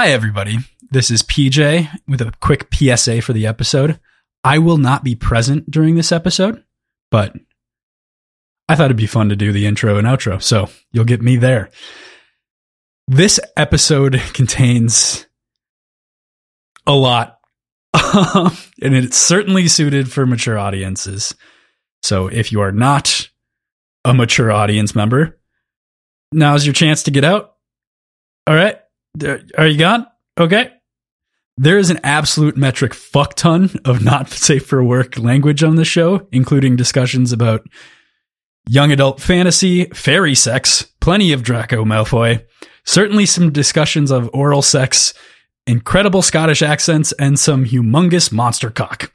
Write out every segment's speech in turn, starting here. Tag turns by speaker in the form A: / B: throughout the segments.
A: Hi, everybody. This is PJ with a quick PSA for the episode. I will not be present during this episode, but I thought it'd be fun to do the intro and outro, so you'll get me there. This episode contains a lot, and it's certainly suited for mature audiences. So if you are not a mature audience member, now's your chance to get out. All right. Are you gone? Okay. There is an absolute metric fuck ton of not safe for work language on the show, including discussions about young adult fantasy, fairy sex, plenty of Draco Malfoy, certainly some discussions of oral sex, incredible Scottish accents, and some humongous monster cock.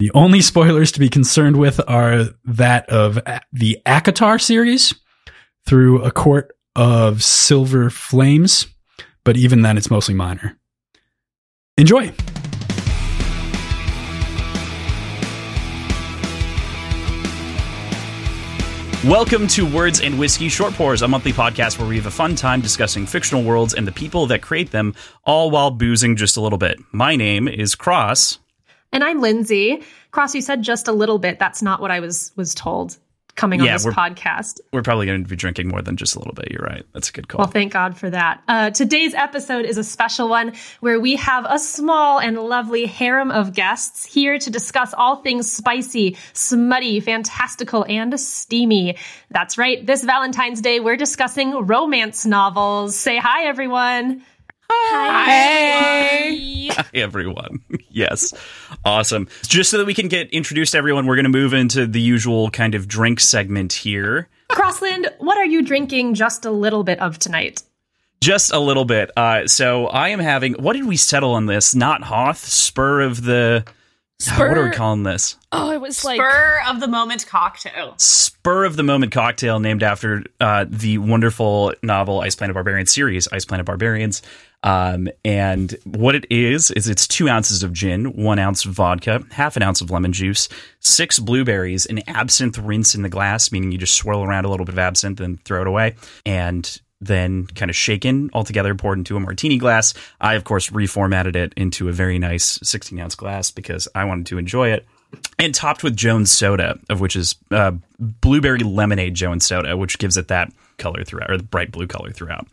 A: The only spoilers to be concerned with are that of the ACOTAR series through a court of silver flames, but even then it's mostly minor. Enjoy!
B: Welcome to Words and Whiskey Short Pours, a monthly podcast where we have a fun time discussing fictional worlds and the people that create them, all while boozing just a little bit. My name is Kross.
C: And I'm Lindsay. Kross, you said just a little bit. That's not what I was was told coming on
B: Yeah,
C: this
B: we're-
C: podcast.
B: We're probably going to be drinking more than just a little bit. You're right. That's a good call.
C: Well, thank God for that. Uh, today's episode is a special one where we have a small and lovely harem of guests here to discuss all things spicy, smutty, fantastical, and steamy. That's right. This Valentine's Day, we're discussing romance novels. Say hi, everyone.
B: Hi, Hi, everyone. yes. Awesome. Just so that we can get introduced to everyone, we're going to move into the usual kind of drink segment here.
C: Crossland, what are you drinking just a little bit of tonight?
B: Just a little bit. Uh, so I am having, what did we settle on this? Not Hoth, Spur of the.
D: Spur.
B: What are we calling this?
D: Oh, it was like
E: spur of the moment cocktail.
B: spur of the moment cocktail named after uh, the wonderful novel Ice Planet Barbarians series, Ice Planet Barbarians. Um, and what it is is it's two ounces of gin, one ounce of vodka, half an ounce of lemon juice, six blueberries, an absinthe rinse in the glass, meaning you just swirl around a little bit of absinthe and throw it away, and then kind of shaken all together, poured into a martini glass. I, of course, reformatted it into a very nice 16 ounce glass because I wanted to enjoy it and topped with Jones soda, of which is uh, blueberry lemonade Jones soda, which gives it that color throughout, or the bright blue color throughout.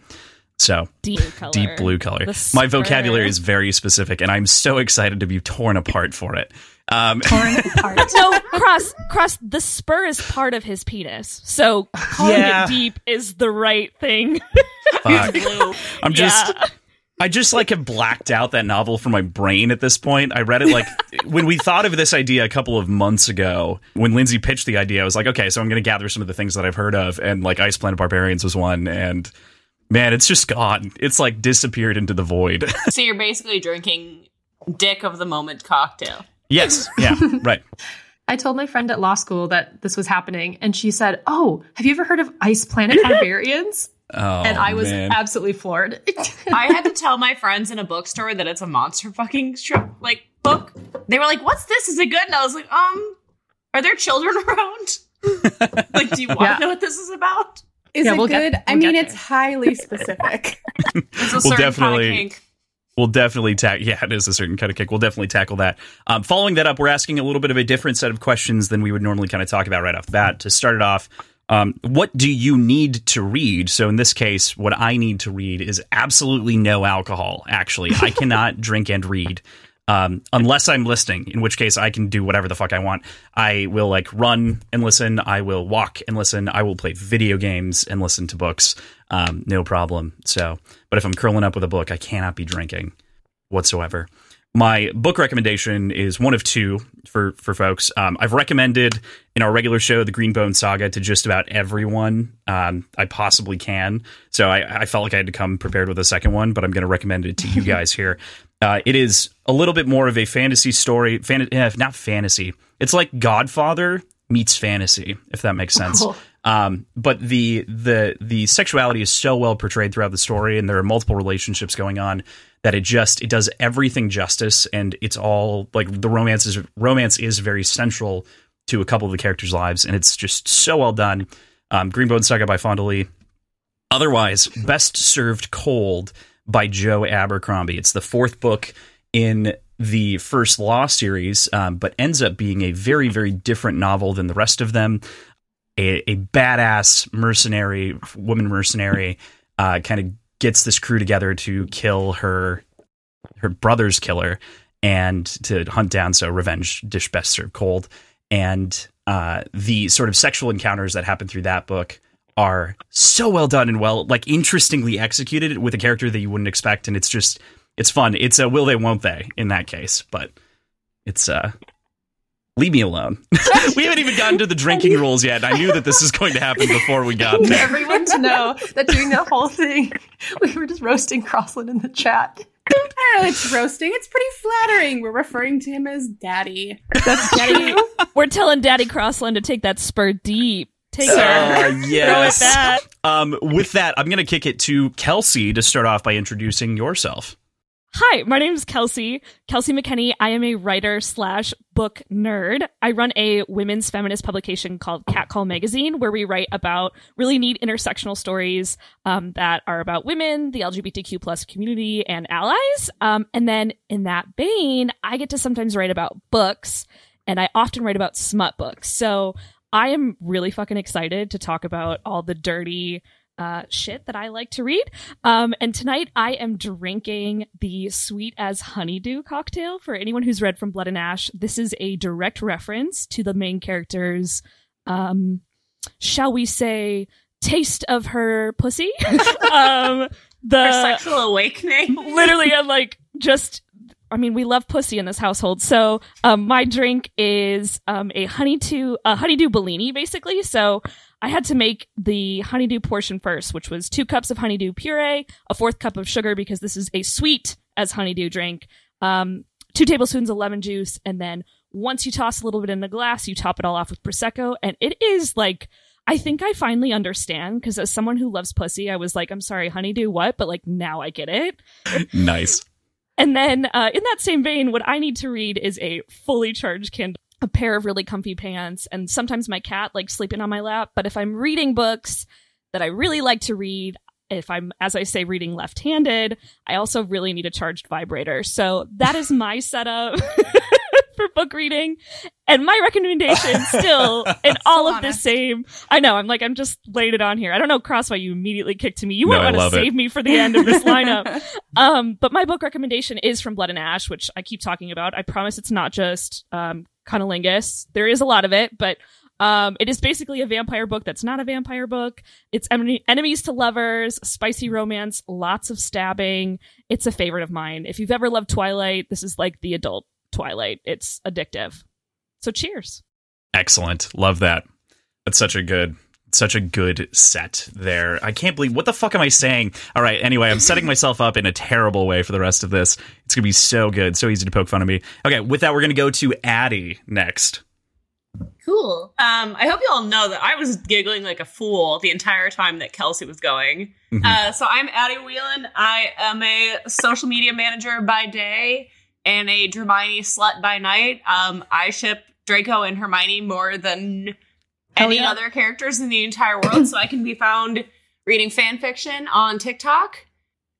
B: So
D: deep color.
B: deep blue color. My vocabulary is very specific, and I'm so excited to be torn apart for it. Um,
C: Torn apart.
D: No, cross cross. The spur is part of his penis, so calling
B: Yeah.
D: it deep is the right thing.
B: fuck.
E: Blue.
B: I'm just.
D: Yeah.
B: I just like have blacked out that novel from my brain at this point. I read it like when we thought of this idea a couple of months ago. When Lindsay pitched the idea, I was like, okay, so I'm going to gather some of the things that I've heard of, and like Ice Planet Barbarians was one, and man, it's just gone. It's like disappeared into the void.
E: So you're basically drinking dick of the moment cocktail.
B: yes, yeah, right.
C: I told my friend at law school that this was happening, and she said, Oh, have you ever heard of Ice Planet Barbarians?
B: Oh,
C: and I was
B: man.
C: absolutely floored.
E: I had to tell my friends in a bookstore that it's a monster fucking stri- like book. They were like, "What's this? Is it good?" And I was like, "Um, are there children around? like, do you want to
C: Yeah.
E: know what this is about?"
F: Is
C: Yeah,
F: it
C: we'll
F: good?
C: get-
F: I
C: we'll
F: mean, it's highly specific.
E: It's a
B: Well,
E: certain
B: definitely-
E: kind of kink.
B: We'll definitely tackle. Yeah, it is a certain kind of kick. We'll definitely tackle that. Um, following that up, we're asking a little bit of a different set of questions than we would normally kind of talk about right off the bat. To start it off, um, what do you need to read? So in this case, what I need to read is absolutely no alcohol. Actually, I cannot drink and read. Um, unless I'm listening, in which case I can do whatever the fuck I want. I will like run and listen. I will walk and listen. I will play video games and listen to books. Um, no problem. So, but if I'm curling up with a book, I cannot be drinking whatsoever. My book recommendation is one of two for for folks. Um, I've recommended in our regular show the Greenbone Saga to just about everyone um, I possibly can. So I, I felt like I had to come prepared with a second one, but I'm going to recommend it to you guys here. Uh, it is a little bit more of a fantasy story, fan- eh, not fantasy. It's like Godfather meets fantasy, if that makes sense.
C: Cool.
B: Um, but the the the sexuality is so well portrayed throughout the story, and there are multiple relationships going on that it just it does everything justice, and it's all like the romance is romance is very central to a couple of the characters' lives, and it's just so well done. Um, Greenbone Saga by Fonda Lee. Otherwise, best served cold. By Joe Abercrombie. It's the fourth book in the first Law series, um, but ends up being a very, very different novel than the rest of them. A, a badass mercenary, woman mercenary, uh, kind of gets this crew together to kill her her brother's killer and to hunt down so revenge dish best served cold and uh, the sort of sexual encounters that happen through that book are so well done and well like interestingly executed with a character that you wouldn't expect and it's just it's fun it's a will they won't they in that case but it's uh leave me alone we haven't even gotten to the drinking rules yet i knew that this was going to happen before we got there
C: everyone to know that during that whole thing, we were just roasting Crossland in the chat.
F: I don't know, it's roasting. It's pretty flattering. We're referring to him as daddy.
D: That's Daddy. We're telling Daddy Crossland to take that spur deep. Take her.
B: Uh, yes. Um, with that, I'm going to kick it to Kelsey to start off by introducing yourself.
D: Hi, my name is Kelsey. Kelsey McKenney. I am a writer slash book nerd. I run a women's feminist publication called Catcall Magazine, where we write about really neat intersectional stories um, that are about women, the LGBTQ plus community, and allies. Um, and then in that vein, I get to sometimes write about books, and I often write about smut books. So I am really fucking excited to talk about all the dirty uh, shit that I like to read. Um, and tonight I am drinking the sweet as honeydew cocktail. For anyone who's read From Blood and Ash, this is a direct reference to the main character's, um, shall we say, taste of her pussy. um, the
E: Her sexual awakening.
D: literally i'm like just i mean we love pussy in this household so um, my drink is um, a honeydew a honeydew bellini basically so i had to make the honeydew portion first which was two cups of honeydew puree a fourth cup of sugar because this is a sweet as honeydew drink um, two tablespoons of lemon juice and then once you toss a little bit in the glass you top it all off with prosecco and it is like I think I finally understand because as someone who loves pussy, I was like, I'm sorry, honeydew, what? But like now I get it.
B: Nice.
D: And then uh, in that same vein, what I need to read is a fully charged Kindle, a pair of really comfy pants, and sometimes my cat like sleeping on my lap. But if I'm reading books that I really like to read, if I'm, as I say, reading left handed, I also really need a charged vibrator. So that is my setup. For book reading, and my recommendation still, in all of the same. I know I'm like I'm just laid it on here. I don't know, Kross, why you immediately kicked to me. You
B: No,
D: might
B: I
D: want to
B: love it.
D: save me for the end of this lineup. Um, but my book recommendation is from Blood and Ash, which I keep talking about. I promise it's not just um, cunnilingus. There is a lot of it, but um, it is basically a vampire book that's not a vampire book. It's en- enemies to lovers, spicy romance, lots of stabbing. It's a favorite of mine. If you've ever loved Twilight, this is like the adult Twilight. It's addictive. So cheers.
B: Excellent. Love that. That's such a good such a good set there. I can't believe what the fuck am I saying? All right, anyway, I'm setting myself up in a terrible way for the rest of this. It's going to be so good, so easy to poke fun of me. Okay, with that we're going to go to Addie next.
E: Cool. Um, I hope you all know that I was giggling like a fool the entire time that Kelsey was going.
B: Mhm.
E: Uh, so I'm Addie Whelan. I am a social media manager by day and a Hermione slut by night. Um, I ship Draco and Hermione more than
C: Hell
E: any
C: yeah.
E: other characters in the entire world. so I can be found reading fan fiction on TikTok,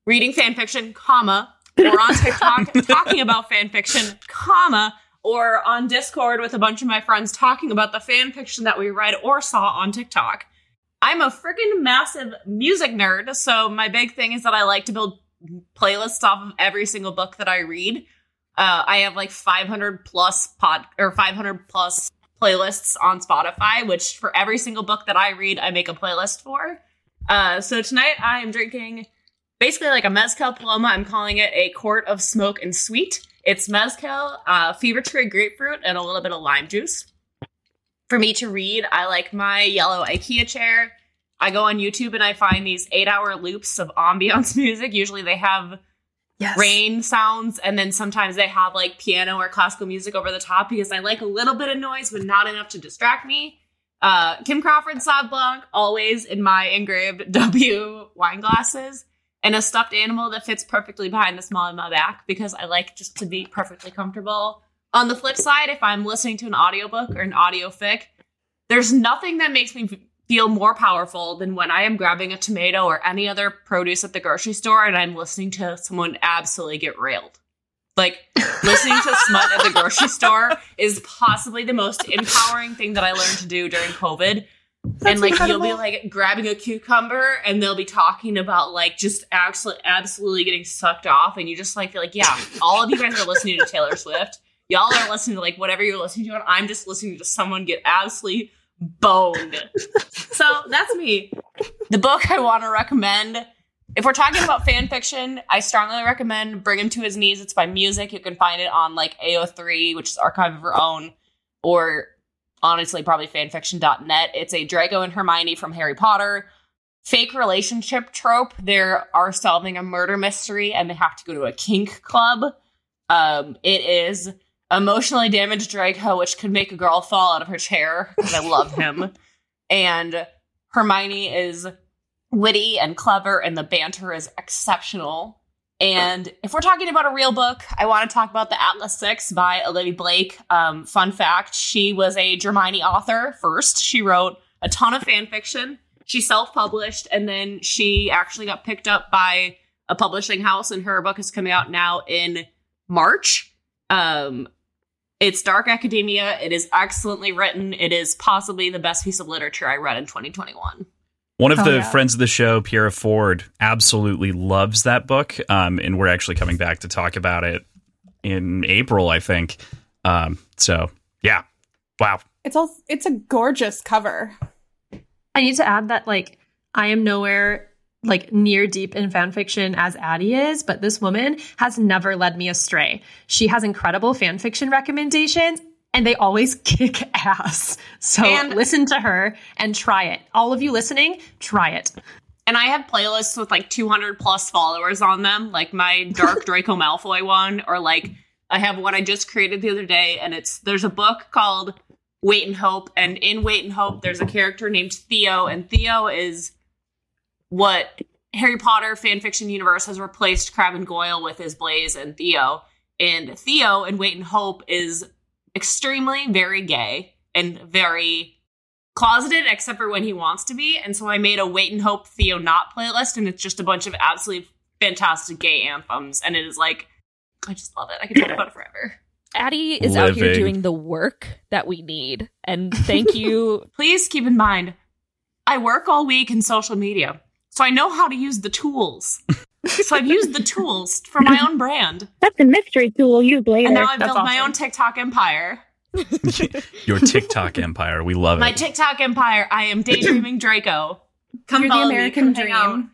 E: reading fan fiction, comma, or on TikTok talking about fan fiction, comma, or on Discord with a bunch of my friends talking about the fan fiction that we read or saw on TikTok. I'm a freaking massive music nerd, so my big thing is that I like to build playlists off of every single book that I read. Uh, I have like 500 plus pod or 500 plus playlists on Spotify, which for every single book that I read, I make a playlist for. Uh, so tonight I am drinking basically like a mezcal paloma. I'm calling it a quart of smoke and sweet. It's mezcal, uh, fever tree grapefruit, and a little bit of lime juice. For me to read, I like my yellow IKEA chair. I go on YouTube and I find these eight hour loops of ambiance music. Usually they have
C: Yes.
E: rain sounds and then sometimes they have like piano or classical music over the top because I like a little bit of noise but not enough to distract me. Uh, Kim Crawford Sauv Blanc, always in my engraved W wine glasses, and a stuffed animal that fits perfectly behind the small of my back because I like just to be perfectly comfortable. On the flip side, if I'm listening to an audiobook or an audio fic, there's nothing that makes me feel more powerful than when I am grabbing a tomato or any other produce at the grocery store and I'm listening to someone absolutely get railed. Like listening to smut at the grocery store is possibly the most empowering thing that I learned to do during COVID. and like
F: incredible.
E: you'll be like grabbing a cucumber and they'll be talking about like just absolutely absolutely getting sucked off and you just like feel like yeah all of you guys are listening to taylor swift y'all are listening to like whatever you're listening to and i'm just listening to someone get absolutely boned so that's me the book i want to recommend if we're talking about fan fiction i strongly recommend bring him to his knees it's by music you can find it on like ao3 which is archive of our own or honestly probably fanfiction.net. It's a Draco and Hermione from Harry Potter fake relationship trope. They are solving a murder mystery and they have to go to a kink club. Um, it is emotionally damaged Draco, which could make a girl fall out of her chair because I love him. and Hermione is witty and clever, and the banter is exceptional. And if we're talking about a real book, I want to talk about The Atlas Six by Olivia Blake. Um, fun fact she was a Dramione author first. She wrote a ton of fan fiction. She self published, and then she actually got picked up by a publishing house, and her book is coming out now in March. Um, it's dark academia. It is excellently written. It is possibly the best piece of literature I read in 2021.
B: One of
F: Oh,
B: the
F: yeah.
B: friends of the show, Pierre Ford, absolutely loves that book, um, and we're actually coming back to talk about it in April, I think. Um, so, yeah, wow.
F: It's all it's a gorgeous cover.
C: I need to add that like I am nowhere like near deep in fan fiction as Addie is, but this woman has never led me astray. She has incredible fan fiction recommendations and they always kick ass. So
E: And-
C: listen to her and try it. All of you listening, try it.
E: And I have playlists with like 200 plus followers on them, like my Dark Draco Malfoy one, or like I have one I just created the other day, and it's there's a book called Wait and Hope, and in Wait and Hope, there's a character named Theo, and Theo is what Harry Potter fanfiction universe has replaced Crabbe and Goyle with is Blaise and Theo. And Theo in Wait and Hope is extremely very gay and very closeted except for when he wants to be. And so I made a Wait and Hope Theo Nott playlist, and it's just a bunch of absolutely fantastic gay anthems. And it is like, I just love it. I can talk about it forever.
D: Addie is out here doing the work that we need. And thank you.
E: Please keep in mind, I work all week in social media, so I know how to use the tools. so I've used the tools for my own brand.
G: That's a mystery tool you later.
E: And now I've
C: That's
E: built my own TikTok empire.
B: Your TikTok empire. We love
E: My
B: it.
E: My TikTok empire. I am daydreaming Draco. Come
F: You're the
E: follow me,
F: American
E: come
F: dream.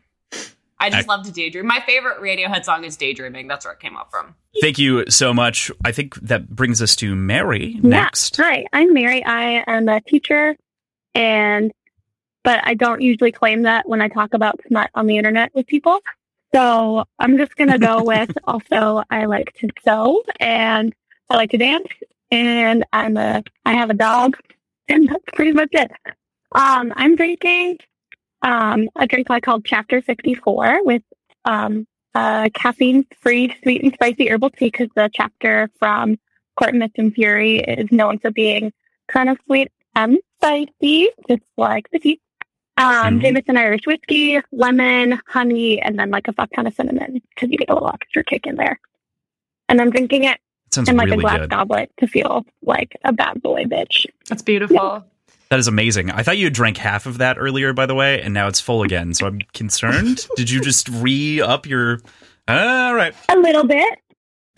E: I just love to daydream. My favorite Radiohead song is Daydreaming. That's where it came up from.
B: Thank you so much. I think that brings us to Mary
G: Yeah.
B: next.
G: Hi, I'm Mary. I am a teacher, and but I don't usually claim that when I talk about smut on the internet with people. So I'm just gonna go with also I like to sew and I like to dance and I'm a I have a dog and that's pretty much it. Um, I'm drinking um, a drink I called Chapter 54 with um, uh, caffeine free sweet and spicy herbal tea because the chapter from Court Mist and Fury is known for being kind of sweet and spicy, just like the tea. Um. Jameson Irish whiskey, lemon, honey, and then like a fuck ton of cinnamon because you get a little extra kick in there. And I'm drinking it
B: That
G: in like
B: really
G: a glass
B: good.
G: goblet to feel like a bad boy bitch.
C: That's beautiful.
B: That is amazing. I thought you had drank half of that earlier, by the way, and now it's full again. So I'm concerned. Did you just re up your? All right.
G: A little bit.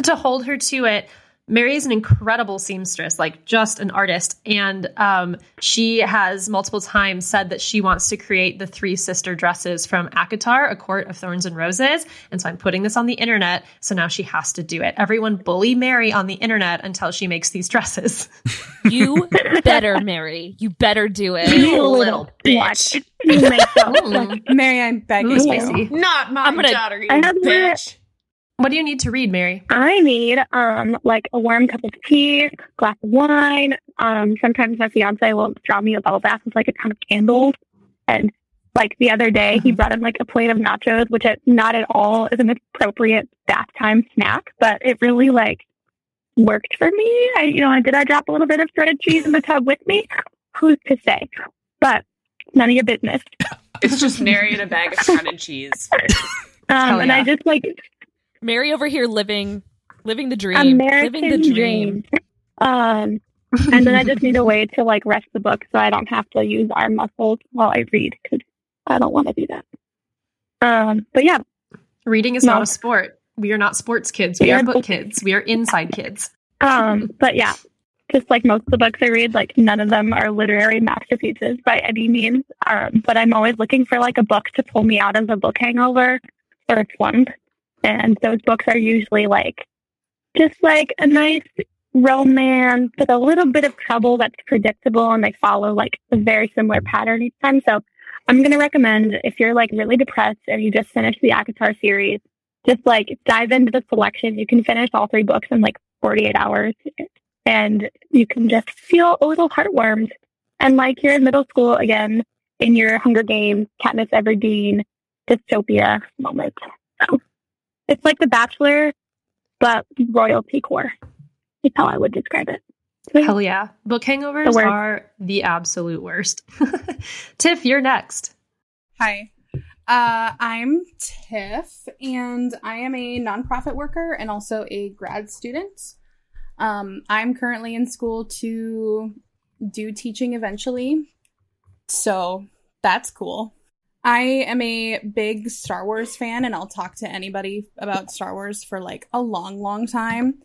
C: to hold her to it mary is an incredible seamstress like just an artist and um, she has multiple times said that she wants to create the three sister dresses from ACOTAR a court of thorns and roses and so i'm putting this on the internet so now she has to do it everyone bully mary on the internet until she makes these dresses
D: You better, Mary. You better do it.
C: You little bitch.
G: You make so
C: Mm.
F: Mary, I'm begging
C: Ooh,
F: you.
C: spicy.
E: Not my
D: I'm gonna-
E: daughter, you
G: I
E: bitch.
C: What do you need to read mary
G: I need um like a warm cup of tea, glass of wine. Um, sometimes my fiance will draw me a bubble bath with like a ton of candles. And like the other day, he brought in like a plate of nachos, which it, not at all is an appropriate bath time snack, but it really like worked for me. I, you know, did I drop a little bit of shredded cheese in the tub with me? Who's to say? But none of your business.
E: It's just Mary and a bag of shredded cheese.
G: Um,
C: Hell
G: And I just like
D: Mary over here living living the dream.
G: American
D: living the dream.
G: Um, and then I just need a way to like rest the book so I don't have to use arm muscles while I read because I don't want to do that. Um, but yeah,
C: Reading is
G: No.
C: not a sport. We are not sports kids. We
G: We
C: are
G: are
C: book
G: book
C: kids. We are inside kids.
G: um, but yeah, just like most of the books I read, like none of them are literary masterpieces by any means. Um, but I'm always looking for like a book to pull me out of a book hangover or a slump, and those books are usually like just like a nice romance with a little bit of trouble that's predictable and they follow like a very similar pattern each time. So I'm going to recommend if you're like really depressed and you just finished the ACOTAR series, just like dive into the selection. You can finish all three books in like 48 hours and you can just feel a little heartwarmed and like you're in middle school again in your Hunger Games, Katniss Everdeen, dystopia moment. So it's like The Bachelor, but royalty core is how I would describe it. So.
C: Hell yeah. Book hangovers
G: The
C: are the absolute worst. Tiff, you're next.
F: Hi. Uh, I'm Tiff, and I am a nonprofit worker and also a grad student. Um, I'm currently in school to do teaching eventually, so that's cool. I am a big Star Wars fan, and I'll talk to anybody about Star Wars for like a long, long time.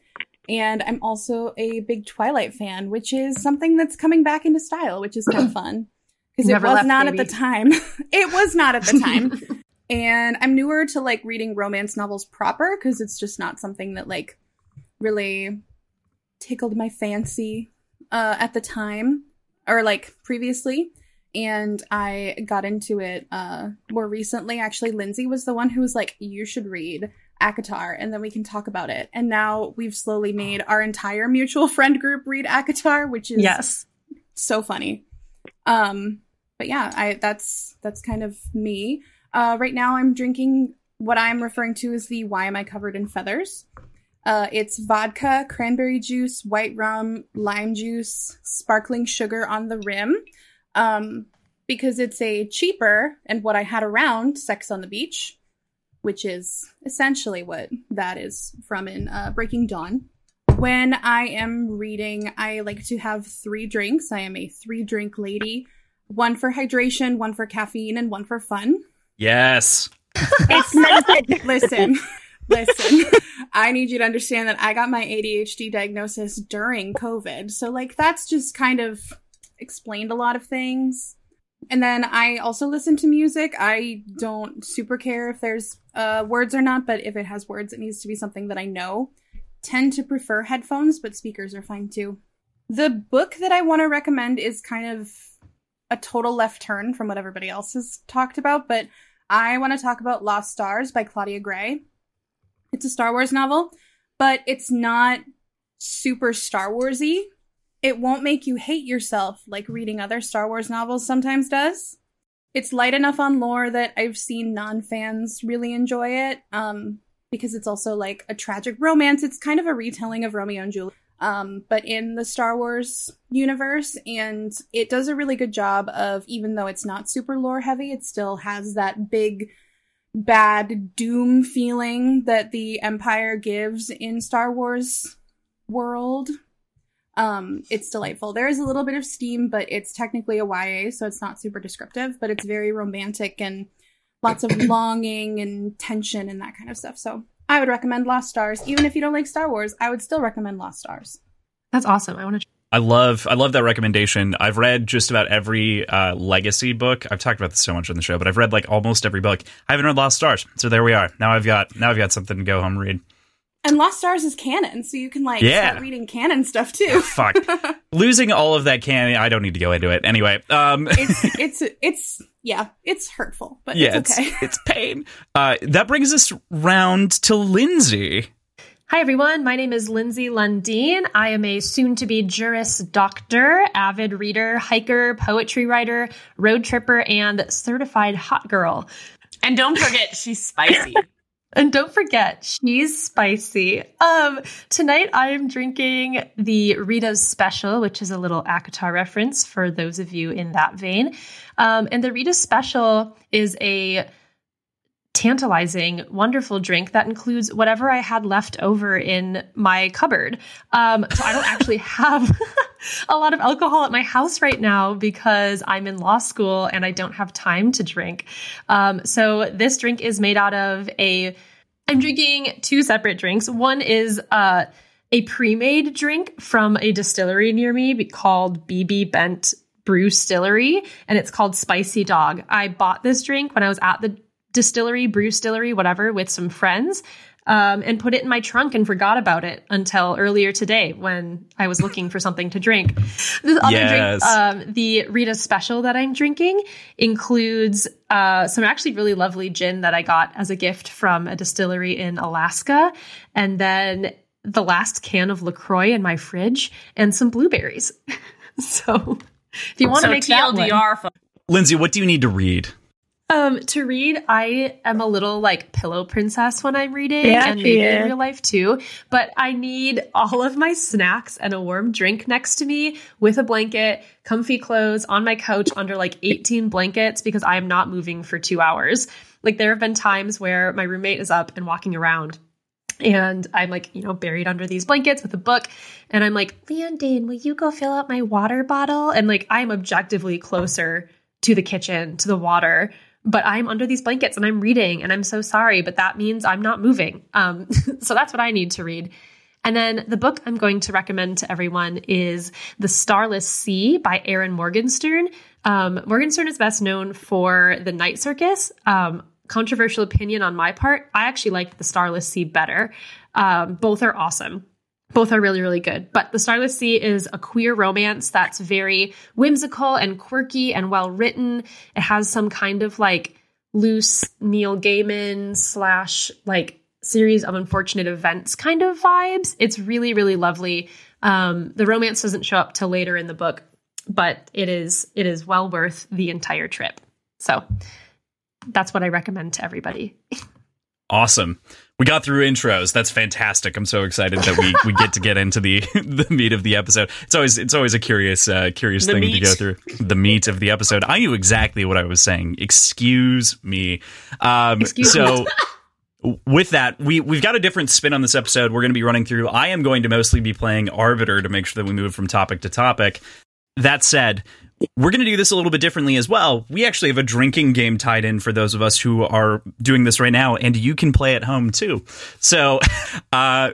F: And I'm also a big Twilight fan, which is something that's coming back into style, which is kind of fun because it was
C: left,
F: not at the time. it was not at the time. and I'm newer to like reading romance novels proper because it's just not something that like really tickled my fancy uh, at the time or like previously. And I got into it uh, more recently. Actually, Lindsay was the one who was like, "You should read ACOTAR, and then we can talk about it." And now we've slowly made our entire mutual friend group read ACOTAR, which is
C: Yes.
F: so funny. Um, but yeah, I that's that's kind of me. Uh, right now, I'm drinking what I'm referring to as the "Why am I covered in feathers?" Uh, it's vodka, cranberry juice, white rum, lime juice, sparkling sugar on the rim. Um, because it's a cheaper and what I had around Sex on the Beach, which is essentially what that is from in uh, Breaking Dawn. When I am reading, I like to have three drinks. I am a three drink lady one for hydration, one for caffeine, and one for fun.
B: Yes.
G: it's meant
F: Listen, listen. I need you to understand that I got my ADHD diagnosis during COVID. So, like, that's just kind of explained a lot of things. And then I also listen to music. I don't super care if there's uh, words or not, but if it has words, it needs to be something that I know. Tend to prefer headphones, but speakers are fine too. The book that I want to recommend is kind of a total left turn from what everybody else has talked about, but I want to talk about Lost Stars by Claudia Gray. It's a Star Wars novel, but it's not super Star Warsy. It won't make you hate yourself like reading other Star Wars novels sometimes does. It's light enough on lore that I've seen non-fans really enjoy it. Um, because it's also like a tragic romance. It's kind of a retelling of Romeo and Juliet, um, but in the Star Wars universe, and it does a really good job of even though it's not super lore heavy, it still has that big bad doom feeling that the Empire gives in Star Wars world. Um, it's delightful. There is a little bit of steam, but it's technically a YA, so it's not super descriptive, but it's very romantic and lots of longing and tension and that kind of stuff. So I would recommend Lost Stars. Even if you don't like Star Wars, I would still recommend Lost Stars.
C: That's awesome. I want to.
B: I love I love that recommendation. I've read just about every uh, legacy book. I've talked about this so much on the show, but I've read like almost every book. I haven't read Lost Stars, so there we are. Now I've got now I've got something to go home and read.
F: And Lost Stars is canon, so you can like
B: Yeah.
F: start reading canon stuff too.
B: Fuck, losing all of that canon. I don't need to go into it anyway. Um,
F: it's it's it's yeah, it's hurtful, but
B: yeah,
F: it's okay.
B: it's, it's pain. Uh, that brings us round to Lindsay.
C: Hi, everyone. My name is Lindsay Lundeen. I am a soon to be Juris Doctor, avid reader, hiker, poetry writer, road tripper, and certified hot girl.
E: And don't forget, she's spicy.
C: And don't forget, she's spicy. Um, tonight I am drinking the Rita's Special, which is a little ACOTAR reference for those of you in that vein. Um, and the Rita's Special is a tantalizing, wonderful drink that includes whatever I had left over in my cupboard. Um, so I don't actually have a lot of alcohol at my house right now because I'm in law school and I don't have time to drink. Um, so this drink is made out of a. I'm drinking two separate drinks. One is uh, a pre-made drink from a distillery near me called BB Bent Brewstillery, and it's called Spicy Dog. I bought this drink when I was at the distillery, brew distillery, whatever, with some friends. Um, and put it in my trunk and forgot about it until earlier today when I was looking for something to drink. The other
B: Yes.
C: drink, um, the Rita Special that I'm drinking, includes uh, some actually really lovely gin that I got as a gift from a distillery in Alaska, and then the last can of Lacroix in my fridge, and some blueberries. so, if you want to
E: so
C: make that one,
E: TLDR, folks.
B: Lindsay, what do you need to read?
C: Um, to read, I am a little like pillow princess when I'm reading,
H: Yeah,
C: and maybe in real life too. But I need all of my snacks and a warm drink next to me with a blanket, comfy clothes on my couch under like 18 blankets because I am not moving for two hours. Like there have been times where my roommate is up and walking around. And I'm like, you know, buried under these blankets with a book. And I'm like, Landon, will you go fill up my water bottle? And like, I'm objectively closer to the kitchen, to the water, but I'm under these blankets and I'm reading and I'm so sorry, but that means I'm not moving. Um, so that's what I need to read. And then the book I'm going to recommend to everyone is The Starless Sea by Erin Morgenstern. Um, Morgenstern is best known for The Night Circus. Um, controversial opinion on my part. I actually liked The Starless Sea better. Um, both are awesome. Both are really, really good. But The Starless Sea is a queer romance that's very whimsical and quirky and well written. It has some kind of like loose Neil Gaiman slash like series of unfortunate events kind of vibes. It's really, really lovely. Um, the romance doesn't show up till later in the book, but it is it is well worth the entire trip. So that's what I recommend to everybody.
B: Awesome. We got through intros. That's fantastic. I'm so excited that we, we get to get into the the meat of the episode. It's always it's always a curious uh, curious
E: The
B: thing to go through. The meat of the episode. I knew exactly what I was saying. Excuse me. Um,
C: Excuse
B: so with that, we we've got a different spin on this episode. We're going to be running through. I am going to mostly be playing arbiter to make sure that we move from topic to topic. That said, we're going to do this a little bit differently as well. We actually have a drinking game tied in for those of us who are doing this right now, and you can play at home too. So, uh,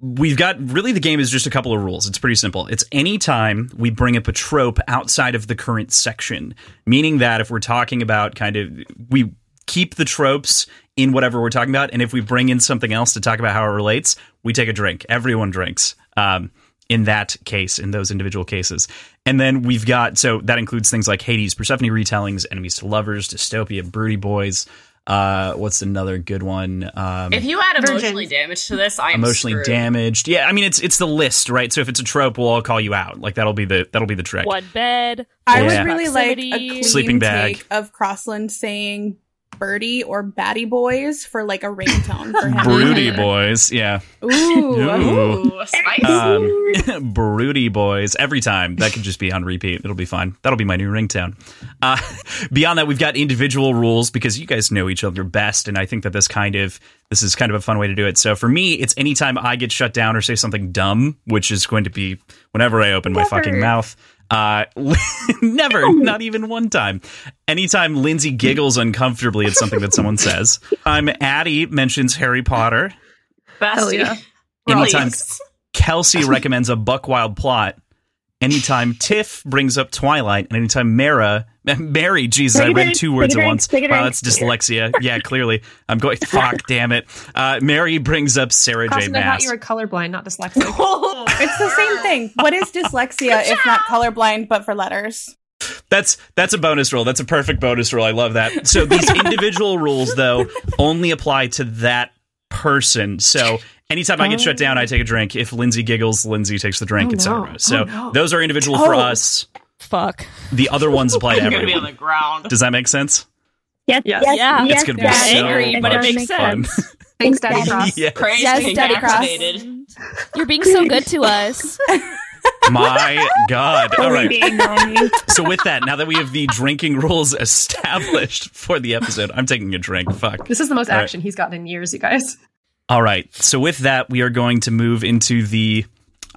B: we've got really the game is just a couple of rules. It's pretty simple. It's anytime we bring up a trope outside of the current section, meaning that if we're talking about kind of, we keep the tropes in whatever we're talking about, and if we bring in something else to talk about how it relates, we take a drink. Everyone drinks. Um, in that case, in those individual cases. And then we've got, so that includes things like Hades, Persephone retellings, Enemies to Lovers, Dystopia, Broody Boys. Uh, what's another good one? Um,
E: If you add
C: Virgins.
E: emotionally damaged to this, I'm
B: emotionally
E: screwed.
B: damaged. Yeah, I mean it's it's the list, right? So if it's a trope, we'll all call you out. Like that'll be the that'll be the trick.
D: One bed.
F: I
B: Yeah.
F: would really like a
D: Proximity.
F: clean
B: Sleeping bag.
F: take of Crossland saying Birdie or Batty Boys for like a ringtone for him.
B: Broody boys, yeah.
F: Ooh.
B: Ooh.
E: Ooh, spice.
B: Um, broody boys every time. That could just be on repeat. It'll be fine. That'll be my new ringtone. Uh, beyond that, we've got individual rules because you guys know each other best, and I think that this kind of this is kind of a fun way to do it. So for me, it's anytime I get shut down or say something dumb, which is going to be whenever I open my fucking mouth. Uh, never, not even one time. Anytime Lindsay giggles uncomfortably at something that someone says. I'm Addie mentions Harry Potter.
E: Bestie.
C: yeah.
B: Anytime
E: Please.
B: Kelsey recommends a Buckwild plot. Anytime Tiff brings up Twilight, and anytime Mara, Mary, Jesus, I read two words at once.
H: take a
B: Wow, that's dyslexia. Yeah, clearly. I'm going, fuck, damn it. Uh, Mary brings up Sarah J.
C: Carson, I thought
B: Maas.
C: you were colorblind, not dyslexic.
F: It's the same thing. What is dyslexia if not colorblind but for letters?
B: That's that's a bonus rule. That's a perfect bonus rule. I love that. So these individual rules, though, only apply to that person. So anytime I get shut down, I take a drink. If Lindsay giggles, Lindsay takes the drink,
C: Oh,
B: etc.
C: no.
B: So
C: Oh, no.
B: those are individual for
F: Oh.
B: us.
D: Fuck.
B: The other ones apply to
E: I'm gonna be on
B: everyone.
E: the ground.
B: Does that make sense?
H: Yes,
C: Yes.
H: yes,
D: Yeah.
H: yes,
B: It's gonna be
H: yes,
B: so
H: it
D: angry, but it makes
H: make
D: sense.
C: Thanks,
H: Thanks,
C: Daddy
H: Daddy.
C: Kross.
B: Yeah.
E: Praise
D: Yes,
E: being
D: Daddy Kross.
E: vaccinated.
D: You're being so good to us.
B: My God. All right. So with that, now that we have the drinking rules established for the episode, I'm taking a drink. Fuck.
C: This is the most
B: All right.
C: action he's gotten in years, you guys.
B: All right. So with that, we are going to move into the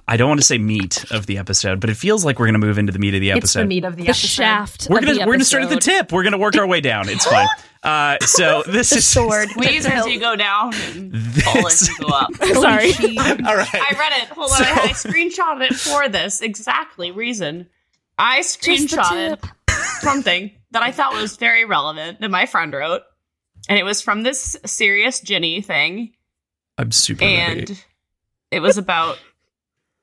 B: I don't want to say meat of the episode, but it feels like we're going to move into the meat of the episode.
C: It's
B: episode.
C: the meat of the,
D: The
C: episode.
D: shaft.
B: We're gonna we're gonna start at the tip. We're gonna work our way down. It's fine. Uh, so this is
H: Sword.
E: Wait until you go down and pull it
B: This-
E: and go up.
D: Sorry.
B: All right.
E: I read it. Hold on. I, I screenshotted it for this exactly reason. I screenshotted something that I thought was very relevant that my friend wrote. And it was from this serious Ginny thing.
B: I'm super
E: And
B: ready.
E: it was about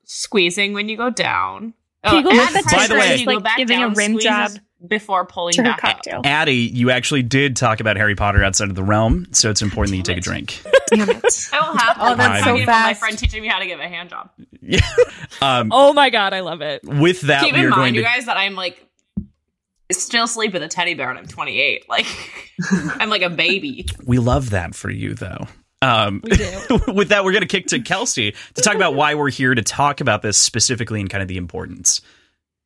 E: squeezing when you go down.
H: Can you go
E: and
H: back
E: pressure
B: By the way-
E: when you go
H: like
E: back
H: giving a
E: down,
H: rim job
E: before pulling
H: to her
E: back up.
H: cocktail.
B: Addie, you actually did talk about Harry Potter outside of the realm, so it's important that you take a drink.
C: Damn it.
E: I will have to.
F: Oh,
B: that's
E: I
B: so
E: gave My friend teaching me how to give a hand job.
B: Yeah. Um,
D: Oh my god, I love it.
B: with that,
E: Keep
B: we
E: in
B: are going
E: mind,
B: to.
E: you guys, that I'm like still sleep with a teddy bear and I'm 28. Like I'm like a baby.
B: We love that for you, though. Um, with that, we're going to kick to Kelsey to talk about why we're here to talk about this specifically and kind of the importance.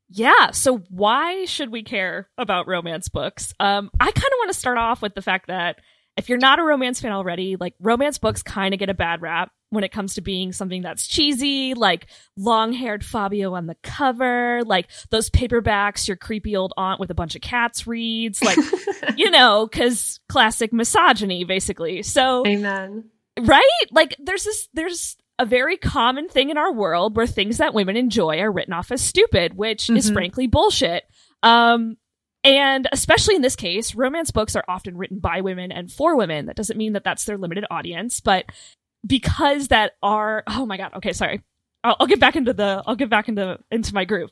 D: Yeah. So why should we care about romance books? Um, I kind of want to start off with the fact that if you're not a romance fan already, like romance books kind of get a bad rap when it comes to being something that's cheesy, like long-haired Fabio on the cover, like those paperbacks your creepy old aunt with a bunch of cats reads, like you know, because classic misogyny, basically. So
C: Amen.
D: right like there's this there's a very common thing in our world where things that women enjoy are written off as stupid which is
C: Mhm.
D: frankly bullshit um and especially in this case romance books are often written by women and for women. That doesn't mean that that's their limited audience but because that are oh my god. Okay sorry. I'll, I'll get back into the i'll get back into into my groove.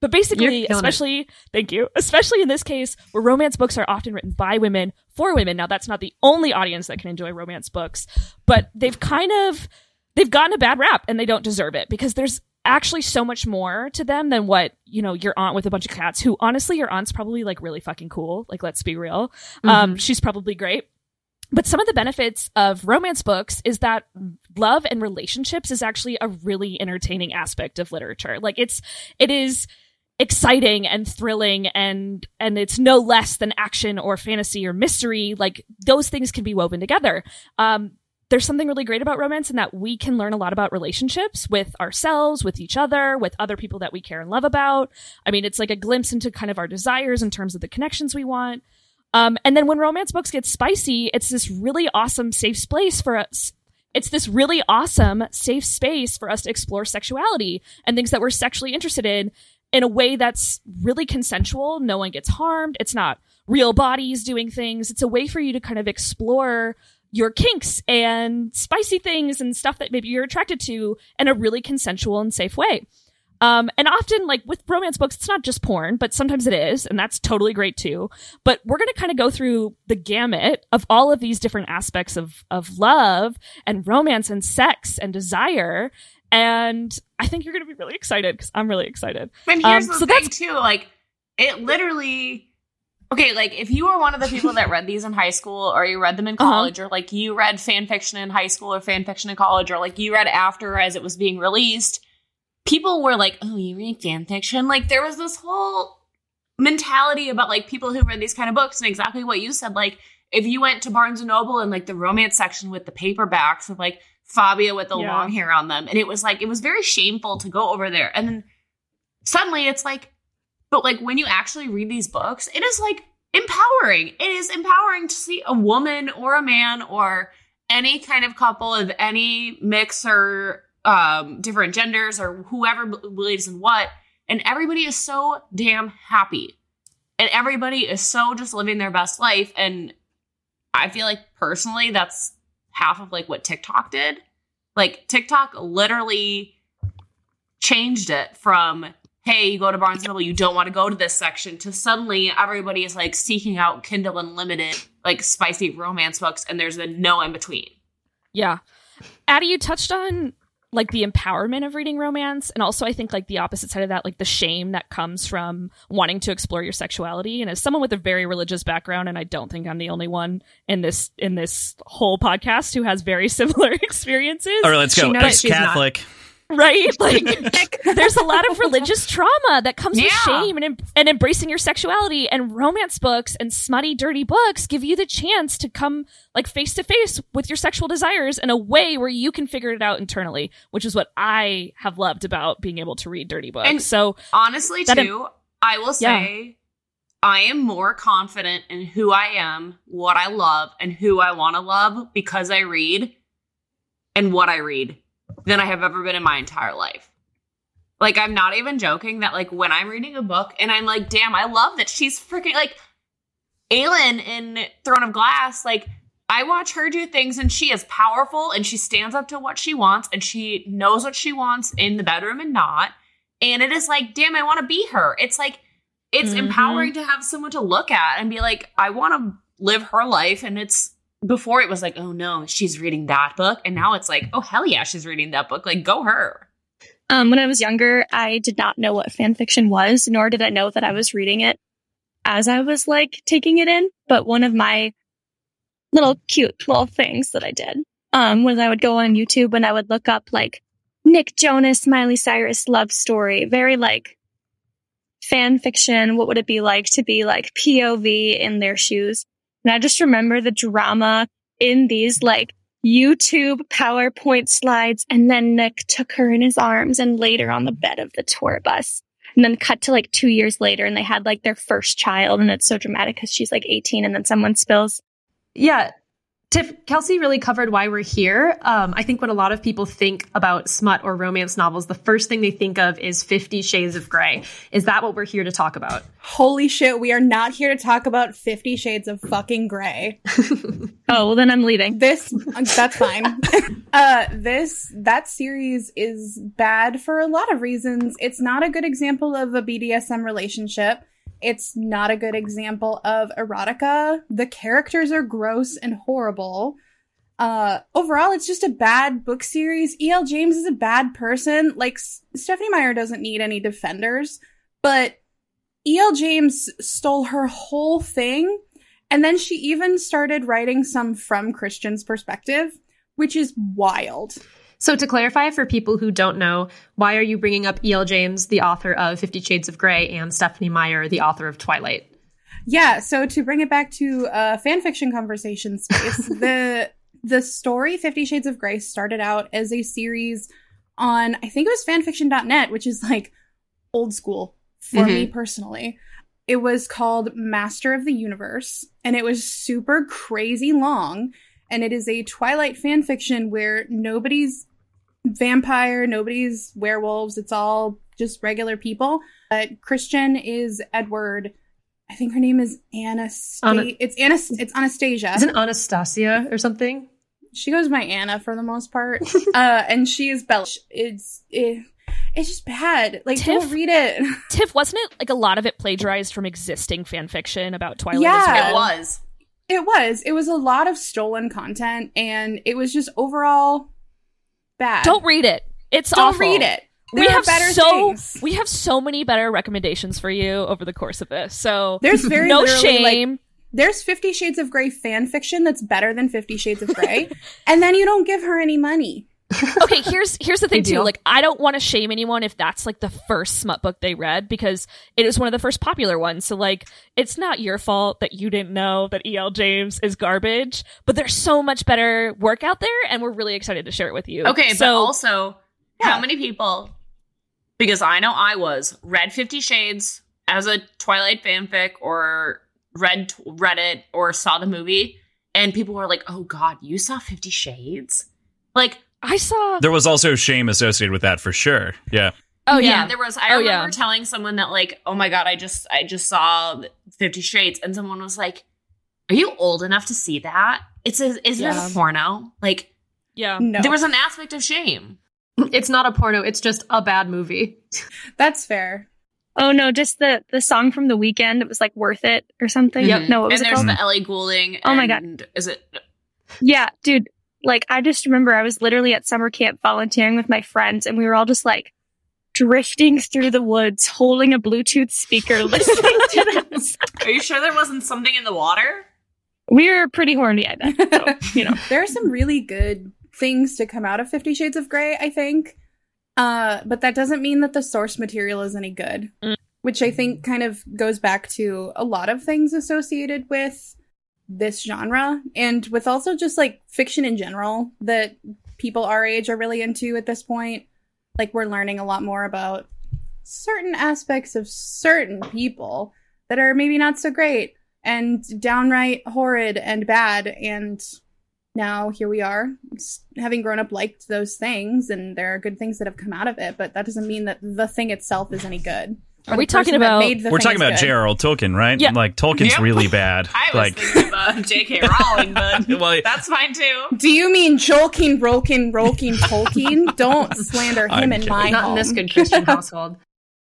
D: But basically
C: You're it.
D: especially thank you. Especially in this case where romance books are often written by women for women. Now that's not the only audience that can enjoy romance books but they've kind of they've gotten a bad rap and they don't deserve it because there's actually so much more to them than what you know your aunt with a bunch of cats who honestly your aunt's probably like really fucking cool. Like let's be real. Um she's probably great. But some of the benefits of romance books is that love and relationships is actually a really entertaining aspect of literature. Like it's it is exciting and thrilling and and it's no less than action or fantasy or mystery. Like those things can be woven together. Um there's something really great about romance in that we can learn a lot about relationships with ourselves with each other with other people that we care and love about i mean it's like a glimpse into kind of our desires in terms of the connections we want um and then when romance books get spicy it's this really awesome safe space for us it's this really awesome safe space for us to explore sexuality and things that we're sexually interested in in a way that's really consensual. No one gets harmed. It's not real bodies doing things. It's a way for you to kind of explore your kinks and spicy things and stuff that maybe you're attracted to in a really consensual and safe way. Um, and often, like with romance books, it's not just porn, but sometimes it is, and that's totally great too. But we're going to kind of go through the gamut of all of these different aspects of of love and romance and sex and desire. And I think you're going to be really excited because I'm really excited.
E: And here's
D: Um,
E: the
D: so
E: thing
D: that's-
E: too, like it literally Okay, like if you were one of the people that read these in high school or you read them in
D: Uh-huh.
E: college or like you read fan fiction in high school or fan fiction in college or like you read after as it was being released, people were like, "Oh, you read fan fiction?" Like there was this whole mentality about like people who read these kind of books and exactly what you said like if you went to Barnes and Noble and like the romance section with the paperbacks of like Fabio with the
D: Yeah.
E: long hair on them and it was like it was very shameful to go over there and then suddenly it's like but like when you actually read these books it is like empowering. It is empowering to see a woman or a man or any kind of couple of any mix or um different genders or whoever believes in what and everybody is so damn happy. And everybody is so just living their best life and i feel like personally that's half of like what tiktok did. Like tiktok literally changed it from hey you go to barnes and noble you don't want to go to this section to suddenly everybody is like seeking out kindle unlimited like spicy romance books and there's been no in between
D: Yeah. Addie, you touched on like the empowerment of reading romance and also I think like the opposite side of that like the shame that comes from wanting to explore your sexuality and as someone with a very religious background and I don't think I'm the only one in this in this whole podcast who has very similar experiences.
B: All right, let's
C: She
B: go.
C: knows
B: Ex
C: she's not.
B: Catholic.
D: right? Like there's a lot of religious trauma that comes with shame and and embracing your sexuality and romance books and smutty dirty books give you the chance to come like face to face with your sexual desires in a way where you can figure it out internally, which is what I have loved about being able to read dirty books.
E: And-
D: so
E: Honestly, too, I will say I am more confident in who I am, what I love, and who I want to love because I read and what I read than I have ever been in my entire life. Like, I'm not even joking that, like, when I'm reading a book and I'm like, damn, I love that she's freaking, like, Aelin in Throne of Glass, like, I watch her do things and she is powerful and she stands up to what she wants and she knows what she wants in the bedroom and not. And it is like, damn, I want to be her. It's like, it's
D: Mhm.
E: empowering to have someone to look at and be like, I want to live her life. And it's before it was like, oh no, she's reading that book. And now it's like, oh hell yeah, she's reading that book. Like, go her.
H: Um, when I was younger, I did not know what fan fiction was, nor did I know that I was reading it as I was like taking it in. But one of my little cute little things that I did um, was I would go on YouTube and I would look up like Nick Jonas, Miley Cyrus love story, very like fan fiction. What would it be like to be like POV in their shoes? And I just remember the drama in these like YouTube PowerPoint slides, and then Nick took her in his arms and laid her on the bed of the tour bus. And then cut to like two years later, and they had like their first child, and it's so dramatic because she's like 18, and then someone spills.
C: Yeah. Tiff, Kelsey really covered why we're here. Um, I think when a lot of people think about smut or romance novels, the first thing they think of is Fifty Shades of Grey. Is that what we're here to talk about?
F: Holy shit, we are not here to talk about 50 shades of fucking gray.
H: Oh, well, then I'm leaving.
F: This that's fine. uh this that series is bad for a lot of reasons. It's not a good example of a BDSM relationship. It's not a good example of erotica. The characters are gross and horrible. Uh overall it's just a bad book series. EL James is a bad person. Like S- Stephenie Meyer doesn't need any defenders, but E.L. James stole her whole thing. And then she even started writing some from Christian's perspective, which is wild.
C: So, to clarify for people who don't know, why are you bringing up E.L. James, the author of Fifty Shades of Grey, and Stephenie Meyer, the author of Twilight?
F: Yeah, so to bring it back to uh, fan fiction conversation space, the the story Fifty Shades of Grey started out as a series on I think it was fanfiction.net, which is like old school for me personally. It was called Master of the Universe, and it was super crazy long. And it is a Twilight fan fiction where nobody's vampire, nobody's werewolves. It's all just regular people. But Christian is Edward. I think her name is Anastasia.
C: Ana-
F: it's Anas- It's Anastasia.
C: Isn't Anastasia or something?
F: she goes by Anna for the most part. uh, and she is Bella. It's it, it's just bad. Like
D: Tiff?
F: don't read it.
D: Tiff, wasn't it like a lot of it plagiarized from existing fan fiction about Twilight
F: Yeah.
D: as
E: It was.
F: It was. It was a lot of stolen content, and it was just overall bad.
D: Don't read it. It's awful.
F: don't
D: awful.
F: read it.
D: we
F: There are
D: have
F: better
D: so
F: things.
D: we have so many better recommendations for you over the course of this. So
F: There's very
D: no
F: literally, like,
D: shame.
F: there's Fifty Shades of Grey fan fiction that's better than Fifty Shades of Grey, and then you don't give her any money.
D: okay, here's here's the thing too. Like, I don't want to shame anyone if that's like the first smut book they read because it is one of the first popular ones. So like, it's not your fault that you didn't know that E.L. James is garbage. But there's so much better work out there, and we're really excited to share it with you.
E: Okay, but
D: so
E: also,
F: Yeah.
E: how many people? Because I know I was read Fifty Shades as a Twilight fanfic, or read Reddit, or saw the movie, and people were like, "Oh God, you saw Fifty Shades?" Like,
D: I saw.
B: There was also shame associated with that for sure. Yeah.
D: Oh
E: yeah,
D: yeah,
E: there was. I
D: Oh,
E: remember
D: yeah.
E: telling someone that, like, "Oh my God, I just, I just saw Fifty Shades," and someone was like, "Are you old enough to see that? It's a, isn't
D: Yeah.
E: it a porno?" Like,
D: yeah.
F: No,
E: there was an aspect of shame.
C: Mm, it's not a porno, it's just a bad movie.
F: that's fair.
H: Oh no, just the the song from the Weeknd. It was like worth it or something. Mm-hmm.
E: Yep.
H: No, what was
E: and
H: it
E: there's
H: called?
E: the Ellie Goulding.
H: Oh my God.
E: Is it?
H: Yeah, dude. Like, I just remember I was literally at summer camp volunteering with my friends, and we were all just like drifting through the woods, holding a Bluetooth speaker, listening to this.
E: Are you sure there wasn't something in the water?
H: We were pretty horny, I bet. So, you know.
F: there are some really good things to come out of Fifty Shades of Grey, I think. Uh, but that doesn't mean that the source material is any good,
D: Mm.
F: which I think kind of goes back to a lot of things associated with this genre and with also just like fiction in general that people our age are really into at this point. Like, we're learning a lot more about certain aspects of certain people that are maybe not so great and downright horrid and bad and now here we are having grown up liked those things and there are good things that have come out of it but that doesn't mean that the thing itself is any good
D: Are we talking about-
B: We're talking about
F: good.
B: J.R.R. Tolkien, right?
D: Yeah.
B: Like Tolkien's
E: Yep.
B: really bad.
E: I was
B: like
E: thinking about J.K. Rowling, but
B: Well,
E: that's fine too.
F: do you mean Jolkien, Rolkien, Rolkien, Tolkien? Don't slander him
B: I'm
F: in
B: kidding.
F: my
C: Not
F: home.
C: in this good Christian household.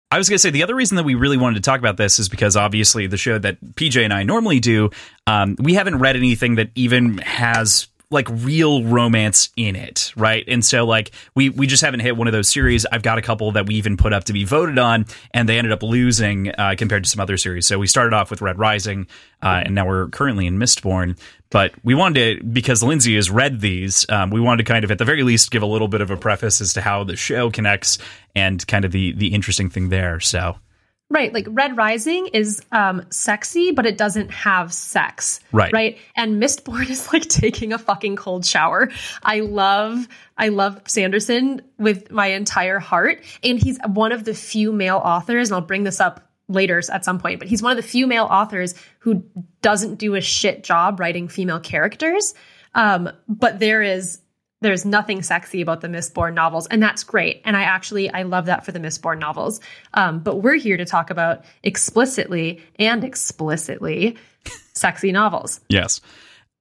B: I was going to say the other reason that we really wanted to talk about this is because obviously the show that PJ and I normally do, um, we haven't read anything that even has like real romance in it, right? And so like we we just haven't hit one of those series. I've got a couple that we even put up to be voted on, and they ended up losing uh, compared to some other series. So we started off with Red Rising, uh, and now we're currently in Mistborn. But we wanted to because Lindsay has read these, um, we wanted to kind of at the very least give a little bit of a preface as to how the show connects and kind of the the interesting thing there. So
C: Right, like Red Rising is um sexy, but it doesn't have sex.
B: Right.
C: Right. And Mistborn is like taking a fucking cold shower. I love I love Sanderson with my entire heart. And he's one of the few male authors, and I'll bring this up later at some point, but he's one of the few male authors who doesn't do a shit job writing female characters. Um, but there is there's nothing sexy about the Mistborn novels, and that's great. And I actually I love that for the Mistborn novels. Um, but we're here to talk about explicitly and explicitly sexy novels.
B: Yes.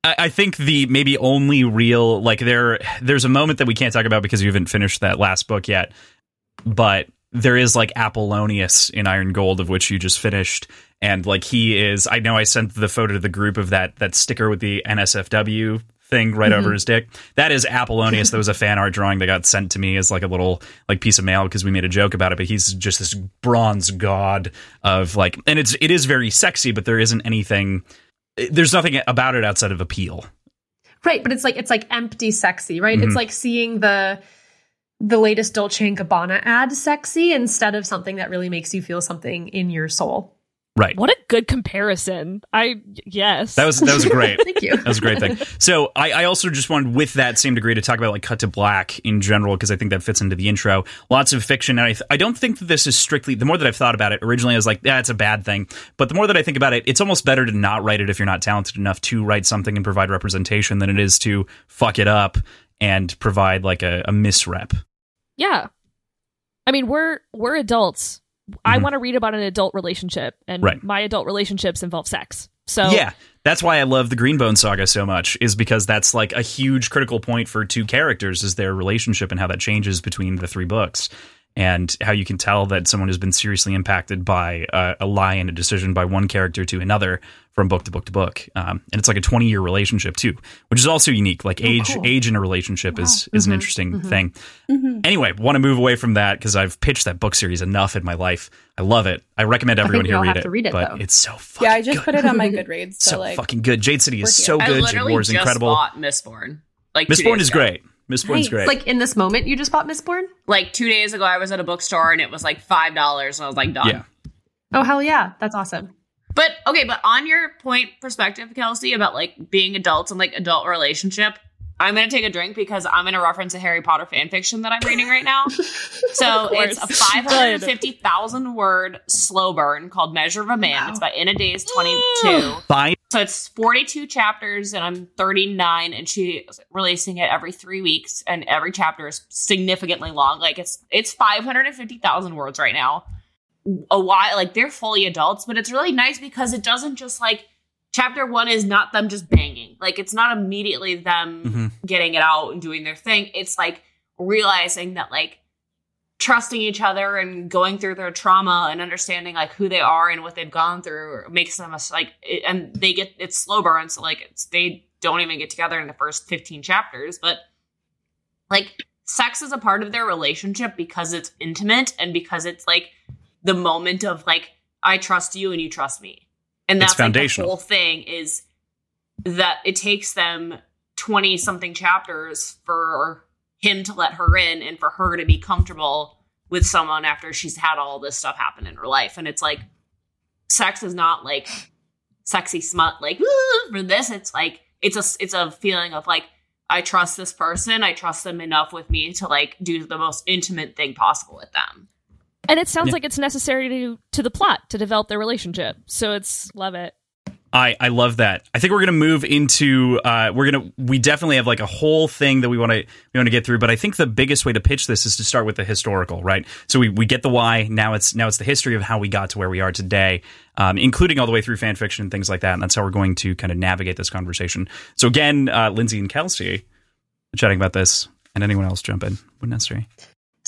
B: I I think the maybe only real like there there's a moment that we can't talk about because you haven't finished that last book yet, but there is like Apollonius in Iron Gold of which you just finished, and like he is. I know I sent the photo to the group of that that sticker with the NSFW thing right over his dick. That is Apollonius. that was a fan art drawing that got sent to me as like a little like piece of mail because we made a joke about it. But he's just this bronze god of like, and it's it is very sexy, but there isn't anything. There's nothing about it outside of appeal.
C: Right, but it's like it's like empty sexy, right?
B: Mhm.
C: It's like seeing the the latest Dolce and Gabbana ad sexy instead of something that really makes you feel something in your soul.
B: Right.
D: What a good comparison. I yes.
B: That was that was great.
C: Thank you.
B: That was a great thing. So I, I also just wanted, with that same degree, to talk about like cut to black in general because I think that fits into the intro. Lots of fiction, and I th- I don't think that this is strictly. The more that I've thought about it, originally I was like, yeah, it's a bad thing. But the more that I think about it, it's almost better to not write it if you're not talented enough to write something and provide representation than it is to fuck it up and provide like a, a misrep.
D: Yeah. I mean, we're we're adults. I
B: Mhm.
D: want to read about an adult relationship, and
B: Right.
D: my adult relationships involve sex. So
B: Yeah, that's why I love the Greenbone saga so much, is because that's like a huge critical point for two characters is their relationship and how that changes between the three books. And how you can tell that someone has been seriously impacted by uh, a lie and a decision by one character to another from book to book to book, um, and it's like a twenty year relationship too, which is also unique. Like age,
C: cool.
B: age in a relationship is is an
C: Mhm,
B: interesting
C: mhm.
B: thing.
F: Mhm.
B: Anyway, want to move away from that because I've pitched that book series enough in my life. I love it. I recommend
C: I think
B: everyone
C: we
B: here read
C: have
B: it,
C: to read it,
B: but
C: though.
B: it's so fucking
F: Yeah, I just
B: good
F: put it on my Goodreads. So,
B: so
F: like,
B: fucking good. Jade City is
F: we're
B: so
E: I
B: good. Jade War is
E: just
B: incredible.
E: bought Mistborn. Like two
B: Mistborn
E: days
B: is
E: ago.
B: great. Mistborn's
C: Nice.
B: great.
C: Like in this moment, you just bought Mistborn?
E: Like two days ago, I was at a bookstore and it was like five dollars, and I was like, done.
B: Yeah.
C: Oh hell yeah, that's awesome.
E: But okay, but on your point perspective, Kelsey, about like being adults and like adult relationship, I'm gonna take a drink because I'm gonna reference a Harry Potter fan fiction that I'm reading right now. so it's a 550,000 word slow burn called Measure of a Man.
C: Wow.
E: It's by Ina Days 22.
B: Fine.
E: So it's 42 chapters, and I'm 39, and she's releasing it every three weeks, and every chapter is significantly long. Like it's it's 550,000 words right now. A while, like they're fully adults, but it's really nice because it doesn't just like chapter one is not them just banging. Like it's not immediately them
B: Mhm.
E: getting it out and doing their thing. It's like realizing that like trusting each other and going through their trauma and understanding like who they are and what they've gone through makes them a, like it, and they get it's slow burn so like it's they don't even get together in the first 15 chapters, but like sex is a part of their relationship because it's intimate and because it's like the moment of like I trust you and you trust me. And that's like the
B: foundational.
E: whole thing is that it takes them 20 something chapters for him to let her in and for her to be comfortable with someone after she's had all this stuff happen in her life. And it's like sex is not like sexy smut like for this it's like it's a it's a feeling of like I trust this person. I trust them enough with me to like do the most intimate thing possible with them.
D: And it sounds
B: Yeah.
D: like it's necessary to to the plot to develop their relationship. So it's love it.
B: I, I love that. I think we're gonna move into uh, we're gonna we definitely have like a whole thing that we want to we want to get through. But I think the biggest way to pitch this is to start with the historical, right? So we, we get the why. Now it's now it's the history of how we got to where we are today, um, including all the way through fan fiction and things like that. And that's how we're going to kind of navigate this conversation. So again, uh, Lindsay and Kelsey chatting about this, and anyone else jump in when necessary.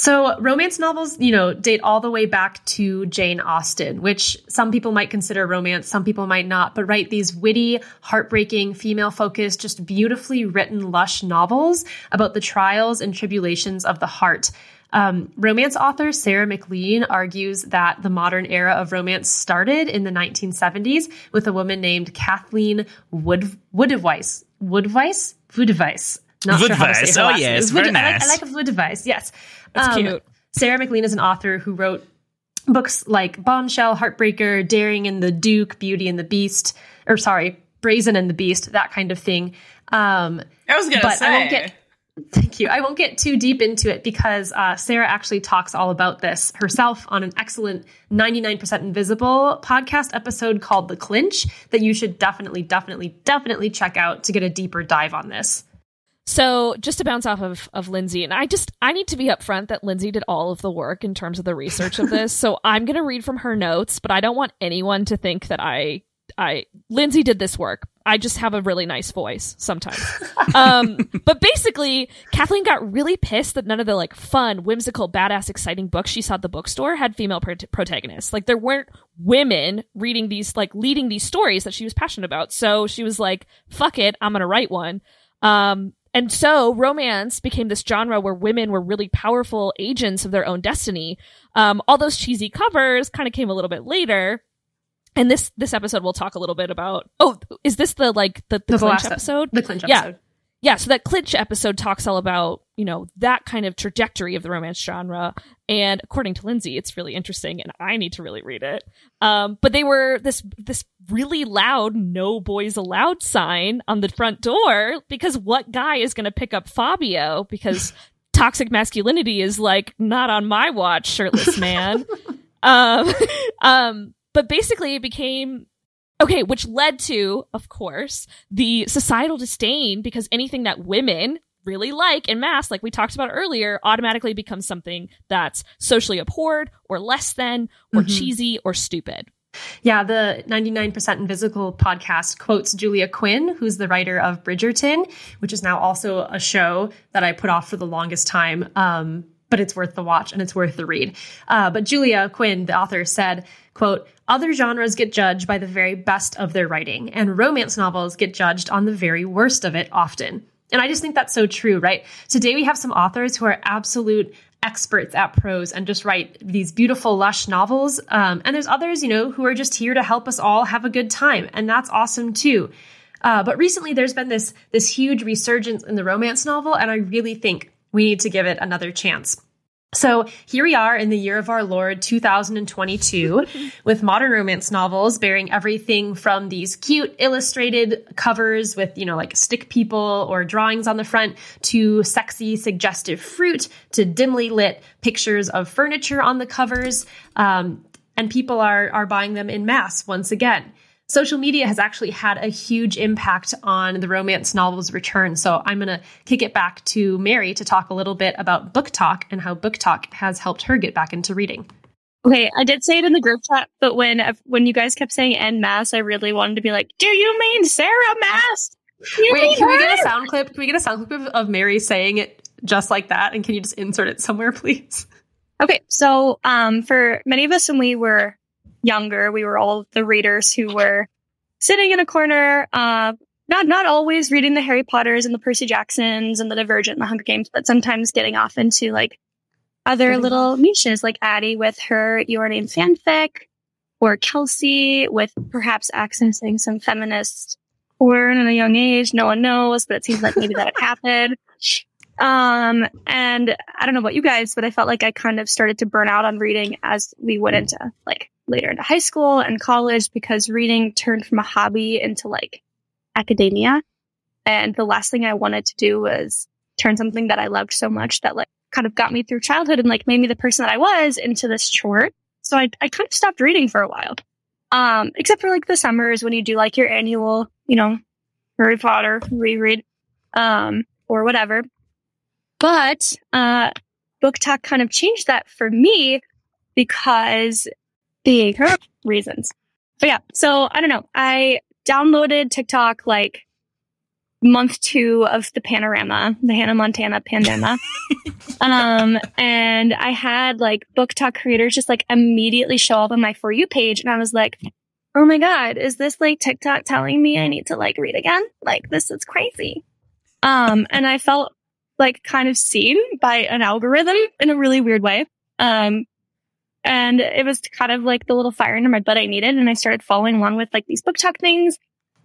C: So, romance novels, you know, date all the way back to Jane Austen, which some people might consider romance, some people might not, but right, these witty, heartbreaking, female focused, just beautifully written, lush novels about the trials and tribulations of the heart. Um, romance author Sarah MacLean argues that the modern era of romance started in the 1970s with a woman named Kathleen Wood Woodweiss. Woodweiss? Woodweiss. Not sure how to
B: Woodweiss.
C: say her
B: Oh, yes,
C: Wood-
B: very
C: I like, I
B: nice.
C: like Woodweiss, yes.
D: That's
C: Um,
D: cute.
C: Sarah MacLean is an author who wrote books like Bombshell, Heartbreaker, Daring and the Duke, Beauty and the Beast, or sorry, Brazen and the Beast, that kind of thing. Um,
E: I was gonna
C: But
E: say.
C: I won't get- thank you. I won't get too deep into it because uh, Sarah actually talks all about this herself on an excellent 99% Invisible podcast episode called The Clinch that you should definitely, definitely, definitely check out to get a deeper dive on this.
D: So just to bounce off of, of Lindsay, and I just I need to be upfront that Lindsay did all of the work in terms of the research of this. so I'm gonna read from her notes, but I don't want anyone to think that I I Lindsay did this work. I just have a really nice voice sometimes. um, but basically, Kathleen got really pissed that none of the like fun, whimsical, badass, exciting books she saw at the bookstore had female prot- protagonists. Like there weren't women reading these like leading these stories that she was passionate about. So she was like, "Fuck it, I'm gonna write one." Um, and so romance became this genre where women were really powerful agents of their own destiny. Um, all those cheesy covers kind of came a little bit later. And this this episode we'll talk a little bit about. Oh, is this the like the, the,
C: The
D: clinch episode?
C: The Clinch
D: Yeah.
C: episode.
D: yeah, so that Clinch episode talks all about, you know, that kind of trajectory of the romance genre. And according to Lindsay, it's really interesting and I need to really read it. Um, but they were this this really loud no boys allowed sign on the front door because what guy is gonna pick up Fabio? Because toxic masculinity is like not on my watch, shirtless man. um um but basically it became Okay, which led to, of course, the societal disdain because anything that women really like in mass, like we talked about earlier, automatically becomes something that's socially abhorred or less than or
C: Mhm.
D: cheesy or stupid.
C: Yeah, the 99% Invisible podcast quotes Julia Quinn, who's the writer of Bridgerton, which is now also a show that I put off for the longest time. Um, but it's worth the watch and it's worth the read. Uh, but Julia Quinn, the author, said, quote, other genres get judged by the very best of their writing, and romance novels get judged on the very worst of it often. And I just think that's so true, right? Today we have some authors who are absolute experts at prose and just write these beautiful, lush novels. Um, and there's others, you know, who are just here to help us all have a good time. And that's awesome too. Uh, but recently there's been this, this huge resurgence in the romance novel. And I really think we need to give it another chance. So here we are in the year of our Lord 2022 with modern romance novels bearing everything from these cute illustrated covers with, you know, like stick people or drawings on the front to sexy suggestive fruit to dimly lit pictures of furniture on the covers. Um, and people are, are buying them in mass once again social media has actually had a huge impact on the romance novel's return. So I'm going to kick it back to Mary to talk a little bit about BookTok and how BookTok has helped her get back into reading.
H: Okay, I did say it in the group chat, but when when you guys kept saying "en masse," I really wanted to be like, "Do you mean Sarah Maas? You
C: Wait, can we get a sound clip? Can we get a sound clip of, of Mary saying it just like that? And can you just insert it somewhere, please?
H: Okay, so um, for many of us when we were younger, we were all the readers who were sitting in a corner, uh, not not always reading the Harry Potters and the Percy Jacksons and the Divergent and the Hunger Games, but sometimes getting off into like other little niches, like Addie with her Your Name fanfic, or Kelsey with perhaps accessing some feminist porn at a young age. No one knows, but it seems like maybe that happened. Um, and I don't know about you guys, but I felt like I kind of started to burn out on reading as we went into like later into high school and college because reading turned from a hobby into like academia. And the last thing I wanted to do was turn something that I loved so much that like kind of got me through childhood and like made me the person that I was into this chore. So I, I kind of stopped reading for a while. Um, except for like the summers when you do like your annual, you know, Harry Potter reread, um, or whatever. But, uh, BookTok kind of changed that for me because the reasons. But yeah, so I don't know. I downloaded TikTok like month two of the panorama, the Hannah Montana pandemic. um, and I had like BookTok creators just like immediately show up on my For You page. And I was like, oh my God, is this like TikTok telling me I need to like read again? Like, this is crazy. Um, and I felt like kind of seen by an algorithm in a really weird way. Um, and it was kind of like the little fire under my butt I needed. And I started following along with like these BookTok things.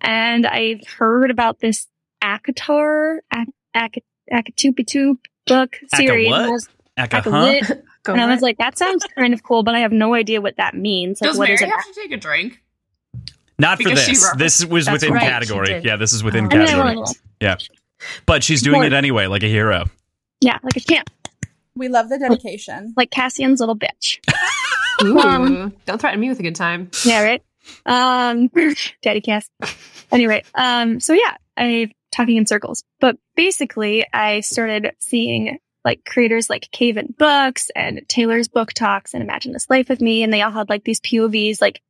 H: And I heard about this ACOTAR, Ak- Ak- Akatupitu book
B: Aka
H: series.
B: what?
H: And I was,
B: Aka, huh?
H: Akalit.
C: Go
H: and I was like, that sounds kind of cool, but I have no idea what that means. Like,
E: Does
H: what
E: Mary
H: is it?
E: have to take a drink?
B: Not for
E: Because she
B: this. This was
C: That's
B: within
C: right,
B: category. Yeah, this is within
C: Oh.
H: I mean,
B: category.
H: well,
B: Yeah. But she's doing
H: More-
B: it anyway, like a hero.
H: yeah, like a champ,
F: We love the dedication.
H: like Cassian's little bitch.
C: Ooh,
H: Um,
C: don't threaten me with a good time.
H: Yeah, right. Um, Daddy Cass. Anyway, um, so yeah, I'm talking in circles, but basically, I started seeing like creators like Caven Books and Taylor's Book Talks and Imagine This Life with Me, and they all had like these POVs, like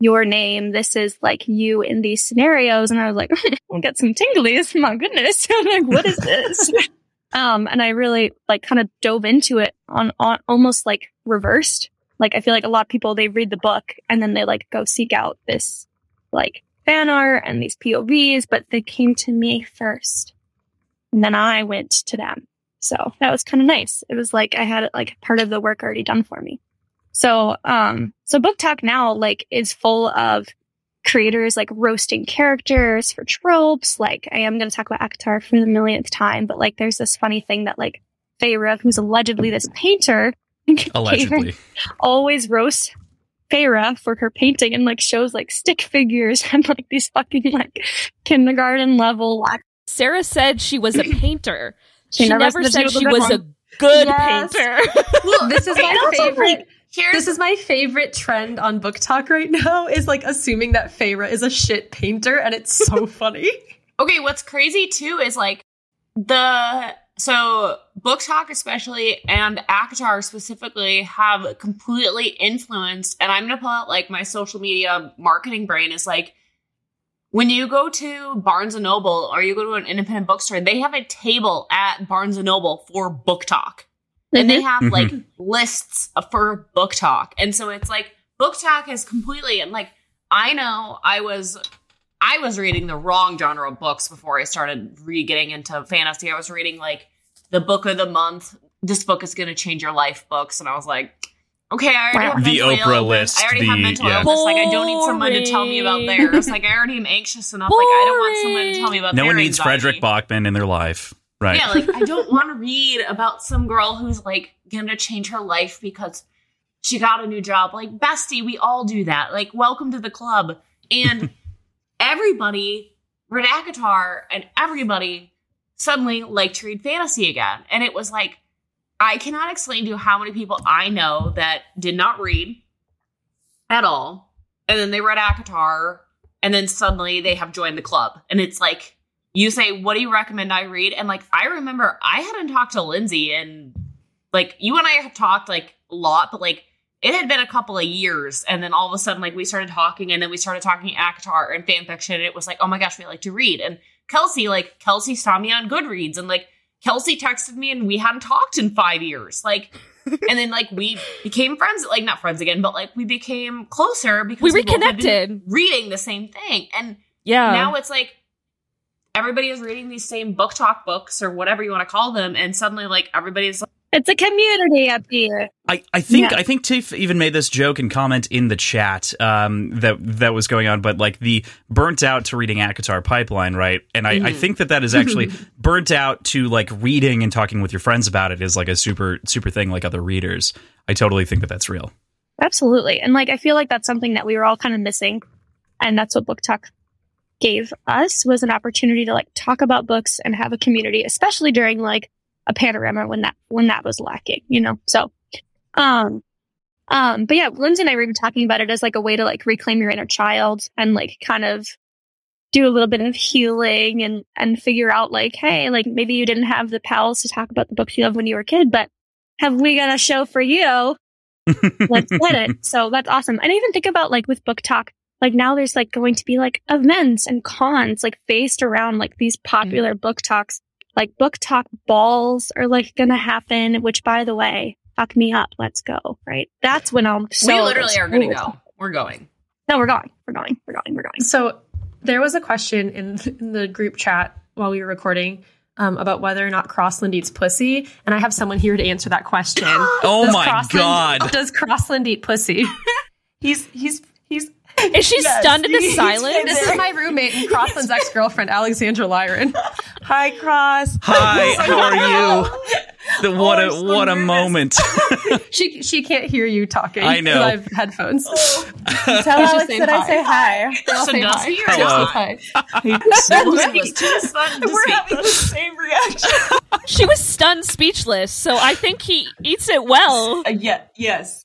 H: your name. This is like you in these scenarios, and I was like, I got some tinglies. My goodness, I'm like, what is this? um, and I really like kind of dove into it on, on almost like reversed. Like I feel like a lot of people they read the book and then they like go seek out this like fan art and these POVs, but they came to me first. And then I went to them. So that was kind of nice. It was like I had like part of the work already done for me. So um so BookTok now like is full of creators like roasting characters for tropes. Like I am gonna talk about ACOTAR for the millionth time, but like there's this funny thing that like Feyre, who's allegedly this painter,
B: Allegedly.
H: always roasts Feyre for her painting and like shows like stick figures and like these fucking like kindergarten level. Like,
D: Sarah said she was a painter.
H: She
D: She,
H: never
D: never,
H: said
D: said
H: she
D: she
H: was a good
D: a good
C: Yes.
D: painter.
C: This is my
H: also,
C: favorite.
E: Here's
C: This is my favorite trend on BookTok right now is like assuming that Feyre is a shit painter and it's so funny.
E: Okay, what's crazy too is like the so BookTok especially and ACOTAR specifically have completely influenced and I'm gonna pull out like my social media marketing brain is like when you go to Barnes and Noble or you go to an independent bookstore, they have a table at Barnes and Noble for BookTok. And they have
B: Mhm.
E: like lists for BookTok. And so it's like BookTok is completely and like I know I was I was reading the wrong genre of books before I started re getting into fantasy. I was reading like the book of the month. This book is going to change your life books, and I was like, okay, I already
H: Wow.
E: have
B: The Oprah
E: illness.
B: list,
E: I already have mental
B: yeah.
E: illness. Like I don't need someone to tell me about
D: Boring.
E: theirs. Like I already am anxious enough. Like I don't want someone to tell me about.
B: No one needs
E: anxiety.
B: Fredrik Backman in their life. Right.
E: Yeah, like I don't want to read about some girl who's like gonna change her life because she got a new job. Like, bestie, we all do that. Like, welcome to the club. And everybody read ACOTAR and everybody suddenly liked to read fantasy again. And it was like, I cannot explain to you how many people I know that did not read at all. And then they read ACOTAR and then suddenly they have joined the club. And it's like, you say, What do you recommend I read? And like, I remember I hadn't talked to Lindsay and like you and I have talked like a lot, but like it had been a couple of years. And then all of a sudden, like we started talking and then we started talking ACOTAR and fan fiction. And it was like, Oh my gosh, we like to read. And Kelsey, like, Kelsey saw me on Goodreads and like Kelsey texted me and we hadn't talked in five years. Like, and then like we became friends, like not friends again, but like we became closer because
D: We
E: both had been
D: reconnected.
E: reading the same thing. And
D: Yeah.
E: now it's like everybody is reading these same BookTok books or whatever you want to call them, and suddenly like everybody's like,
H: It's a community up here.
B: I, I think
H: Yeah.
B: I think Tiff even made this joke and comment in the chat um, that that was going on, but like the burnt out to reading ACOTAR pipeline, right? And I, I think that that is actually burnt out to like reading and talking with your friends about it is like a super super thing like other readers. I totally think that that's real.
H: Absolutely. And like, I feel like that's something that we were all kind of missing. And that's what BookTok gave us was an opportunity to like talk about books and have a community, especially during like a panorama when that, when that was lacking, you know? So, um, um, but yeah, Lindsay and I were even talking about it as like a way to like reclaim your inner child and like kind of do a little bit of healing and, and figure out like, hey, like maybe you didn't have the pals to talk about the books you loved when you were a kid, but have we got a show for you? let's get it. So that's awesome. And I even think about like with BookTok, like now there's like going to be like events and cons like based around like these popular BookToks. Like BookTok balls are like gonna happen, which by the way, fuck me up. Let's go. Right. That's when I'm so
E: we literally are going to go. We're going.
H: No, we're going. We're going. We're going. We're going.
C: So there was a question in, in the group chat while we were recording um, about whether or not Crossland eats pussy, and I have someone here to answer that question.
B: Oh
C: Does
B: my
C: Crossland-
B: god!
C: Does Crossland eat pussy?
E: He's he's he's
D: Is she
E: Yes,
D: stunned into
E: he's-
D: silence?
C: this is my roommate and Crossland's ex girlfriend, Alexandra Lyron.
E: hi Kross.
B: Hi, how are you? The, what
E: Oh,
B: a
E: so
B: what a moment!
C: She she can't hear you talking.
B: I know.
C: 'cause I have headphones.
F: Tell
C: just
F: Alex
C: saying
F: that I
C: hi.
F: say hi.
C: They all
E: So
C: say hi.
E: he
B: Hello.
C: hi.
E: So nervous. Too fun to
I: We're having the same reaction.
D: She was stunned speechless, so I think he eats it well.
I: Uh, yeah, yes.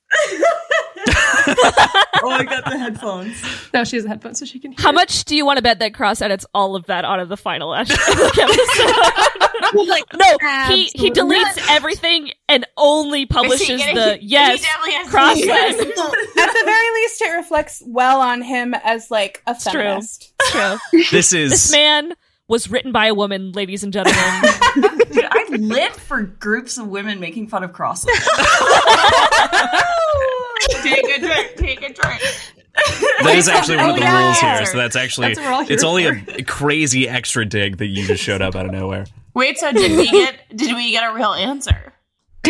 I: Oh, I got the headphones.
C: Now she has a headphones so she can hear.
D: How much do you want to bet that Kross edits all of that out of the final Ash- episode?
H: like,
D: no, he he
H: Absolutely.
D: deletes everything and only publishes
E: he
D: the
E: he
D: yes
E: definitely has
D: Crossland.
F: At the very least, it reflects well on him as like a
D: true.
F: feminist.
D: True.
B: This is
D: This man was written by a woman, ladies and gentlemen.
I: Dude, I live for groups of women making fun of Crossland.
B: That is oh, actually one of the
C: Oh, yeah.
B: rules here. So that's actually
C: That's what we're all here
B: it's only
C: for.
B: a crazy extra dig that you just showed up out of nowhere.
E: Wait, so did we get did we get a real answer?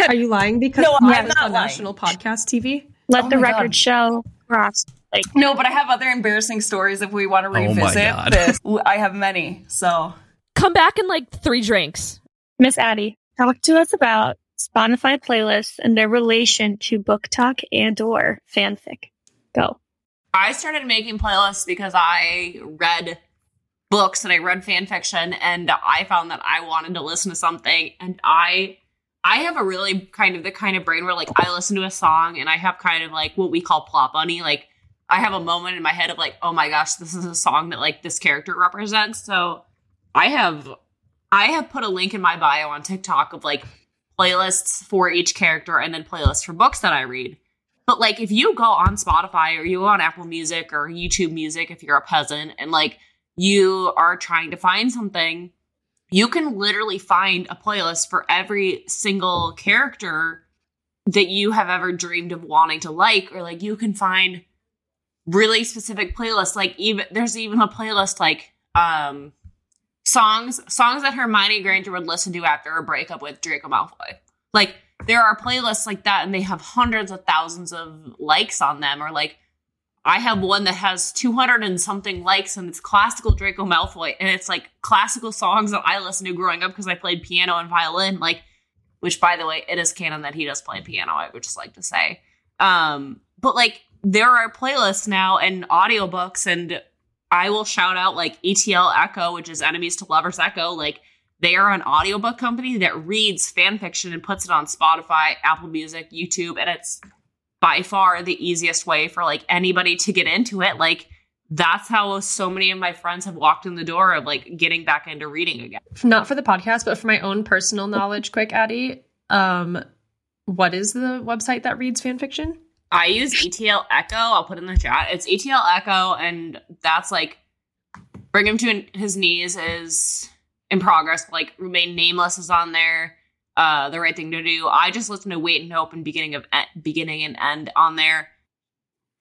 C: Are you lying because
I: No,
C: you
I: I'm not
C: on
I: lying.
H: Oh
C: national podcast TV?
H: let
I: Oh
H: the record
I: God.
H: show Kross. Like,
I: No, but I have other embarrassing stories if we want to
B: Oh my
I: revisit
B: God.
I: this. I have many. So
D: Come back in like three drinks.
H: Miss Addie, talk to us about Spotify playlists and their relation to BookTok and or fanfic. Go.
E: I started making playlists because I read books and I read fan fiction and I found that I wanted to listen to something. And I I have a really kind of the kind of brain where like I listen to a song and I have kind of like what we call plot bunny. Like I have a moment in my head of like oh my gosh this is a song that like this character represents. So I have I have put a link in my bio on TikTok of like playlists for each character and then playlists for books that I read but like if you go on Spotify or you go on Apple Music or YouTube Music if you're a peasant and like you are trying to find something, you can literally find a playlist for every single character that you have ever dreamed of wanting to like or like you can find really specific playlists like even there's even a playlist like um songs songs that Hermione Granger would listen to after a breakup with Draco Malfoy. Like there are playlists like that and they have hundreds of thousands of likes on them or like I have one that has 200 and something likes and it's classical Draco Malfoy and it's like classical songs that I listened to growing up because I played piano and violin like which by the way it is canon that he does play piano I would just like to say. Um but like there are playlists now and audiobooks and I will shout out like ETL Echo which is enemies to lovers Echo like they are an audiobook company that reads fan fiction and puts it on Spotify, Apple Music, YouTube, and it's by far the easiest way for like anybody to get into it. Like that's how so many of my friends have walked in the door of like getting back into reading again.
C: Not for the podcast, but for my own personal knowledge, quick Addie. Um, what is the website that reads fan fiction?
E: I use ETL Echo. I'll put in the chat. It's ETL Echo, and that's like bring him to his knees is in progress. Like remain nameless is on there. Uh, the right thing to do. I just listen to Wait and Hope and beginning of e- beginning and end on there.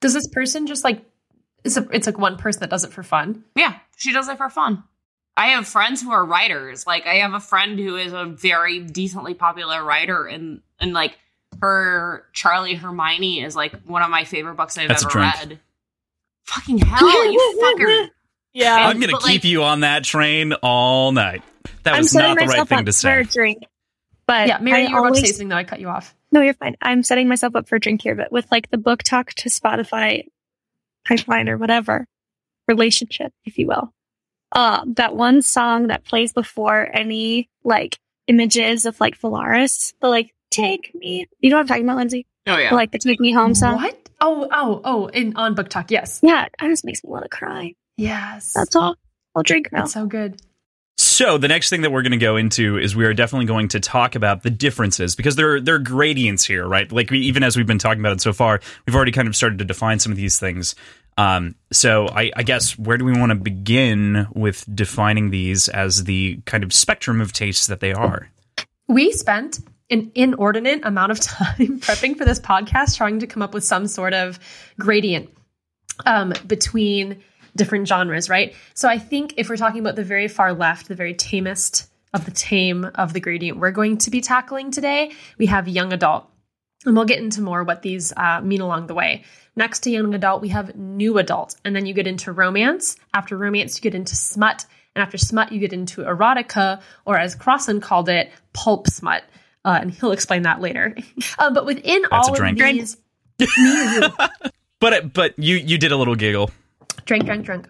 C: Does this person just like it's a it's like one person that does it for fun?
E: Yeah, she does it for fun. I have friends who are writers. Like I have a friend who is a very decently popular writer, and and like her Charlie Hermione is like one of my favorite books I've
B: That's
E: ever read. Fucking hell, you fucker!
D: Yeah.
B: I'm going to keep
E: like-
B: you on that train all night. That was not the right
H: myself
B: thing
H: up
B: to
H: for
B: say.
H: a drink. But
C: Yeah, Mary,
H: I
C: you were about to
H: always-
C: say something though. I cut you off.
H: No, you're fine. I'm setting myself up for a drink here, but with like the BookTok to Spotify pipeline or whatever relationship, if you will. Um, that one song that plays before any like images of like Velaris, the like take me. You know what I'm talking about, Lindsay?
E: Oh yeah.
H: The, like the take me home song.
C: What? Oh, oh, oh! In on BookTok, yes,
H: Yeah, it just makes me want to cry.
C: Yes.
H: That's all. I'll drink now.
C: That's so good.
B: So the next thing that we're going to go into is we are definitely going to talk about the differences because there are, there are gradients here, right? Like we, even as we've been talking about it so far, we've already kind of started to define some of these things. Um, so I, I guess where do we want to begin with defining these as the kind of spectrum of tastes that they are?
C: We spent an inordinate amount of time prepping for this podcast, trying to come up with some sort of gradient um, between different genres, right? So I think if we're talking about the very far left, the very tamest of the tame of the gradient we're going to be tackling today, we have young adult. And we'll get into more what these uh, mean along the way. Next to young adult, we have new adult. And then you get into romance. After romance, you get into smut. And after smut, you get into erotica, or as Crossan called it, pulp smut. Uh, and he'll explain that later. Uh, but within
B: That's
C: all
B: drink.
C: of these, me or you?
B: But but you you did a little giggle.
C: Drink, drink, drink.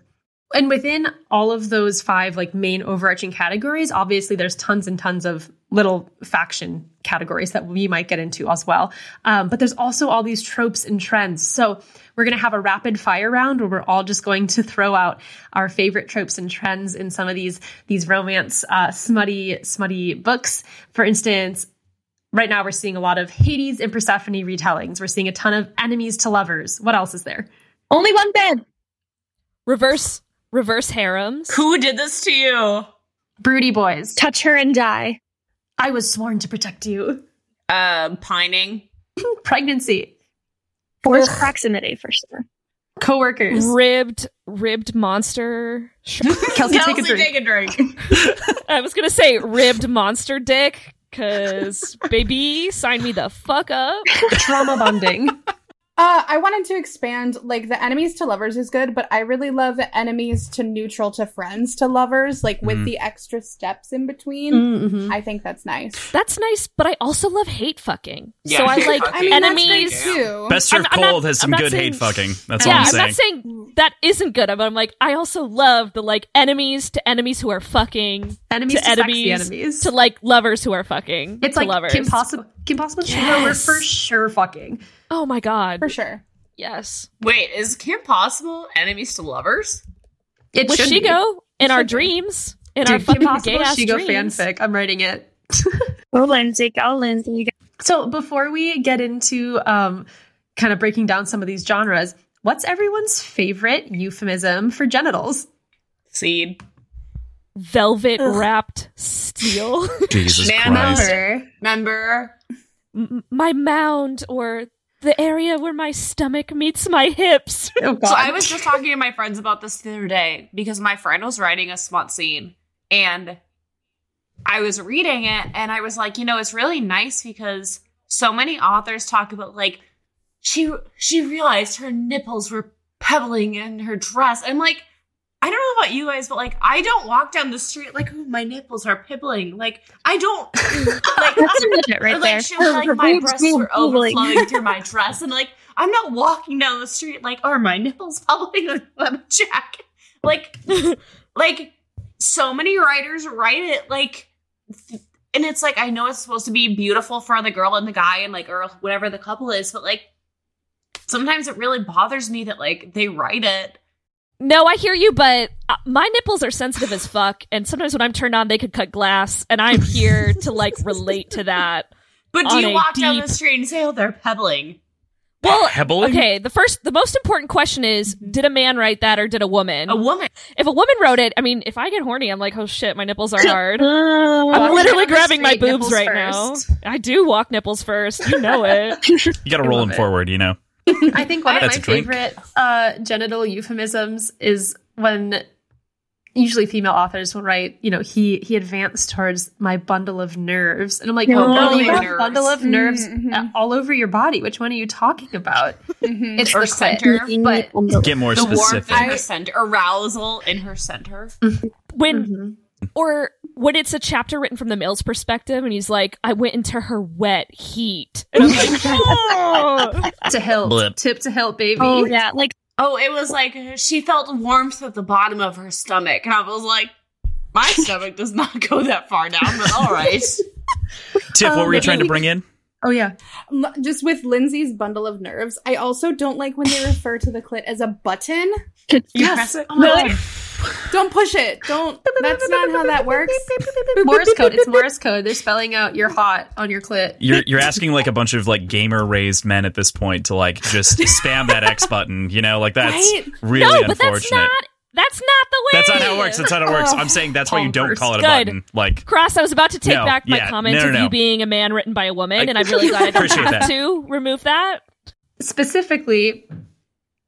C: And within all of those five like main overarching categories, obviously there's tons and tons of little faction categories that we might get into as well. Um, but there's also all these tropes and trends. So we're going to have a rapid fire round where we're all just going to throw out our favorite tropes and trends in some of these these romance uh, smutty smutty books. For instance, right now we're seeing a lot of Hades and Persephone retellings. We're seeing a ton of enemies to lovers. What else is there?
H: Only one bed.
D: Reverse reverse harems.
E: Who did this to you?
C: Broody boys.
H: Touch her and die.
C: I was sworn to protect you.
E: Uh, pining.
C: Pregnancy.
H: Forced proximity for sure.
C: Coworkers.
D: Ribbed ribbed monster. sh-
C: Kelsey, take a
E: Kelsey,
C: drink.
E: take a drink.
D: I was gonna say ribbed monster dick, cause baby, sign me the fuck up.
C: Trauma bonding.
F: Uh, I wanted to expand, like, the enemies to lovers is good, but I really love the enemies to neutral to friends to lovers, like, with
B: Mhm.
F: the extra steps in between.
C: Mm-hmm.
F: I think that's nice.
D: That's nice, but I also love hate fucking.
E: Yeah,
D: so I
E: hate
D: like.
F: I mean,
D: enemies.
F: that's too.
B: Best served
D: I'm- I'm not-
B: cold has some good
D: saying-
B: hate fucking. That's
D: yeah,
B: all I'm
D: I'm
B: saying.
D: not saying that isn't good, but I'm like, I also love the like enemies to enemies who are fucking
C: Enemies
D: to,
C: to,
D: enemies,
C: enemies.
D: to like lovers who are fucking.
C: it's
D: to
C: like
D: lovers.
C: Kim Possible. Kim Possible and Shiva were
D: Yes.
C: for sure fucking.
D: oh my god,
F: For sure.
D: yes.
E: Wait, is Kim Possible enemies to lovers?
C: It
D: With
C: should be.
D: Shego in our dreams, in
C: Dude,
D: our
C: Kim
D: fucking
C: Possible
D: gay ass
C: Shego
D: dreams.
C: fanfic. I'm writing it.
H: oh Lindsay. Go Lindsay.
C: So before we get into um, kind of breaking down some of these genres, what's everyone's favorite euphemism for genitals?
E: Seed.
D: Velvet wrapped steel,
B: Jesus
E: Man,
B: Christ.
C: Remember,
E: Remember?
D: M- my mound, or the area where my stomach meets my hips.
C: oh god,
E: So I was just talking to my friends about this the other day because my friend was writing a smut scene and I was reading it and I was like, you know, it's really nice because so many authors talk about like she she realized her nipples were pebbling in her dress. I'm like, I don't know about you guys, but like I don't walk down the street like, oh, my nipples are pibbling. Like I don't like
H: That's legit right
E: or,
H: there.
E: like she like
H: Her
E: my breasts were overflowing through my dress, and like I'm not walking down the street like, are my nipples bubbling with my jacket? Like, like so many writers write it like, and it's like I know it's supposed to be beautiful for the girl and the guy and like or whatever the couple is, but like sometimes it really bothers me that like they write it.
D: No, I hear you, but uh, my nipples are sensitive as fuck, and sometimes when I'm turned on, they could cut glass, and I'm here to like relate to that.
E: But do you
D: a
E: walk down the street and say, "Oh, they're pebbling"?
D: Well,
B: Pebbling?
D: okay. The first, the most important question is: Did a man write that, or did a woman?
E: A woman.
D: if a woman wrote it, I mean, if I get horny, I'm like, oh shit, my nipples are hard.
H: Uh,
D: I'm literally
C: down the
D: grabbing my boobs right
C: first.
D: now. I do walk nipples first. You know it.
B: You got to roll
C: love
B: them
C: it.
B: forward, you know.
C: I think one of my favorite uh, genital euphemisms is when usually female authors will write, you know, he he advanced towards my bundle of nerves, and I'm like,
H: Oh,
C: oh, girl, you have a bundle of nerves
F: Mhm.
C: uh, all over your body. Which one are you talking about?
F: Mhm.
C: It's
E: Or
C: the
E: center.
C: center, but
B: Get more
E: The warmth
B: specific.
E: in her center, arousal in her center.
D: when
C: Mhm.
D: or when it's a chapter written from the male's perspective and he's like i went into her wet heat and i'm like oh.
C: to help,
B: Blip.
C: tip to help, baby.
H: Oh yeah, like
E: Oh, it was like she felt warmth at the bottom of her stomach, and I was like, my stomach does not go that far down, but all right.
B: Tiff, what
C: Um,
B: were you trying to bring in?
C: Oh yeah,
F: Just with Lindsay's bundle of nerves, I also don't like when they refer to the clit as a button.
E: Yes.
C: Oh my God.
F: Don't push it. Don't. That's not how that works.
C: Morse code. It's Morse code. They're spelling out "you're hot" on your clit.
B: You're you're asking like a bunch of like gamer raised men at this point to like just spam that X button, you know, like that's
F: Right?
B: really
D: no but that's
B: unfortunate.
D: not that's not the way
B: That's not how it works. That's not how it works. I'm saying that's why you don't
C: Converse.
B: call it a
D: Good.
B: button. Like
D: Kross, I was about to take
B: No,
D: back my
B: yeah,
D: comment
B: no, no,
D: of you being a man written by a woman,
B: I-
D: and I'm really glad I don't
B: Appreciate
D: have
B: that.
D: to remove that.
C: Specifically,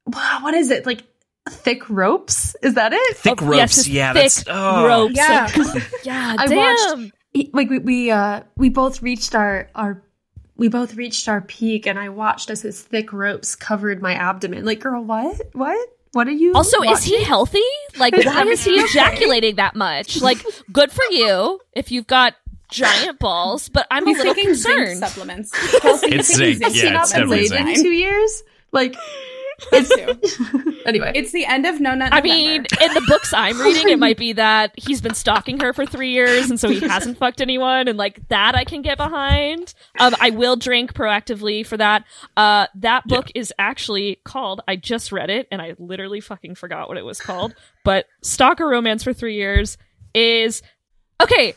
C: what is it like? Thick ropes? Is that it?
B: thick
D: Oh,
B: ropes.
D: yes,
B: yeah,
D: thick
B: that's oh.
D: ropes.
F: Yeah.
D: Yeah,
C: I
D: damn.
C: watched- Like we we uh we both reached our our we both reached our peak, and I watched as his thick ropes covered my abdomen. Like, girl, what? What? What are you?
D: Also, is he healthy? Like, why is he ejaculating that much? Like, good for you if you've got giant balls, but I'm a little
F: taking zinc
D: concerned.
F: supplements. Kelsey,
B: It's
F: he's taking
B: zinc,
C: Has he
B: yeah,
C: not
B: it's
C: been
B: definitely
C: laid
B: zinc.
C: in two years? Like,
F: It's too.
C: anyway,
F: It's the end of No Nut
D: I
F: November.
D: mean, in the books I'm reading, it might be that he's been stalking her for three years, and so he hasn't fucked anyone, and like that I can get behind. Um, I will drink proactively for that. Uh, that book is actually called. I just read it, and I literally fucking forgot what it was called. But Stalker Romance for three years is okay.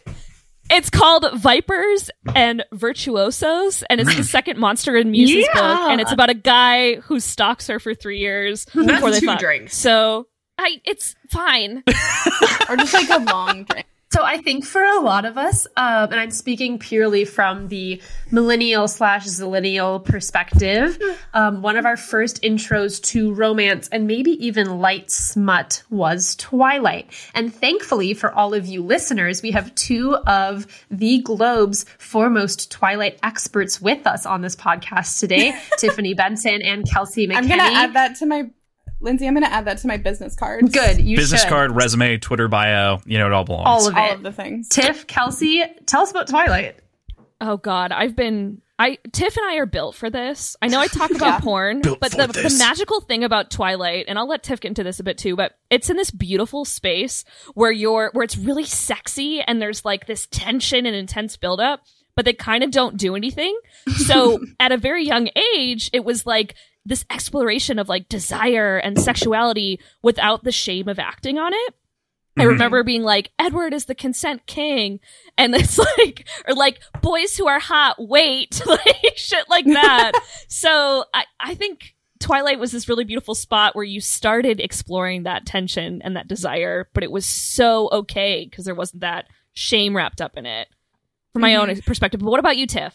D: It's called Vipers and Virtuosos, and it's the mm. second Monsters and Muses
C: Yeah.
D: book, and it's about a guy who stalks her for three years
E: That's
D: before they
E: two
D: fuck.
E: drinks.
D: So I, it's fine.
F: or just like a long drink.
C: So I think for a lot of us, um, and I'm speaking purely from the millennial slash zillennial perspective, um, one of our first intros to romance and maybe even light smut was Twilight. And thankfully for all of you listeners, we have two of the Globe's foremost Twilight experts with us on this podcast today, Tiffany Benson and Kelsey McKinney.
F: I'm gonna add that to my Lindsay. I'm gonna add that to my business card.
C: Good, you
B: Business
C: should.
B: card, resume, Twitter bio, you know it all belongs.
C: All of
F: all of the things.
C: Tiff, Kelsey, tell us about Twilight.
D: Oh God, I've been. I Tiff and I are built for this. I know I talk about
F: Yeah.
D: porn,
B: Built
D: but the, the magical thing about Twilight, and I'll let Tiff get into this a bit too, but it's in this beautiful space where you're where it's really sexy and there's like this tension and intense buildup, but they kind of don't do anything. So at a very young age, it was like this exploration of like desire and sexuality without the shame of acting on it. I
B: Mhm.
D: remember being like, Edward is the consent king. And it's like, or like, boys who are hot, wait, like shit like that. so I, I think Twilight was this really beautiful spot where you started exploring that tension and that desire, but it was so okay because there wasn't that shame wrapped up in it from my own perspective. But what about you, Tiff?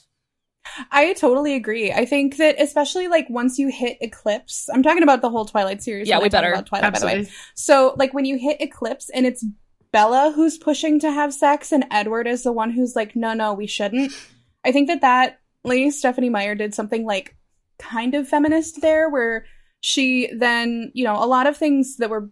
F: I totally agree. I think that especially like once you hit Eclipse, I'm talking about the whole Twilight series.
D: Yeah, we
F: I
D: better.
F: about Twilight, by the way. So like when you hit Eclipse and it's Bella who's pushing to have sex and Edward is the one who's like, no, no, we shouldn't. I think that that lady Stephenie Meyer did something like kind of feminist there, where she then you know a lot of things that were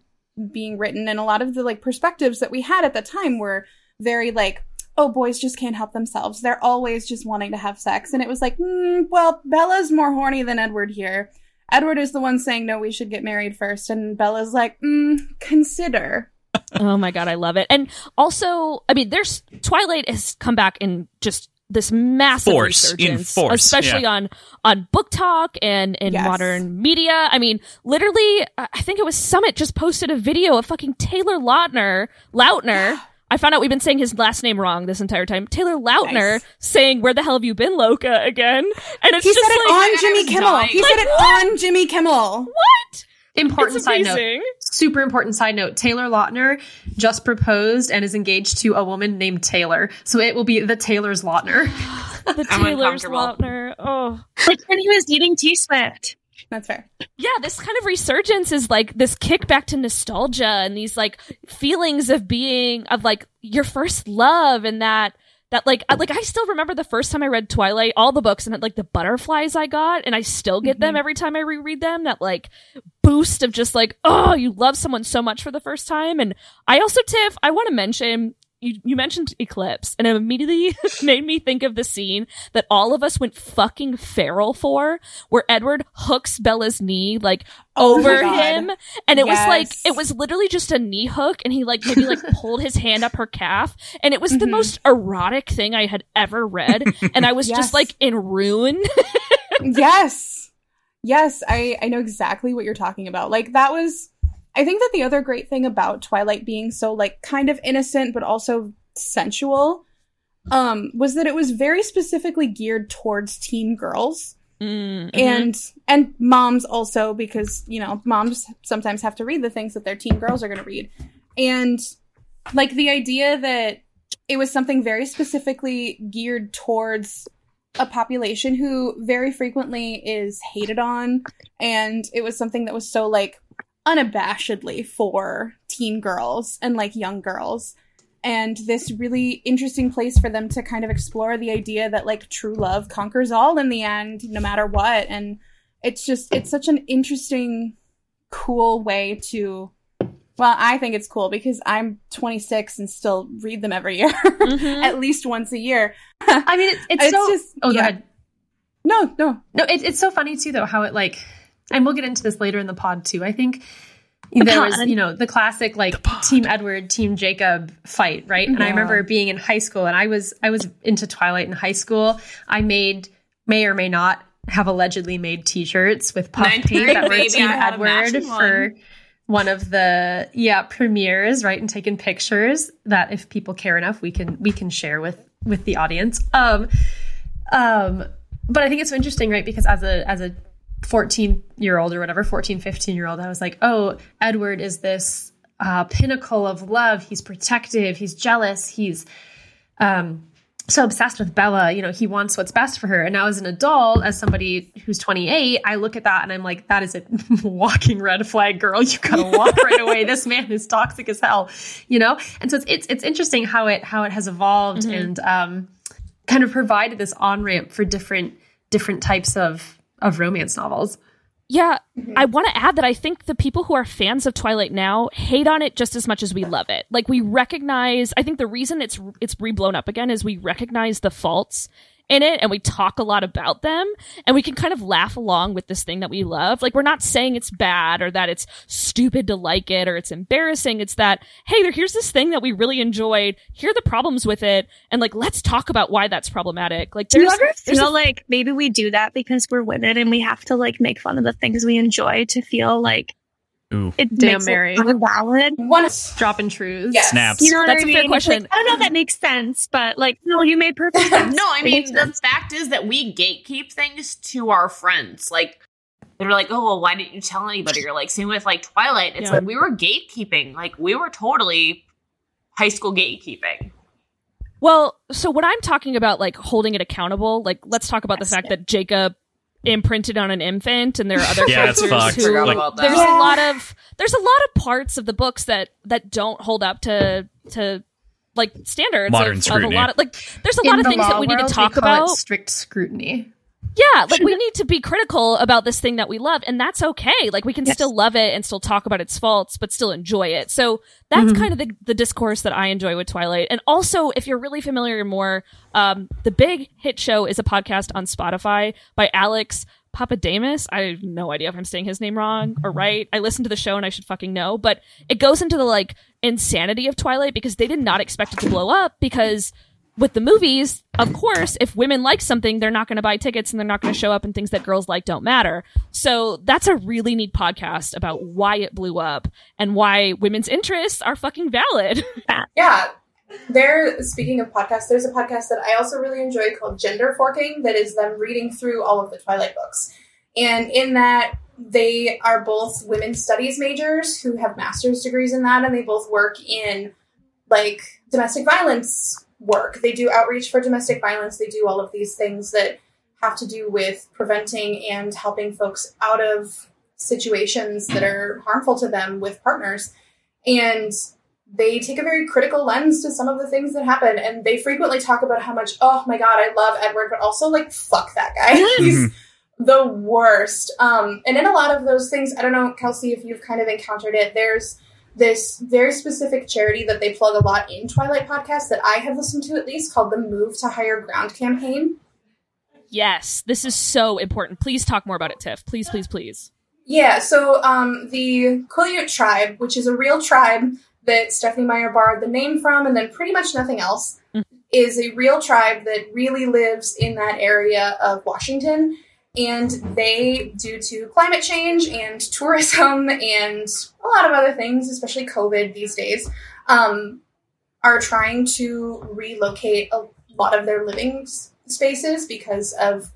F: being written and a lot of the like perspectives that we had at the time were very like oh boys just can't help themselves they're always just wanting to have sex and it was like mm, well bella's more horny than edward here edward is the one saying no we should get married first and bella's like mm, consider
D: oh my god, I love it. And also, I mean, there's Twilight has come back in just this massive
B: Force, in
D: resurgence,
B: force,
D: especially
B: yeah.
D: on on BookTok and in
F: Yes.
D: modern media. I mean, literally, I I think it was Summit just posted a video of fucking Taylor Lautner, Lautner. I found out we've been saying his last name wrong this entire time. Taylor Lautner
F: Nice.
D: saying, "Where the hell have you been, Loca?" Again, and it's
F: he
D: just
F: said it
D: like,
F: on jimmy kimmel
E: dying.
F: he
D: Like,
F: said it on jimmy kimmel
D: what?
C: Important
D: It's
C: side note. Super important side note. Taylor Lautner just proposed and is engaged to a woman named Taylor. So it will be the Taylor's Lautner.
D: The
E: I'm
D: Taylor's. Lautner. Oh,
J: Like when he was eating T Swift.
F: That's fair.
D: yeah, this kind of resurgence is like this kickback to nostalgia and these like feelings of being of like your first love and that that like I- like I still remember the first time I read Twilight, all the books and like the butterflies I got, and I still get them mm-hmm. every time I reread them. That like boost of just like oh, you love someone so much for the first time. And I also Tiff, I want to mention. You, you mentioned Eclipse, and it immediately made me think of the scene that all of us went fucking feral for, where Edward hooks Bella's knee like
F: Oh
D: over
F: God.
D: him, and it was like it was literally just a knee hook, and he like maybe like pulled his hand up her calf, and it was the
F: Mhm.
D: most erotic thing I had ever read, and I was
F: Yes.
D: just like in ruin.
F: yes yes i i know exactly what you're talking about like that was i think that the other great thing about twilight being so like kind of innocent but also sensual um was that it was very specifically geared towards teen girls
D: Mm, mhm.
F: and and moms also because you know moms sometimes have to read the things that their teen girls are going to read and like the idea that it was something very specifically geared towards a population who very frequently is hated on and it was something that was so like unabashedly for teen girls and like young girls and this really interesting place for them to kind of explore the idea that like true love conquers all in the end no matter what and it's just it's such an interesting cool way to well i think it's cool because i'm 26 and still read them every year
D: Mhm.
F: at least once a year
C: I mean, it's, it's,
F: It's
C: so.
F: just-
C: oh,
F: yeah. no no
C: No, it, it's so funny too, though, how it like, and we'll get into this later in the pod too. I think there was, you know, the classic like Team Edward, Team Jacob fight, right? And I remember being in high school, and I was I was into Twilight in high school. I made may or may not have allegedly made T-shirts with puff
E: Ninth
C: paint that were Team
E: I had a
C: Edward for
E: one.
C: one of the yeah premieres, right? And taking pictures that if people care enough, we can we can share with with the audience. Um, um, but I think it's so interesting, right? Because as a as a 14 year old or whatever, 14, 15 year old, I was like, oh, Edward is this uh, pinnacle of love. He's protective. He's jealous. He's um, so obsessed with Bella. You know, he wants what's best for her. And now, as an adult, as somebody who's 28, I look at that and I'm like, that is a walking red flag, girl. You gotta walk right away. This man is toxic as hell. You know, and so it's it's, it's interesting how it how it has evolved and um, kind of provided this on ramp for different different types of of romance novels.
D: Yeah, mm-hmm. I want to add that I think the people who are fans of Twilight now hate on it just as much as we love it. Like we recognize, I think the reason it's it's reblown up again is we recognize the faults in it and we talk a lot about them and we can kind of laugh along with this thing that we love. Like we're not saying it's bad or that it's stupid to like it or it's embarrassing. It's that hey, there here's this thing that we really enjoyed. Here are the problems with it and like let's talk about why that's problematic. Like
H: Do you
D: there's
H: ever
D: there's
H: feel
D: a-
H: like maybe we do that because we're women and we have to like make fun of the things we enjoy to feel like
B: Ooh.
H: it
C: Damn,
H: makes
C: Mary.
H: it valid?
F: one
C: Dropping truths.
F: Yes.
B: Snaps.
H: You know what
D: That's
H: I
D: a
H: mean?
D: fair question.
H: like, I don't know if that makes sense, but like, no, you made perfect sense.
E: No, I mean the
H: sense.
E: fact is that we gatekeep things to our friends. Like they're like, "Oh, well, why didn't you tell anybody?" Or like, same with like Twilight. It's
D: Yeah.
E: like we were gatekeeping. Like we were totally high school gatekeeping.
D: Well, so when I'm talking about like holding it accountable, like let's talk about the fact that Jacob imprinted on an infant and there are other
B: Yeah, that's
D: characters
B: fucked.
D: who
B: Like-
D: there's
F: Yeah.
D: a lot of there's a lot of parts of the books that that don't hold up to to like standards
B: Modern
D: of, of a
B: scrutiny.
D: lot of like there's a lot of things that
C: law
D: we need to
C: world,
D: talk
C: call it
D: about
C: strict scrutiny.
D: Yeah like we need to be critical about this thing that we love and that's okay like we can
H: Yes.
D: still love it and still talk about its faults but still enjoy it so that's
C: Mhm.
D: kind of the, the discourse that i enjoy with twilight and also if you're really familiar more um, the big hit show is a podcast on spotify by alex Pappademas. I have no idea if I'm saying his name wrong or right. I listened to the show and I should fucking know, but it goes into the like insanity of Twilight because they did not expect it to blow up because with the movies, of course, if women like something, they're not going to buy tickets and they're not going to show up and things that girls like don't matter. So that's a really neat podcast about why it blew up and why women's interests are fucking valid.
F: Yeah. There, speaking of podcasts, there's a podcast that I also really enjoy called Gender Forking that is them reading through all of the Twilight books. And in that, they are both women's studies majors who have master's degrees in that, and they both work in like domestic violence work. They do outreach for domestic violence, they do all of these things that have to do with preventing and helping folks out of situations that are harmful to them with partners. And they take a very critical lens to some of the things that happen. And they frequently talk about how much, oh my God, I love Edward, but also like, fuck that guy. He's the worst. Um, and in a lot of those things, I don't know, Kelsey, if you've kind of encountered it, there's this very specific charity that they plug a lot in Twilight podcast that I have listened to at least called the Move to Higher Ground campaign.
D: Yes, this is so important. Please talk more about it, Tiff. Please, please, please.
F: Yeah, so um, the Quileute tribe, which is a real tribe that Stephenie Meyer borrowed the name from, and then pretty much nothing else,
D: Mhm.
F: is a real tribe that really lives in that area of Washington. And they, due to climate change and tourism and a lot of other things, especially COVID these days, um, are trying to relocate a lot of their living s- spaces because of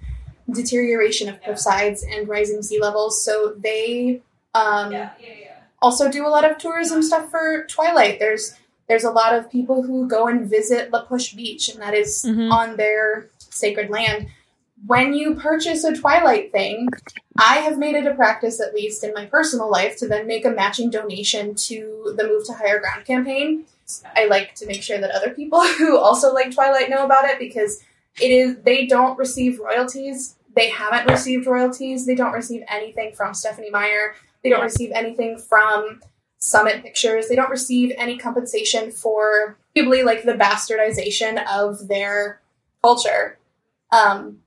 F: deterioration of cliffsides and rising sea levels. So they um, also do a lot of tourism stuff for Twilight. There's there's a lot of people who go and visit La Push Beach, and that is
D: Mhm.
F: on their sacred land. When you purchase a Twilight thing, I have made it a practice, at least in my personal life, to then make a matching donation to the Move to Higher Ground campaign. I like to make sure that other people who also like Twilight know about it because it is they don't receive royalties. They haven't received royalties. They don't receive anything from Stephenie Meyer. They don't receive anything from Summit Pictures. They don't receive any compensation for probably like the bastardization of their culture. Um,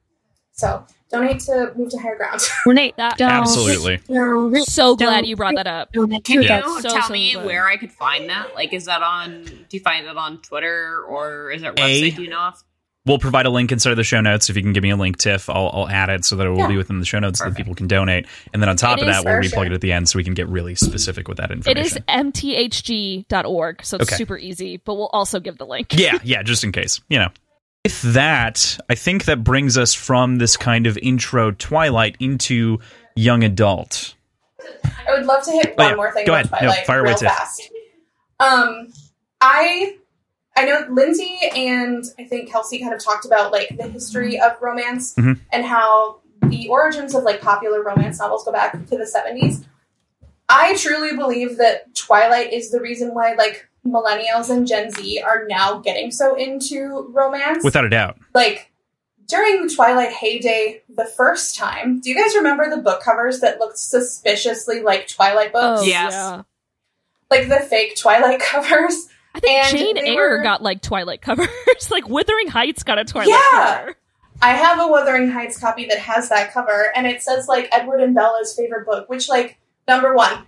F: so donate to move to higher ground.
H: Renee,
D: That-
H: don't.
B: Absolutely.
H: Don't.
D: So glad
H: Don't-
D: you brought that up.
H: Donate
E: Can
B: Yeah.
E: you
D: So,
E: tell
D: so
E: me
D: good.
E: where I could find that? Like, is that on? Do you find it on Twitter or is there a
B: A-
E: Do you know? Off?
B: We'll provide a link inside of the show notes. If you can give me a link, Tiff, I'll, I'll add it so that it will
F: Yeah.
B: be within the show notes so that people can donate. And then on top
D: It
B: of that, we'll
F: for
B: replug it at the end so we can get really specific with that
D: It
B: information.
D: is mthg.org, so it's
B: Okay.
D: super easy, but we'll also give the link.
B: yeah, yeah, just in case, you know. With that, I think that brings us from this kind of intro Twilight into young adult.
F: I would love to hit
B: Oh,
F: one
B: yeah.
F: more thing
B: Go
F: about
B: ahead. No,
F: Twilight
B: fire away,
F: real fast. Um, I I know Lindsay and I think Kelsey kind of talked about like the history of romance
B: Mhm.
F: and how the origins of like popular romance novels go back to the seventies. I truly believe that Twilight is the reason why like millennials and Gen Z are now getting so into romance.
B: Without a doubt.
F: like during the Twilight heyday the first time, do you guys remember the book covers that looked suspiciously like Twilight oh, books?
D: Oh,
E: Yes.
D: yeah.
F: Like the fake Twilight covers?
D: I think
F: And
D: Jane Eyre
F: were-
D: got like Twilight covers. like Wuthering Heights got a Twilight
F: Yeah.
D: cover.
F: I have a Wuthering Heights copy that has that cover, and it says like Edward and Bella's favorite book, which like number one.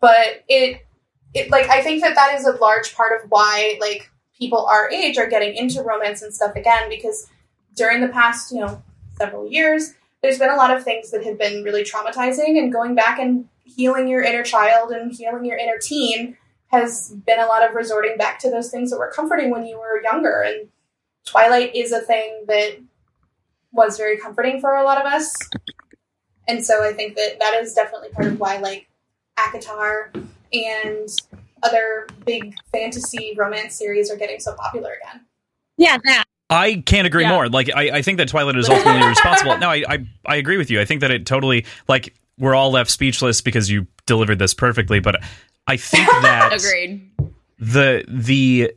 F: But it, it like I think that that is a large part of why like people our age are getting into romance and stuff again because during the past you know several years, there's been a lot of things that have been really traumatizing, and going back and healing your inner child and healing your inner teen has been a lot of resorting back to those things that were comforting when you were younger and Twilight is a thing that was very comforting for a lot of us. And so I think that that is definitely part of why like ACOTAR and other big fantasy romance series are getting so popular again.
H: Yeah, that.
B: I can't agree
D: Yeah.
B: more. Like I, I think that Twilight is ultimately responsible. No, I, I I agree with you. I think that it totally like we're all left speechless because you delivered this perfectly. But I think that
E: Agreed.
B: the the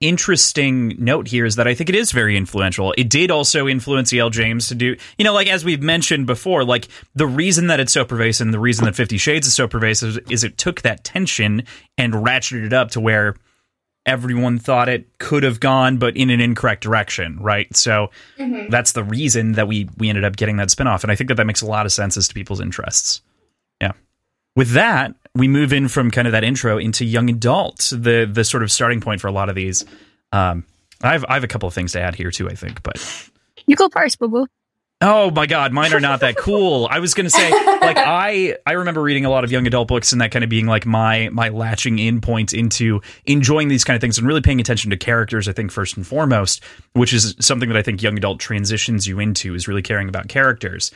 B: interesting note here is that I think it is very influential. It did also influence E.L. James to do, you know, like as we've mentioned before, like the reason that it's so pervasive, and the reason that Fifty Shades is so pervasive is it took that tension and ratcheted it up to where everyone thought it could have gone, but in an incorrect direction, right? So
F: Mm-hmm.
B: that's the reason that we we ended up getting that spinoff, and I think that that makes a lot of sense as to people's interests. Yeah. With that, we move in from kind of that intro into young adult, the the sort of starting point for a lot of these. Um, I've I have a couple of things to add here too, I think, but
H: You go first, boo boo.
B: oh my god, mine are not that cool. I was gonna say like I I remember reading a lot of young adult books and that kind of being like my my latching in point into enjoying these kind of things and really paying attention to characters. I think first and foremost, which is something that I think young adult transitions you into is really caring about characters.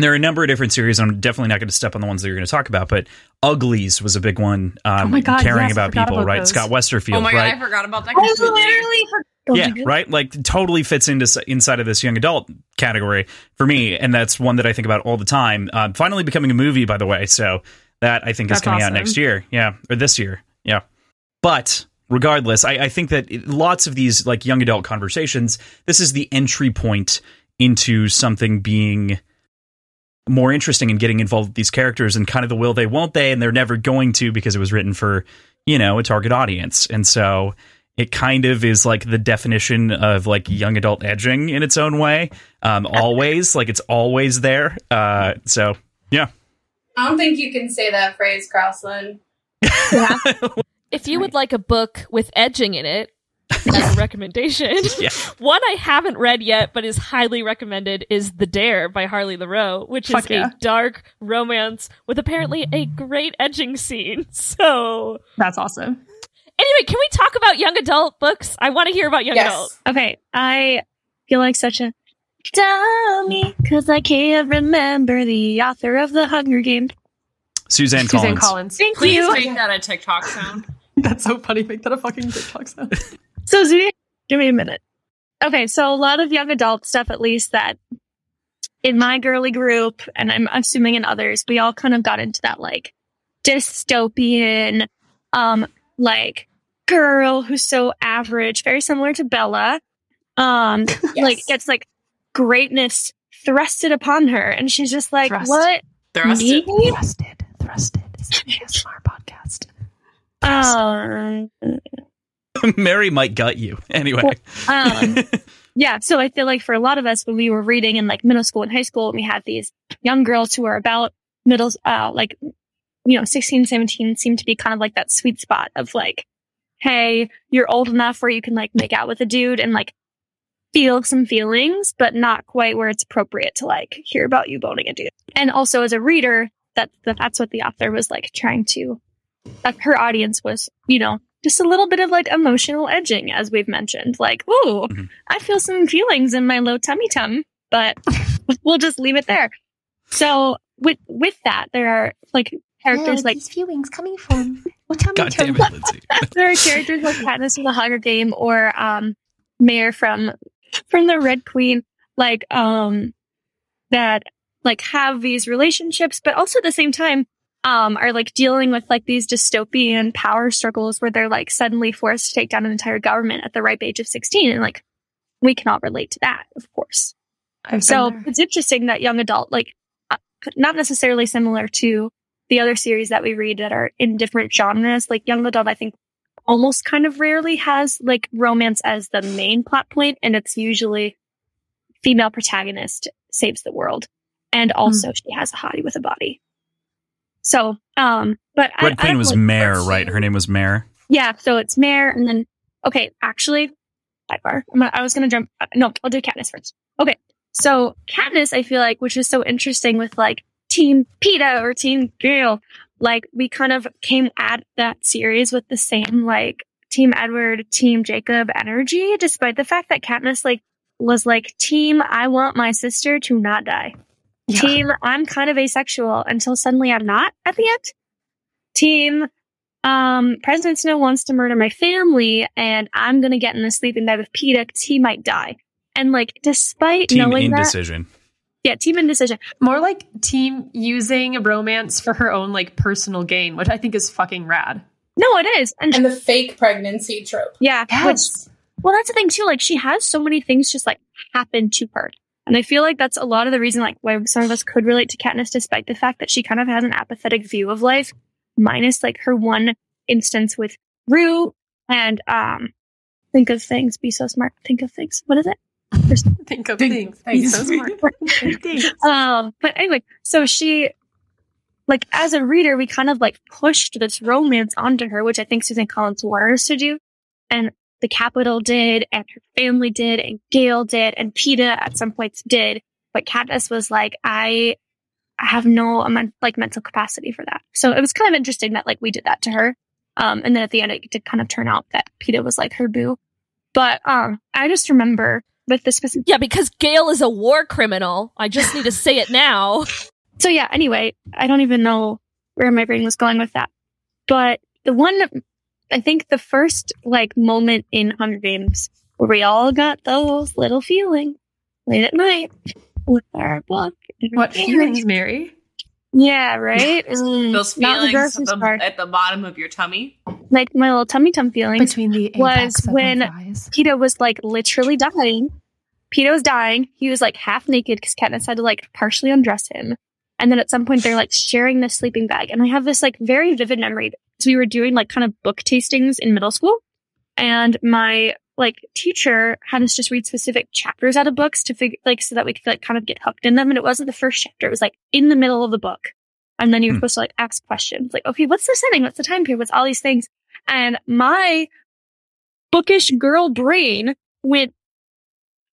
B: And there are a number of different series. I'm definitely not going to step on the ones that you're going to talk about, but Uglies was a big one. Um,
C: Oh my God,
B: caring
C: yes,
B: about people,
C: about
B: right?
C: those.
B: Scott Westerfeld,
E: Oh my
B: right?
E: god, I forgot about that
H: I
E: completely.
H: literally
B: yeah, right. Like totally fits into inside of this young adult category for me, and that's one that I think about all the time. Uh, finally becoming a movie, by the way, so that I think is
C: That's
B: coming out next year. Yeah, or this year. Yeah, but regardless, I, I think that it- lots of these like young adult conversations, this is the entry point into something being more interesting in getting involved with these characters and kind of the will they won't they and they're never going to because it was written for you know a target audience. And so it kind of is like the definition of like young adult edging in its own way. Um always like it's always there. Uh so yeah.
F: I don't think you can say that phrase, Krauslin.
D: If you would like a book with edging in it, as a recommendation,
B: Yeah.
D: one I haven't read yet but is highly recommended is The Dare by Harley Laroux, which
C: Fuck
D: is
C: yeah.
D: a dark romance with apparently a great edging scene. So,
C: That's awesome.
D: anyway, can we talk about young adult books? I want to hear about young
F: Yes.
D: adult.
H: Okay, I feel like such a dummy because I can't remember the author of the Hunger Games.
B: suzanne,
C: Suzanne
B: collins,
C: Collins.
H: Thank
E: Please
H: you.
E: make that a TikTok sound.
C: That's so funny. Make that a fucking TikTok sound.
H: So, Zudi, give me a minute. Okay, so a lot of young adult stuff, at least that in my girly group, and I'm assuming in others, we all kind of got into that like dystopian, um, like girl who's so average, very similar to Bella. Um, like gets like greatness thrusted upon her, and she's just like,
C: Thrust.
H: "What?
E: Thrusted.
H: Me?
C: Thrusted. Thrusted. It's an ASMR podcast.
H: Um,
B: mary might gut you anyway
H: um, yeah, so I feel like for a lot of us, when we were reading in like middle school and high school, we had these young girls who were about middle, uh, like, you know, 16, 17 seemed to be kind of like that sweet spot of like, hey, you're old enough where you can like make out with a dude and like feel some feelings, but not quite where it's appropriate to like hear about you boning a dude. And also as a reader, that, that that's what the author was like trying to, that her audience was, you know, just a little bit of like emotional edging, as we've mentioned. Like, ooh,
B: Mhm.
H: I feel some feelings in my low tummy tum, but we'll just leave it there. So with with that, there are like characters like these
C: feelings coming from. Well, tell
B: god damn it
H: there are characters like Katniss from the Hunger Game or um Mare from from the Red Queen, like um that like have these relationships, but also at the same time um are like dealing with like these dystopian power struggles where they're like suddenly forced to take down an entire government at the ripe age of sixteen, and like we can all relate to that, of course.
C: I've
H: So it's interesting that young adult, like, uh, not necessarily similar to the other series that we read that are in different genres. Like young adult, I think almost kind of rarely has like romance as the main plot point, and it's usually female protagonist saves the world, and also she has a hottie with a body. So, um, but I-
B: red
H: I
B: queen
H: don't
B: was
H: really-
B: mare right her name was mare
H: yeah, so it's Mare, and then okay, actually, sidebar. Gonna, I was gonna jump. uh, No, I'll do Katniss first. Okay, so Katniss, I feel like, which is so interesting with like Team Peeta or Team Gale, like we kind of came at that series with the same like Team Edward, Team Jacob energy, despite the fact that Katniss like was like Team I want my sister to not die.
C: Yeah.
H: Team I'm kind of asexual until suddenly I'm not at the end. Team um, President Snow wants to murder my family, and I'm gonna get in the sleeping bag with Peeta because he might die. And like, despite
B: team
H: knowing that,
B: indecision
H: yeah, team indecision.
C: More like team using romance for her own like personal gain, which I think is fucking rad.
H: No, it is, and,
F: And the fake pregnancy trope.
H: yeah, which well, that's the thing too. Like, she has so many things just like happen to her, and I feel like that's a lot of the reason like why some of us could relate to Katniss, despite the fact that she kind of has an apathetic view of life, minus like her one instance with Rue and um, think of things, be so smart, think of things. What is it?
C: Think of
I: Think-
C: things. Be so smart.
H: Um, but anyway, so she, like, as a reader, we kind of like pushed this romance onto her, which I think Susan Collins wanted us to do. And the Capitol did, and her family did, and Gale did, and Peeta at some points did. But Katniss was like, I, I have no amen- like mental capacity for that. So it was kind of interesting that like we did that to her. Um, and then at the end, it did kind of turn out that Peeta was like her boo. But um, I just remember with the specific.
D: Yeah, because Gale is a war criminal. I just need to say it now.
H: So yeah, anyway, I don't even know where my brain was going with that. But the one I think the first like moment in Hunger Games where we all got those little feelings late at night with our book.
C: What
H: parents.
C: feelings, Mary?
H: Yeah, right. Mm,
E: Those
H: not the
E: feelings at the, at the bottom of your tummy.
H: like my little tummy tum feeling
C: Between the
H: was when-
C: my.
H: Peeta was like literally dying. Peeta was dying. He was like half naked because Katniss had to like partially undress him. And then at some point they're like sharing the sleeping bag. And I have this like very vivid memory. So we were doing like kind of book tastings in middle school. And my like teacher had us just read specific chapters out of books to figure like so that we could like kind of get hooked in them. And it wasn't the first chapter. It was like in the middle of the book. And then you were
B: Hmm.
H: supposed to like ask questions like, okay, what's the setting? What's the time period? What's all these things? And my bookish girl brain went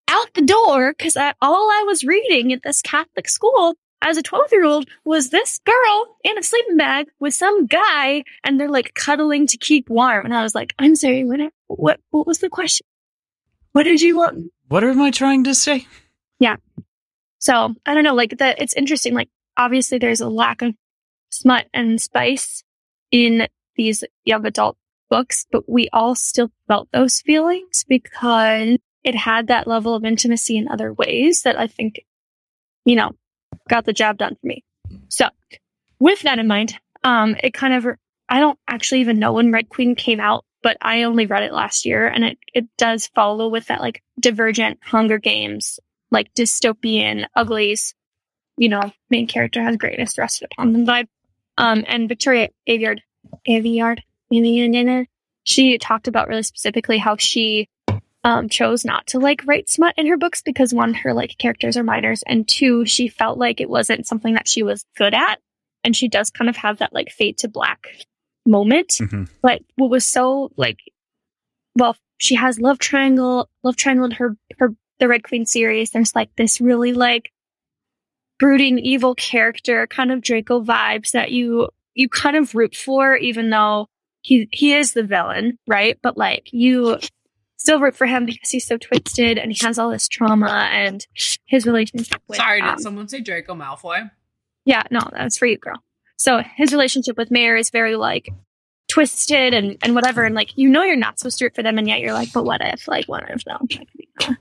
H: out the door because all I was reading at this Catholic school as a 12 year old was this girl in a sleeping bag with some guy and they're like cuddling to keep warm. And I was like, I'm sorry, what, what, what was the question? What did you want?
B: What am I trying to say? Yeah.
H: So I don't know, like that. It's interesting. Like obviously there's a lack of smut and spice in these young adult books, but we all still felt those feelings because it had that level of intimacy in other ways that I think, you know, got the job done for me. So with that in mind, um, it kind of, I don't actually even know when Red Queen came out, but I only read it last year and it, it does follow with that like divergent Hunger Games like dystopian uglies, you know, main character has greatness thrusted upon them vibe. Um, and Victoria Aveyard, Aveyard, she talked about really specifically how she um, chose not to like write smut in her books because one, her like characters are minors, and two, she felt like it wasn't something that she was good at, and she does kind of have that like fade to black moment.
B: Mhm.
H: But what was so like, well, she has love triangle, love triangle in her her the Red Queen series. There's like this really like brooding evil character, kind of Draco vibes that you you kind of root for, even though he he is the villain, right? But like you still root for him because he's so twisted and he has all this trauma and his relationship with
E: Sorry,
H: um,
E: did someone say Draco Malfoy?
H: yeah, no, that's for you, girl. So his relationship with Mare is very like twisted and, and whatever. And like, you know, you're not supposed to root for them. And yet you're like, but what if, like, what if no?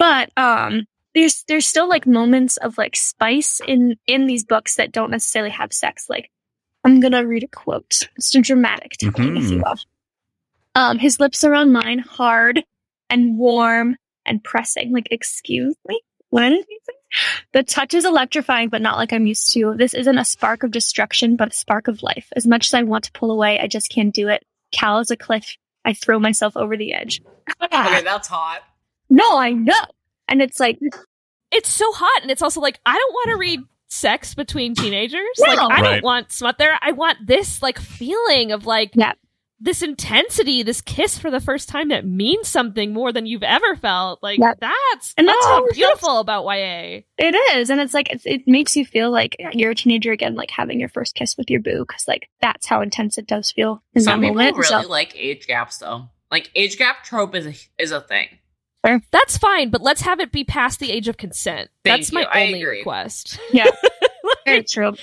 H: But, um, there's, there's still like moments of like spice in, in these books that don't necessarily have sex. Like, I'm going to read a quote. It's a dramatic telling, if you will. Um, his lips are on mine, hard and warm and pressing. Like, excuse me? What did he say? The touch is electrifying, but not like I'm used to. This isn't a spark of destruction, but a spark of life. As much as I want to pull away, I just can't do it. Cal is a cliff. I throw myself over the edge.
E: Okay, that's hot.
H: No, I know. And it's like,
D: it's so hot and it's also like i don't want to read sex between teenagers
H: No.
D: like i
B: Right.
D: don't want smut there i want this like feeling of like
H: Yeah.
D: This intensity this kiss for the first time that means something more than you've ever felt like
H: Yeah.
D: that's
H: And
D: that's
H: that's how
D: beautiful about ya
H: it is. And it's like, it's, it makes you feel like you're a teenager again, like having your first kiss with your boo. Cause like, that's how intense it does feel in
E: Some
H: that
E: people
H: moment.
E: really
H: So-
E: like age gaps though. Like age gap trope is a, is a thing.
D: that's fine but let's have it be past the age of consent
E: Thank
D: that's
E: you.
D: my
E: I
D: only
E: agree.
D: request
H: Yeah. Very true.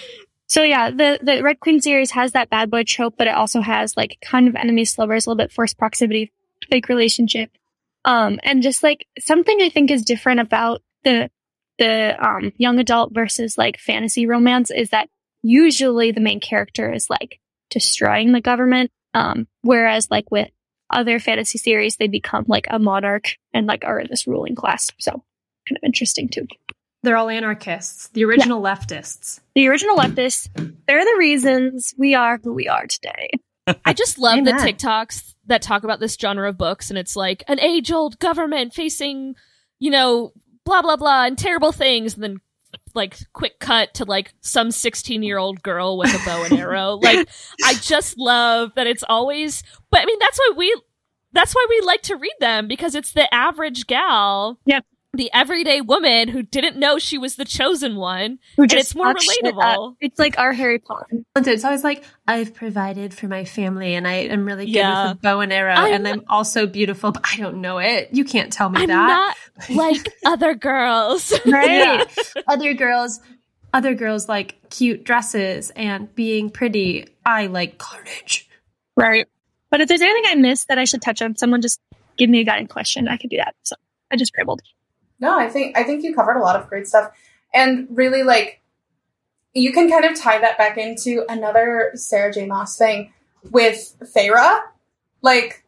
H: So yeah, the the Red Queen series has that bad boy trope, but it also has like kind of to lovers, a little bit forced proximity, fake relationship. Um, and just like something I think is different about the the um young adult versus like fantasy romance is that usually the main character is like destroying the government. Um, whereas like with other fantasy series, they become like a monarch and like are in this ruling class. So kind of interesting too.
C: They're all anarchists, the original leftists.
H: the original leftists, they're the reasons we are who we are today.
D: I just love the TikToks that talk about this genre of books, and it's like an age old government facing, you know, blah, blah, blah, and terrible things, and then like quick cut to like some 16 year old girl with a bow and arrow. like, I just love that it's always, but I mean, that's why we, that's why we like to read them because it's the average gal.
H: Yep.
D: The everyday woman who didn't know she was the chosen one.
H: Who
D: And it's more
H: fuck shit uh,
D: relatable.
H: It's like our Harry Potter.
C: It's always like, I've provided for my family and I am really good
D: Yeah.
C: with a bow and arrow
D: I'm-
C: and I'm also beautiful, but I don't know it. You can't tell me
D: I'm
C: that.
D: not like other girls.
H: Right.
C: other girls other girls like cute dresses and being pretty. I like carnage.
H: Right. But if there's anything I missed that I should touch on, someone just give me a guiding question, I could do that. So I just scribbled.
F: No, I think I think you covered a lot of great stuff. And really like you can kind of tie that back into another Sarah J. Maas thing with Feyre. Like,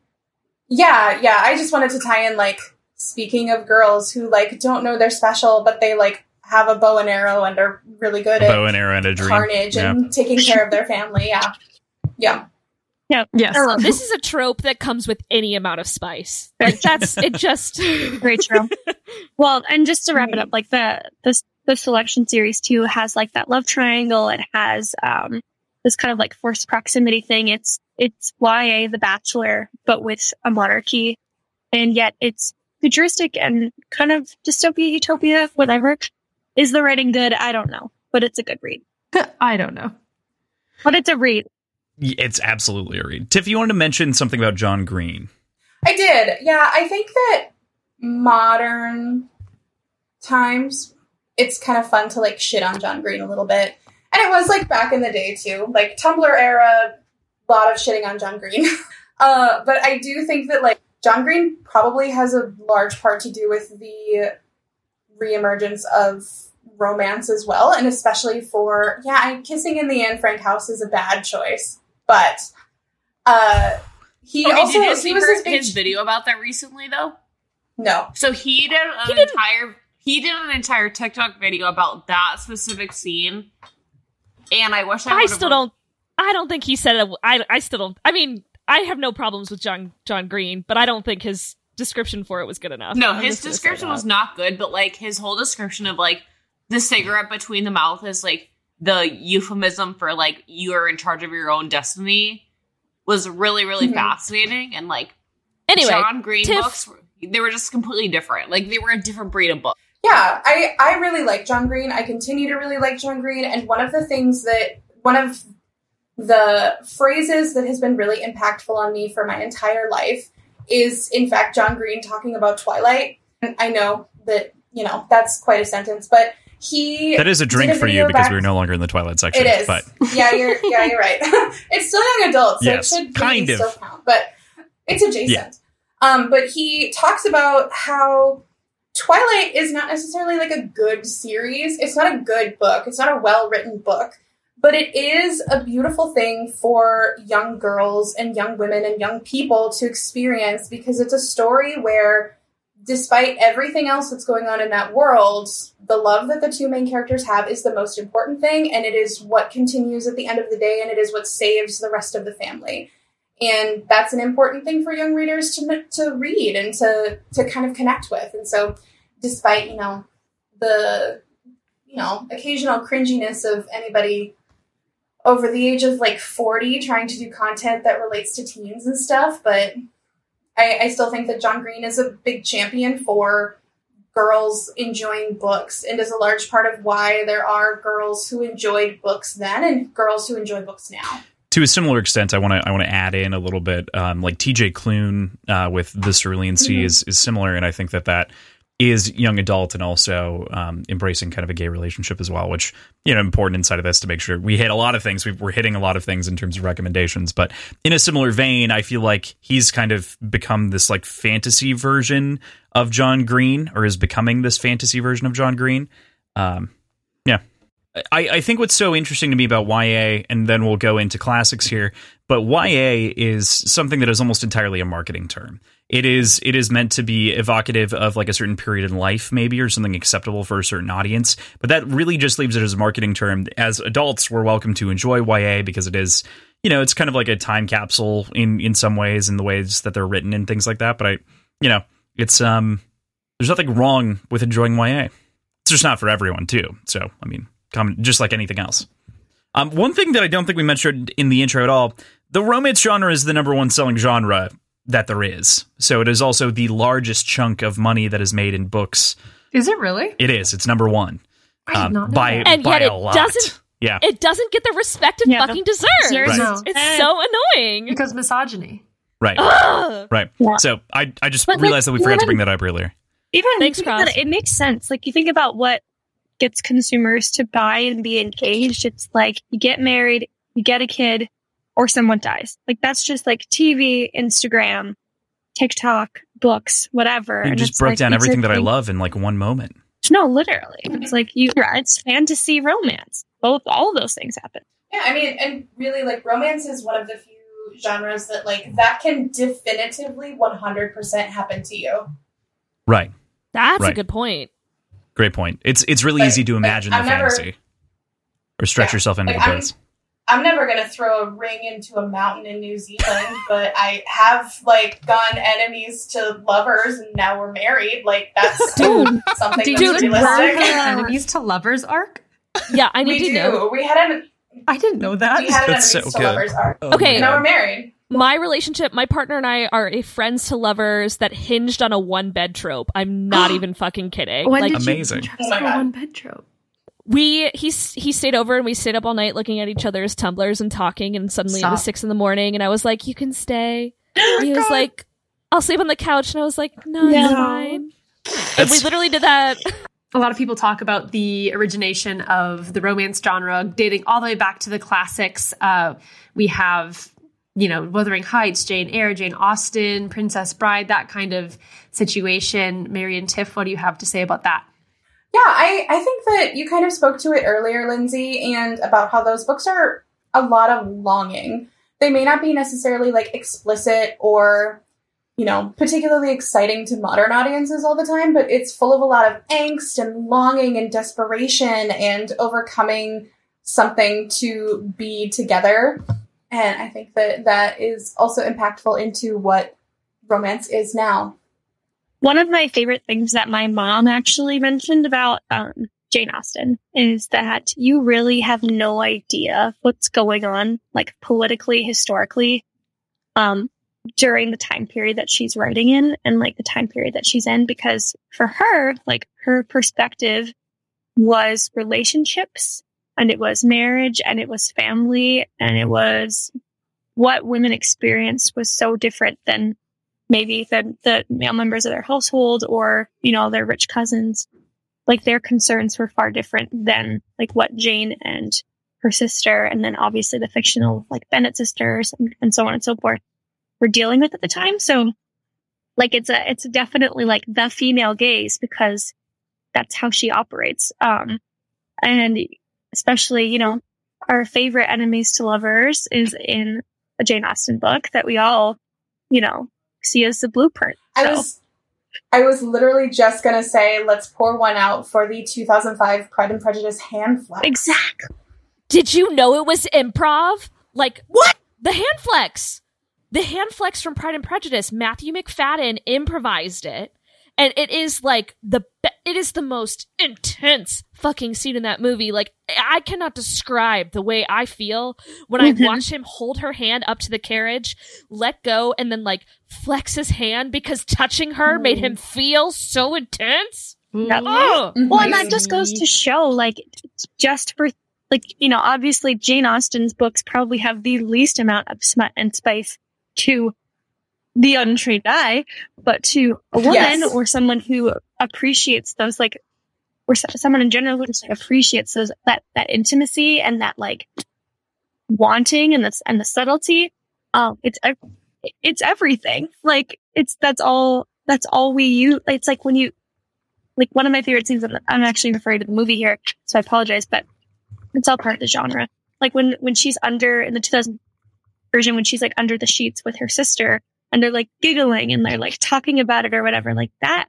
F: yeah, yeah, I just wanted to tie in like speaking of girls who like don't know they're special, but they like have a bow and arrow and are really good
B: A
F: at
B: bow and arrow and a dream.
F: carnage
B: Yeah.
F: and taking care of their family. Yeah. Yeah.
C: Yes.
H: I
D: This is a trope that comes with any amount of spice. Like that's it. Just
H: Very true. well, and just to wrap it up, like the this the selection series too has like that love triangle. It has um this kind of like forced proximity thing. It's it's YA The Bachelor, but with a monarchy, and yet it's futuristic and kind of dystopia, utopia, whatever. Is the writing good? I don't know, but it's a good read.
C: I don't know.
H: But it's a read.
B: It's absolutely a read. Tiff, you wanted to mention something about John Green.
F: I did. Yeah, I think that modern times it's kind of fun to like shit on John Green a little bit. And it was like back in the day too. Like Tumblr era, a lot of shitting on John Green. uh, but I do think that like John Green probably has a large part to do with the reemergence of romance as well, and especially for yeah, I, kissing in the Anne Frank house is a bad choice, but uh, he
E: Okay,
F: also
E: did you see
F: he was
E: her-
F: this big
E: his video about that recently though?
F: no
E: So he did an
D: He didn't-
E: entire he did an entire TikTok video about that specific scene. And I wish I,
D: I still don't. I don't think he said it. I I still don't. I mean, I have no problems with John John Green, but I don't think his description for it was good enough.
E: No,
D: I'm
E: his
D: just gonna say
E: description was not good, but like his whole description of like the cigarette between the mouth is like the euphemism for like you are in charge of your own destiny was really really
F: Mhm.
E: fascinating and like
D: Anyway,
E: John Green
D: Tiff-
E: books they were just completely different. Like they were a different breed of book.
F: yeah i i really like john green i continue to really like john green and one of the things that one of the phrases that has been really impactful on me for my entire life is in fact john green talking about twilight and i know that you know that's quite a sentence but he
B: That is a drink
F: a
B: for you because
F: back-
B: we're no longer in the Twilight section.
F: It is.
B: But
F: yeah, you're yeah, you're right. it's still young adult, so
B: Yes,
F: it should
B: kind of.
F: still count, but it's adjacent. Um, but he talks about how Twilight is not necessarily like a good series. It's not a good book. It's not a well written book, but it is a beautiful thing for young girls and young women and young people to experience because it's a story where despite everything else that's going on in that world, the love that the two main characters have is the most important thing, and it is what continues at the end of the day, and it is what saves the rest of the family. And that's an important thing for young readers to to read and to to kind of connect with. And so, despite you know the you know occasional cringiness of anybody over the age of like 40 trying to do content that relates to teens and stuff but I, I still think that John Green is a big champion for girls enjoying books and is a large part of why there are girls who enjoyed books then and girls who enjoy books now.
B: to a similar extent, I want to I want to add in a little bit. Um, like T.J. Klune uh, with the Cerulean Sea
F: Mhm.
B: is is similar, and I think that that is young adult and also um, embracing kind of a gay relationship as well, which you know important inside of this to make sure we hit a lot of things. we we're hitting a lot of things in terms of recommendations, but in a similar vein, I feel like he's kind of become this like fantasy version of John Green, or is becoming this fantasy version of John Green. Um, yeah. I, I think what's so interesting to me about YA, and then we'll go into classics here, but YA is something that is almost entirely a marketing term. It is it is meant to be evocative of like a certain period in life, maybe, or something acceptable for a certain audience. But that really just leaves it as a marketing term. As adults, we're welcome to enjoy YA because it is, you know, it's kind of like a time capsule in in some ways, in the ways that they're written and things like that. But I, you know, it's um, there's nothing wrong with enjoying YA. It's just not for everyone, too. So, I mean, common, just like anything else. Um, one thing that I don't think we mentioned in the intro at all the romance genre is the number one selling genre that there is. So it is also the largest chunk of money that is made in books.
C: Is it really?
B: It is. It's number one
C: I
B: um,
C: not
B: by
C: that.
D: And
B: by
D: yet
B: a
D: it
B: lot.
D: doesn't-
B: Yeah,
D: it doesn't get the respect it
H: Yeah,
D: fucking deserves.
H: Right.
C: No.
D: It's so annoying.
C: because misogyny.
B: right,
D: Ugh.
B: right.
H: Yeah.
B: So I I just
H: But, like,
B: realized that we forgot to bring that up earlier.
H: Even
D: Thanks,
H: think
D: Kross.
H: it, it makes sense. Like you think about what gets consumers to buy and be engaged. It's like you get married, you get a kid, or someone dies. Like that's just like TV, Instagram, TikTok, books, whatever.
B: You
H: and
B: just broke
H: like,
B: down everything that I love in like one moment.
H: No, literally. It's like you, it's fantasy romance. Both, all of those things happen.
F: Yeah, I mean, and really, like, romance is one of the few genres that, like, that can definitively 100% happen to you.
B: Right.
D: That's a good point.
B: Great point. It's it's really
F: Like-
B: easy to
F: like,
B: imagine
F: I've
B: the
F: never-
B: fantasy. Or stretch
F: Yeah.
B: yourself into
F: Like,
B: the
F: I'm-
B: place.
F: I'm never gonna throw a ring into a mountain in New Zealand, but I have like gone enemies to lovers, and now we're married. Like that's
H: Dude,
F: something
C: Dude,
F: that's
C: you
F: realistic.
C: run an enemies to lovers arc?
D: Yeah, I
F: we
D: need to
F: do.
D: know.
F: We had an
C: I didn't know that.
F: we had an
B: That's
F: enemies
B: so
F: to
B: good.
F: lovers arc.
B: Oh
D: Okay.
F: Now we're married.
D: My relationship, my partner and I are a friends to lovers that hinged on a one bed trope. I'm not even fucking kidding.
H: When
D: like
H: did you-
B: Amazing.
F: Oh my god.
C: one bed trope.
D: We he he stayed over and we stayed up all night looking at each other's Tumblrs and talking and suddenly it was six in the morning and I was like, You can stay. And he was like, I'll sleep on the couch and I was like, No, it's
H: No.
D: fine. And we literally did that.
C: A lot of people talk about the origination of the romance genre, dating all the way back to the classics. Uh, we have, you know, Wuthering Heights, Jane Eyre, Jane Austen, Princess Bride, that kind of situation. Mary and Tiff, what do you have to say about that?
F: Yeah, I, I think that you kind of spoke to it earlier, Lindsay, and about how those books are a lot of longing. They may not be necessarily like explicit or, you know, particularly exciting to modern audiences all the time, but it's full of a lot of angst and longing and desperation and overcoming something to be together. And I think that that is also impactful into what romance is now.
H: One of my favorite things that my mom actually mentioned about um, Jane Austen is that you really have no idea what's going on, like politically, historically, um, during the time period that she's writing in and like the time period that she's in, because for her, like her perspective was relationships and it was marriage and it was family and it was what women experienced was so different than maybe the the male members of their household or you know their rich cousins like their concerns were far different than like what jane and her sister and then obviously the fictional like bennet sisters and, and so on and so forth were dealing with at the time. So like it's a it's definitely like the female gaze because that's how she operates. Um and especially you know our favorite enemies to lovers is in a jane austen book that we all you know see as the blueprint.
F: I was I was literally just gonna say let's pour one out for the 2005 Pride and Prejudice hand flex.
H: exactly.
D: Did you know it was improv? Like what? The hand flex. The hand flex from Pride and Prejudice. Matthew Macfadyen improvised it. And it is like the be- it is the most intense fucking scene in that movie. Like I cannot describe the way I feel when I
H: Mhm.
D: watch him hold her hand up to the carriage, let go, and then like flex his hand because touching her mm-hmm. made him feel so intense. Mm-hmm.
H: Yep.
D: Oh, mm-hmm.
H: Well, and that just goes to show, like, just for, like, you know, obviously Jane Austen's books probably have the least amount of smut and spice to the untrained eye, but to a woman
F: Yes.
H: or someone who appreciates those, like, or someone in general who just appreciates those that that intimacy and that like wanting and the and the subtlety. Um, it's it's everything. Like it's that's all that's all we use. It's like when you like one of my favorite scenes. I'm actually referring to the movie here, so I apologize, but it's all part of the genre. Like when when she's under in the 2000 version when she's like under the sheets with her sister and they're like giggling and they're like talking about it or whatever like that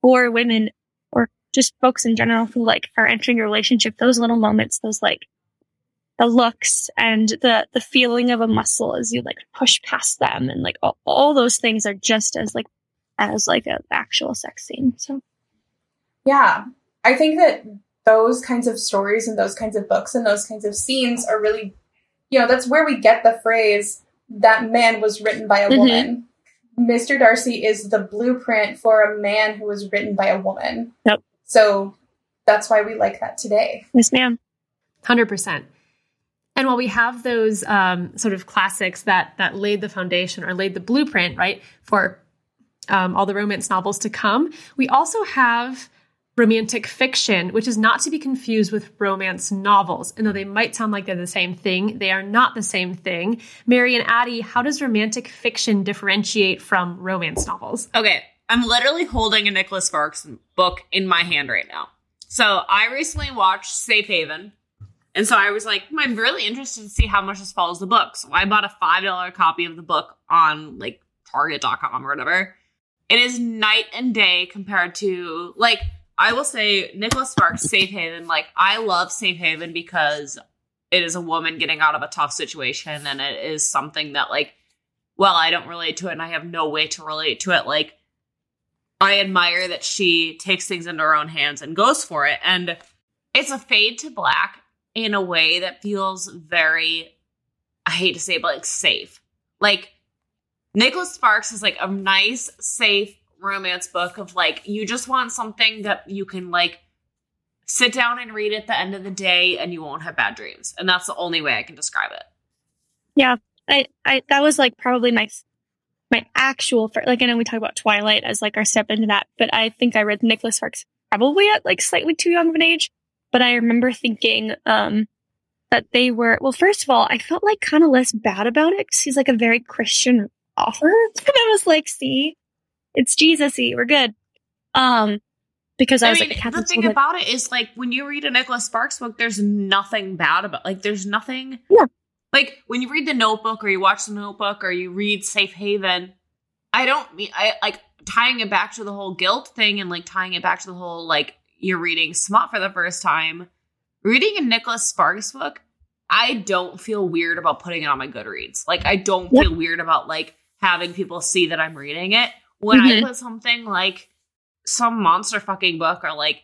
H: for women or just folks in general who like are entering a relationship those little moments those like the looks and the the feeling of a muscle as you like push past them and like all, all those things are just as like as like an actual sex scene so
F: Yeah. I think that those kinds of stories and those kinds of books and those kinds of scenes are really, you know, that's where we get the phrase that man was written by a
H: Mhm.
F: woman. Mr. Darcy is the blueprint for a man who was written by a woman.
H: Yep.
F: So that's why we like that today.
H: yes ma'am
C: Hundred percent. And while we have those um, sort of classics that that laid the foundation or laid the blueprint, right, for um, all the romance novels to come, we also have romantic fiction, which is not to be confused with romance novels. And though they might sound like they're the same thing, they are not the same thing. Mary and Addie, how does romantic fiction differentiate from romance novels?
E: Okay, I'm literally holding a Nicholas Sparks book in my hand right now. So I recently watched Safe Haven. And so I was like, hmm, I'm really interested to see how much this follows the book. So I bought a $5 copy of the book on like Target.com or whatever. It is night and day compared to like I will say Nicholas Sparks Safe Haven. Like I love Safe Haven because it is a woman getting out of a tough situation and it is something that like well, I don't relate to it and I have no way to relate to it. Like I admire that she takes things into her own hands and goes for it. And it's a fade to black in a way that feels very, I hate to say it, but like safe. Like Nicholas Sparks is like a nice, safe romance book of like, you just want something that you can like sit down and read at the end of the day and you won't have bad dreams. And that's the only way I can describe it.
H: Yeah. I, I that was like probably my my actual fir- like I know we talk about Twilight as like our step into that, but I think I read Nicholas Sparks probably at like slightly too young of an age. But I remember thinking um that they were well. First of all, I felt like kind of less bad about it because he's like a very Christian author, and I was like, "See, it's Jesus-y. We're good." Um, because I,
E: I
H: was
E: mean,
H: like,
E: the thing about it is like when you read a Nicholas Sparks book, there's nothing bad about like there's nothing
H: Yeah.
E: like when you read the notebook or you watch the notebook or you read Safe Haven, I don't mean I like tying it back to the whole guilt thing and like tying it back to the whole like you're reading smut for the first time. Reading a Nicholas Sparks book, I don't feel weird about putting it on my Goodreads. Like I don't
H: Yeah.
E: feel weird about like having people see that I'm reading it. When I
H: Mhm.
E: put something like some monster fucking book or like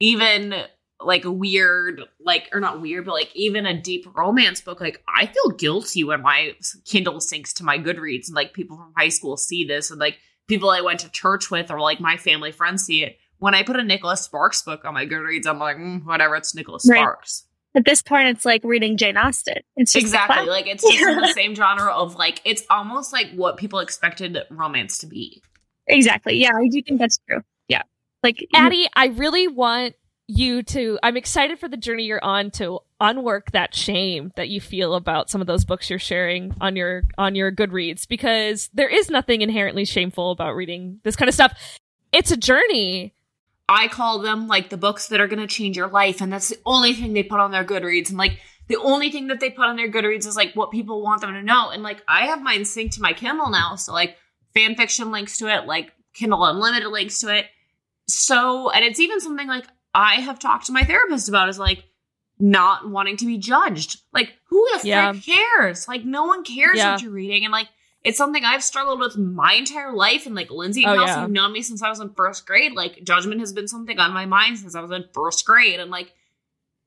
E: even like a weird like or not weird but like even a deep romance book like i feel guilty when my kindle syncs to my goodreads and like people from high school see this and like people i went to church with or like my family friends see it when i put a nicholas sparks book on my goodreads i'm like mm, whatever it's nicholas
H: Right.
E: sparks
H: at this point, it's like reading Jane Austen. It's just
E: exactly like it's just in the same genre of like it's almost like what people expected romance to be
H: exactly. Yeah, I do think that's true. Yeah, like
D: Addie, I really want you to. I'm excited for the journey you're on to unwork that shame that you feel about some of those books you're sharing on your on your Goodreads because there is nothing inherently shameful about reading this kind of stuff. It's a journey.
E: I call them like the books that are going to change your life. And that's the only thing they put on their Goodreads. And like the only thing that they put on their Goodreads is like what people want them to know. And like I have mine synced to my Kindle now. So like fan fiction links to it, like Kindle Unlimited links to it. So, and it's even something like I have talked to my therapist about is like not wanting to be judged. Like who the
D: Yeah.
E: frick cares? Like no one cares
D: Yeah.
E: what you're reading. And like it's something I've struggled with my entire life. And like Lindsay and
D: Oh,
E: Kelsey
D: yeah.
E: have known me since I was in first grade. Like judgment has been something on my mind since I was in first grade. And like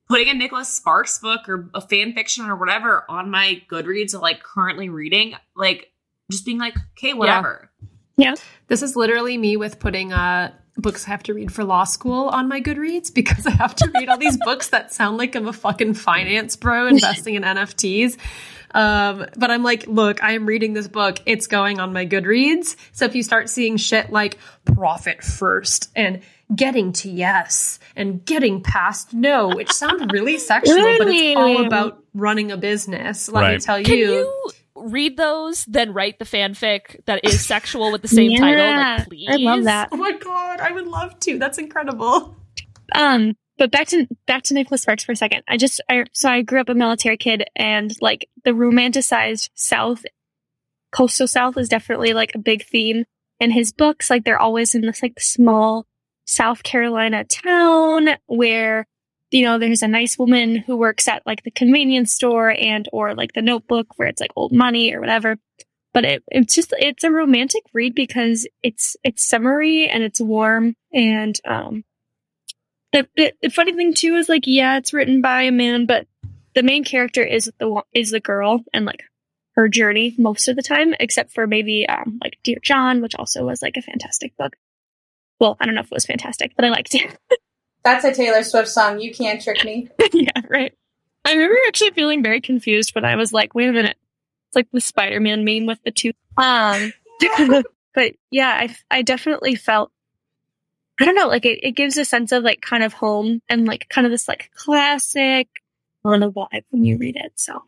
E: putting a Nicholas Sparks book or a fan fiction or whatever on my Goodreads of like currently reading, like just being like, okay, whatever. Yeah.
C: This is literally me with putting uh, books I have to read for law school on my Goodreads because I have to read all these books that sound like I'm a fucking finance bro investing in NFTs. Um, but I'm like, look, I am reading this book. It's going on my Goodreads. So if you start seeing shit like profit first and getting to yes and getting past no, which sound really sexual, but it's all about running a business. Let me
B: Right.
C: tell
D: Can
C: you.
D: you read those, then write the fanfic that is sexual with the same title? Like, please.
H: I love that.
C: Oh my god, I would love to. That's incredible.
H: Um, but back to back to Nicholas Sparks for a second. I just I, so I grew up a military kid, and like the romanticized South, coastal South is definitely like a big theme in his books. Like they're always in this like small South Carolina town where you know there's a nice woman who works at like the convenience store and or like the Notebook where it's like old money or whatever. But it, it's just it's a romantic read because it's it's summery and it's warm and um the, the, the funny thing too is like yeah it's written by a man but the main character is the is the girl and like her journey most of the time except for maybe um like dear john which also was like a fantastic book well i don't know if it was fantastic but i liked it
F: That's a Taylor Swift song. You can't trick me.
H: yeah right i remember actually feeling very confused when i was like wait a minute it's like the spider-man meme with the two um but yeah i i definitely felt I don't know, like it, it gives a sense of like kind of home and like kind of this like classic kind of vibe when you read it. So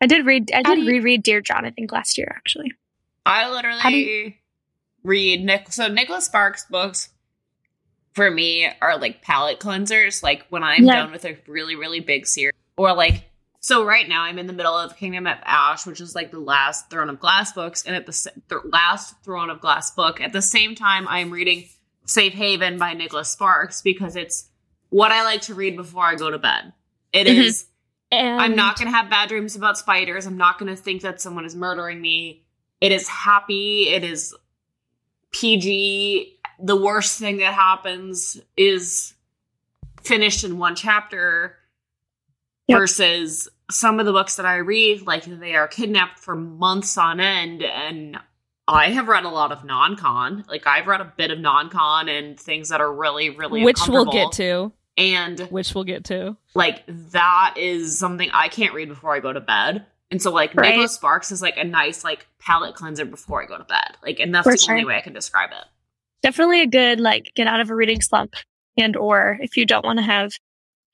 H: I did read, I did
C: you-
H: reread Dear John, I think last year actually.
E: I
H: How do
E: literally read Nick. So Nicholas Sparks books for me are like palette cleansers. Like when I'm
H: Yeah.
E: done with a really really big series, or like so right now I'm in the middle of Kingdom of Ash, which is like the last Throne of Glass books, and at the th- last Throne of Glass book, at the same time I'm reading Safe Haven by Nicholas Sparks because it's what I like to read before I go to bed. It is.
H: Mhm.
D: And
E: I'm not going to have bad dreams about spiders. I'm not going to think that someone is murdering me. It is happy. It is PG. The worst thing that happens is finished in one chapter
H: Yep.
E: versus some of the books that I read, like they are kidnapped for months on end. And I have read a lot of non con. Like I've read a bit of non con and things that are really, really
D: which we'll get to.
E: And
D: Which we'll get to.
E: like that is something I can't read before I go to bed. And so like
H: Right.
E: Nicholas Sparks is like a nice like palate cleanser before I go to bed. Like and that's
H: For
E: the
H: sure.
E: only way I can describe it.
H: Definitely a good like get out of a reading slump and or if you don't want to have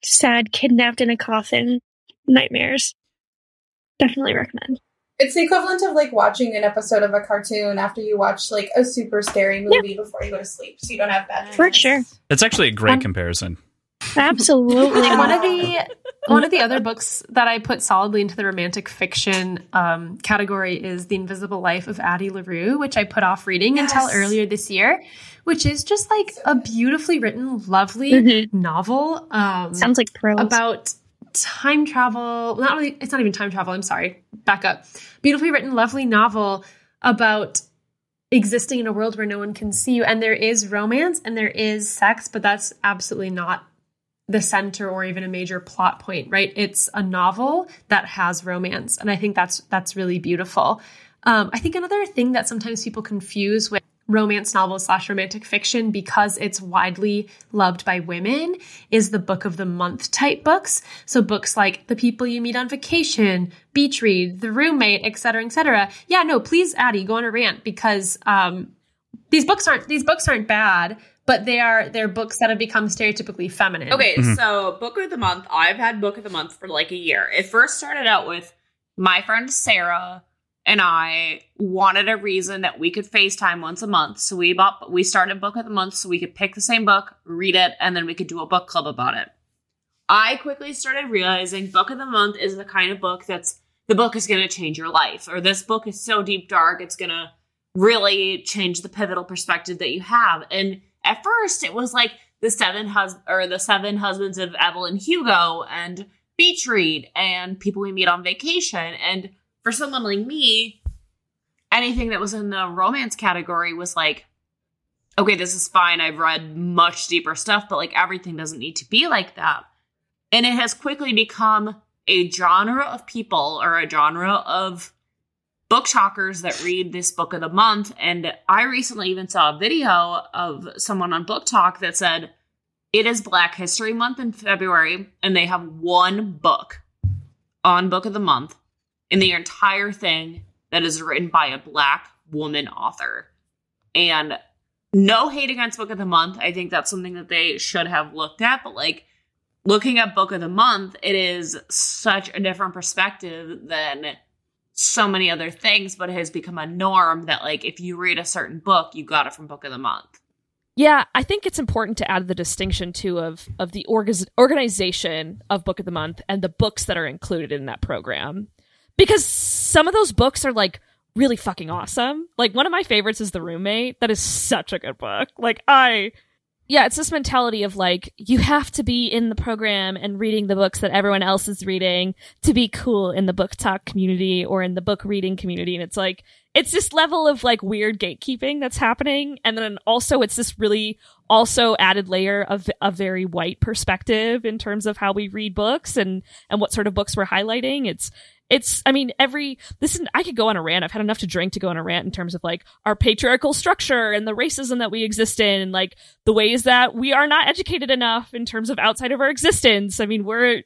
H: sad kidnapped in a coffin nightmares. Definitely recommend.
F: It's the equivalent of like watching an episode of a cartoon after you watch like a super scary movie before you go to sleep, so you don't have bad
H: For sure.
B: That's actually a great
C: Um,
B: comparison.
H: Absolutely.
C: one of the one of the other books that I put solidly into the romantic fiction um, category is The Invisible Life of Addie LaRue, which I put off reading until earlier this year, which is just like a beautifully written, lovely
H: Mhm.
C: novel um,
H: Sounds like
C: about time travel. Not really, it's not even time travel. I'm sorry. Back up. Beautifully written, lovely novel about existing in a world where no one can see you. And there is romance and there is sex, but that's absolutely not the center or even a major plot point, right? It's a novel that has romance. And I think that's that's really beautiful. Um, I think another thing that sometimes people confuse with romance novels slash romantic fiction because it's widely loved by women is the book of the month type books. So books like The People You Meet on Vacation, Beach Read, The Roommate, et cetera, et cetera. Yeah, no, please, Addie, go on a rant because um, these books aren't these books aren't bad, but they are they're books that have become stereotypically feminine.
E: Okay,
B: Mhm.
E: so book of the month. I've had book of the month for like a year. It first started out with my friend Sarah and I wanted a reason that we could FaceTime once a month. So we bought we started book of the month so we could pick the same book, read it, and then we could do a book club about it. I quickly started realizing book of the month is the kind of book that's the book is going to change your life or this book is so deep dark it's going to really change the pivotal perspective that you have. And at first it was like the seven hus or the seven husbands of Evelyn Hugo and Beach Read and people we meet on vacation. And for someone like me, anything that was in the romance category was like, okay, this is fine. I've read much deeper stuff, but like everything doesn't need to be like that. And it has quickly become a genre of people or a genre of BookTokers that read this book of the month. And I recently even saw a video of someone on BookTok that said it is Black History Month in February, and they have one book on Book of the Month in the entire thing that is written by a Black woman author. And no hate against Book of the Month. I think that's something that they should have looked at, but like looking at Book of the Month, it is such a different perspective than so many other things, but it has become a norm that like if you read a certain book, you got it from Book of the Month.
D: Yeah, I think it's important to add the distinction too of of the org- organization of Book of the Month and the books that are included in that program, because some of those books are like really fucking awesome. Like one of my favorites is The Roommate. That is such a good book. Like I yeah, it's this mentality of like you have to be in the program and reading the books that everyone else is reading to be cool in the BookTok community or in the book reading community. And it's like it's this level of like weird gatekeeping that's happening, and then also it's this really also added layer of a very white perspective in terms of how we read books and and what sort of books we're highlighting. It's it's i mean every this is i could go on a rant. I've had enough to drink to go on a rant in terms of like our patriarchal structure and the racism that we exist in and like the ways that we are not educated enough in terms of outside of our existence. I mean we're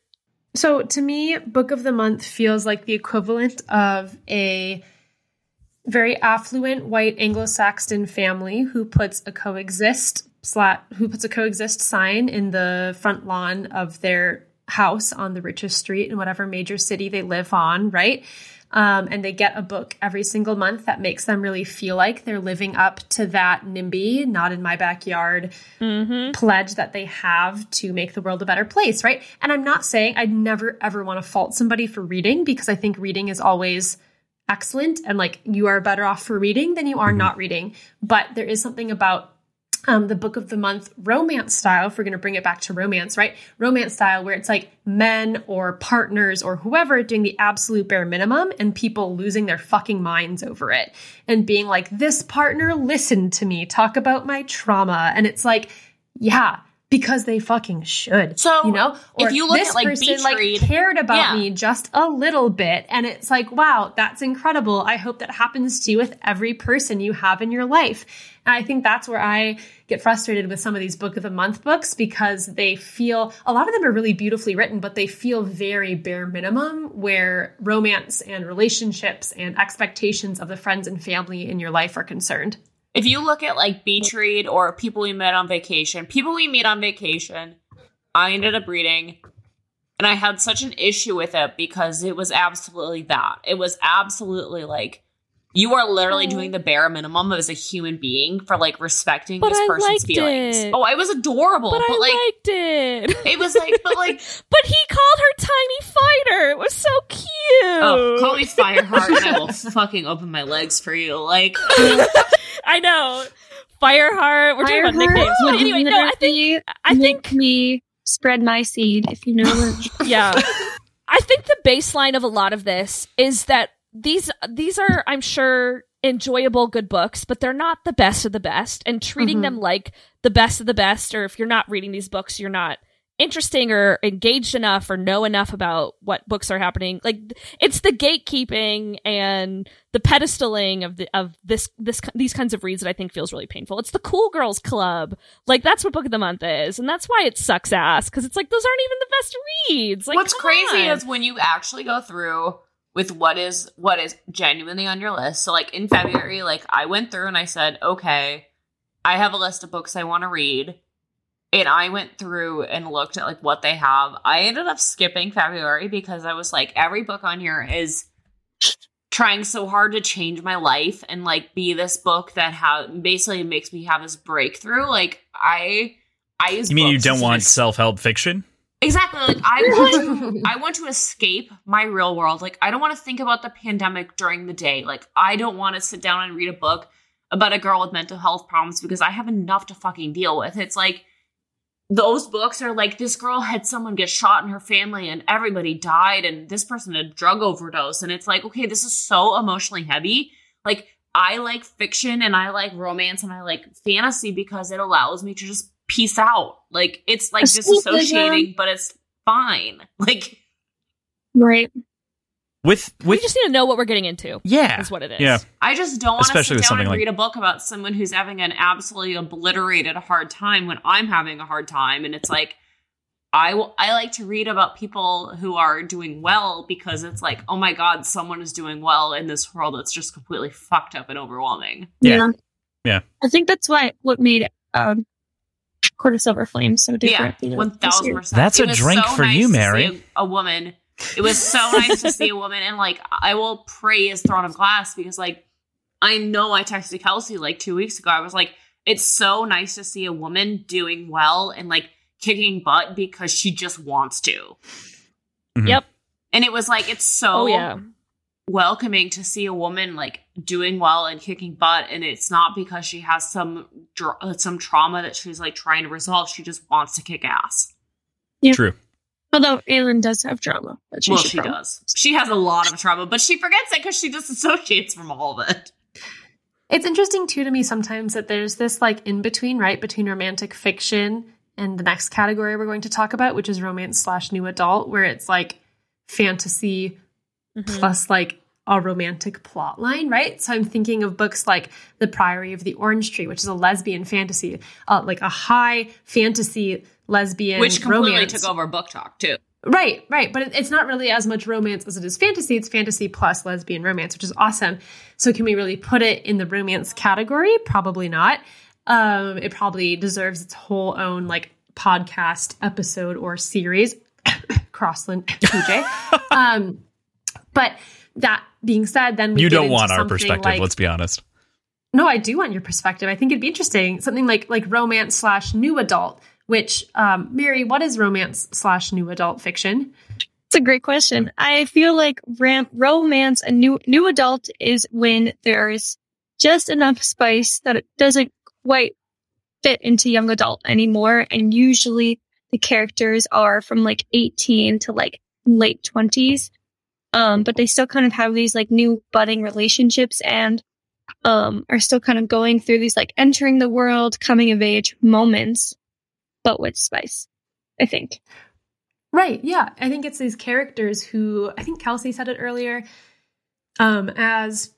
C: So to me, Book of the Month feels like the equivalent of a very affluent white Anglo-Saxon family who puts a coexist slat who puts a coexist sign in the front lawn of their house on the richest street in whatever major city they live on, right? Um, and they get a book every single month that makes them really feel like they're living up to that NIMBY, not in my backyard
D: Mm-hmm.
C: pledge that they have to make the world a better place, right? And I'm not saying I'd never ever want to fault somebody for reading because I think reading is always excellent and like you are better off for reading than you are not reading. But there is something about um, the book of the month romance style, if we're going to bring it back to romance, right? Romance style, where it's like men or partners or whoever doing the absolute bare minimum and people losing their fucking minds over it and being like, this partner listened to me talk about my trauma. And it's like, yeah, because they fucking should.
E: So,
C: you know,
E: if you look
C: this
E: at, like,
C: person
E: Beach
C: like
E: Read-
C: cared about
E: Yeah.
C: me just a little bit, and it's like, wow, that's incredible. I hope that happens to you with every person you have in your life. And I think that's where I get frustrated with some of these book of the month books because they feel a lot of them are really beautifully written, but they feel very bare minimum where romance and relationships and expectations of the friends and family in your life are concerned.
E: If you look at like beach read or people we met on vacation, people we meet on vacation, I ended up reading and I had such an issue with it because it was absolutely that. It was absolutely like you are literally
D: Oh.
E: doing the bare minimum as a human being for like respecting
D: But
E: this
D: I
E: person's
D: liked
E: feelings.
D: it.
E: Oh, it was adorable,
D: But,
E: but,
D: I
E: like
D: liked it.
E: it was like, but like,
D: but he called her Tiny Fighter. It was so cute.
E: oh, call me Fireheart and I will fucking open my legs for you. Like,
D: I know. Fireheart. We're talking about nicknames. But anyway, no, I think I think
H: me spread my seed if you know
D: yeah. I think the baseline of a lot of this is that these these are I'm sure enjoyable good books, but they're not the best of the best and treating
C: Mhm.
D: them like the best of the best or if you're not reading these books, you're not interesting or engaged enough or know enough about what books are happening. Like it's the gatekeeping and the pedestaling of the of this this these kinds of reads that I think feels really painful. It's the cool girls club. Like that's what book of the month is, and that's why it sucks ass because it's like those aren't even the best reads. Like
E: What's crazy
D: on.
E: is when you actually go through with what is what is genuinely on your list. So like in February, like I went through and I said, okay, I have a list of books I want to read. And I went through and looked at like what they have. I ended up skipping February because I was like, every book on here is trying so hard to change my life and like be this book that ha- basically makes me have this breakthrough. Like I, I use
B: You mean you don't want self help fiction?
E: Exactly. Like I want to I want to escape my real world. Like I don't want to think about the pandemic during the day. Like I don't want to sit down and read a book about a girl with mental health problems because I have enough to fucking deal with. It's like those books are like this girl had someone get shot in her family and everybody died and this person had a drug overdose and it's like okay this is so emotionally heavy like i like fiction and i like romance and i like fantasy because it allows me to just peace out like it's like disassociating but it's fine like
H: right
B: With with we
D: just need to know what we're getting into.
B: yeah,
D: Is what it is.
B: yeah.
E: I just don't want to sit down and
B: like-
E: read a book about someone who's having an absolutely obliterated hard time when I'm having a hard time. And it's like, I will, I like to read about people who are doing well because it's like, oh my God, someone is doing well in this world that's just completely fucked up and overwhelming.
B: Yeah. Yeah.
H: I think that's why what made um Court of Silver Flames so different. you know,
E: one
H: this
E: thousand percent.
B: That's
E: It
B: a drink
E: so
B: for
E: nice
B: you, Mary.
E: A, a woman. It was so nice to see a woman, and like I will praise Throne of Glass because like I know I texted Kelsey like two weeks ago. I was like, it's so nice to see a woman doing well and like kicking butt because she just wants to.
B: Mhm.
D: Yep.
E: And it was like it's so
D: Oh yeah.
E: Welcoming to see a woman like doing well and kicking butt and it's not because she has some dr- uh, some trauma that she's like trying to resolve she just wants to kick ass yeah.
B: True.
H: Although Aelin does have trauma That she
E: well she
H: probably-
E: does she has a lot of trauma but she forgets it because she disassociates from all of it
C: It's interesting too to me sometimes that there's this like in between, right, between romantic fiction and the next category we're going to talk about, which is romance slash new adult, where it's like fantasy
D: Mhm.
C: plus like a romantic plot line, right? So I'm thinking of books like The Priory of the Orange Tree, which is a lesbian fantasy, uh, like a high fantasy lesbian romance.
E: which completely
C: romance.
E: took over BookTok too
C: Right, right. But it's not really as much romance as it is fantasy. It's fantasy plus lesbian romance, which is awesome. So can we really put it in the romance category? Probably not. Um, it probably deserves its whole own like podcast episode or series. Kross and PJ. um, but that being said, then we
B: you
C: get
B: don't
C: into
B: want our perspective.
C: like-
B: let's be honest.
C: no, I do want your perspective. I think it'd be interesting. Something like like romance slash new adult. Which, um, Mary, what is romance slash new adult fiction?
H: It's a great question. I feel like ram- romance and new new adult is when there's just enough spice that it doesn't quite fit into young adult anymore, and usually the characters are from like 18 to like late 20s, um, but they still kind of have these like new budding relationships and um, are still kind of going through these like entering the world, coming of age moments, but with spice. I think.
C: Right. Yeah. I think it's these characters who I think Kelsey said it earlier. Um, as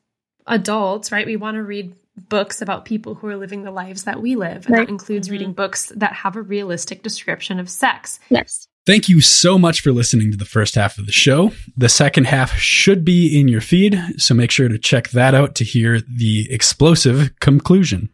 C: adults, right, we want to read books about people who are living the lives that we live. And
H: Right.
C: that includes reading books that have a realistic description of sex.
H: Yes.
A: Thank you so much for listening to the first half of the show. The second half should be in your feed, so make sure to check that out to hear the explosive conclusion.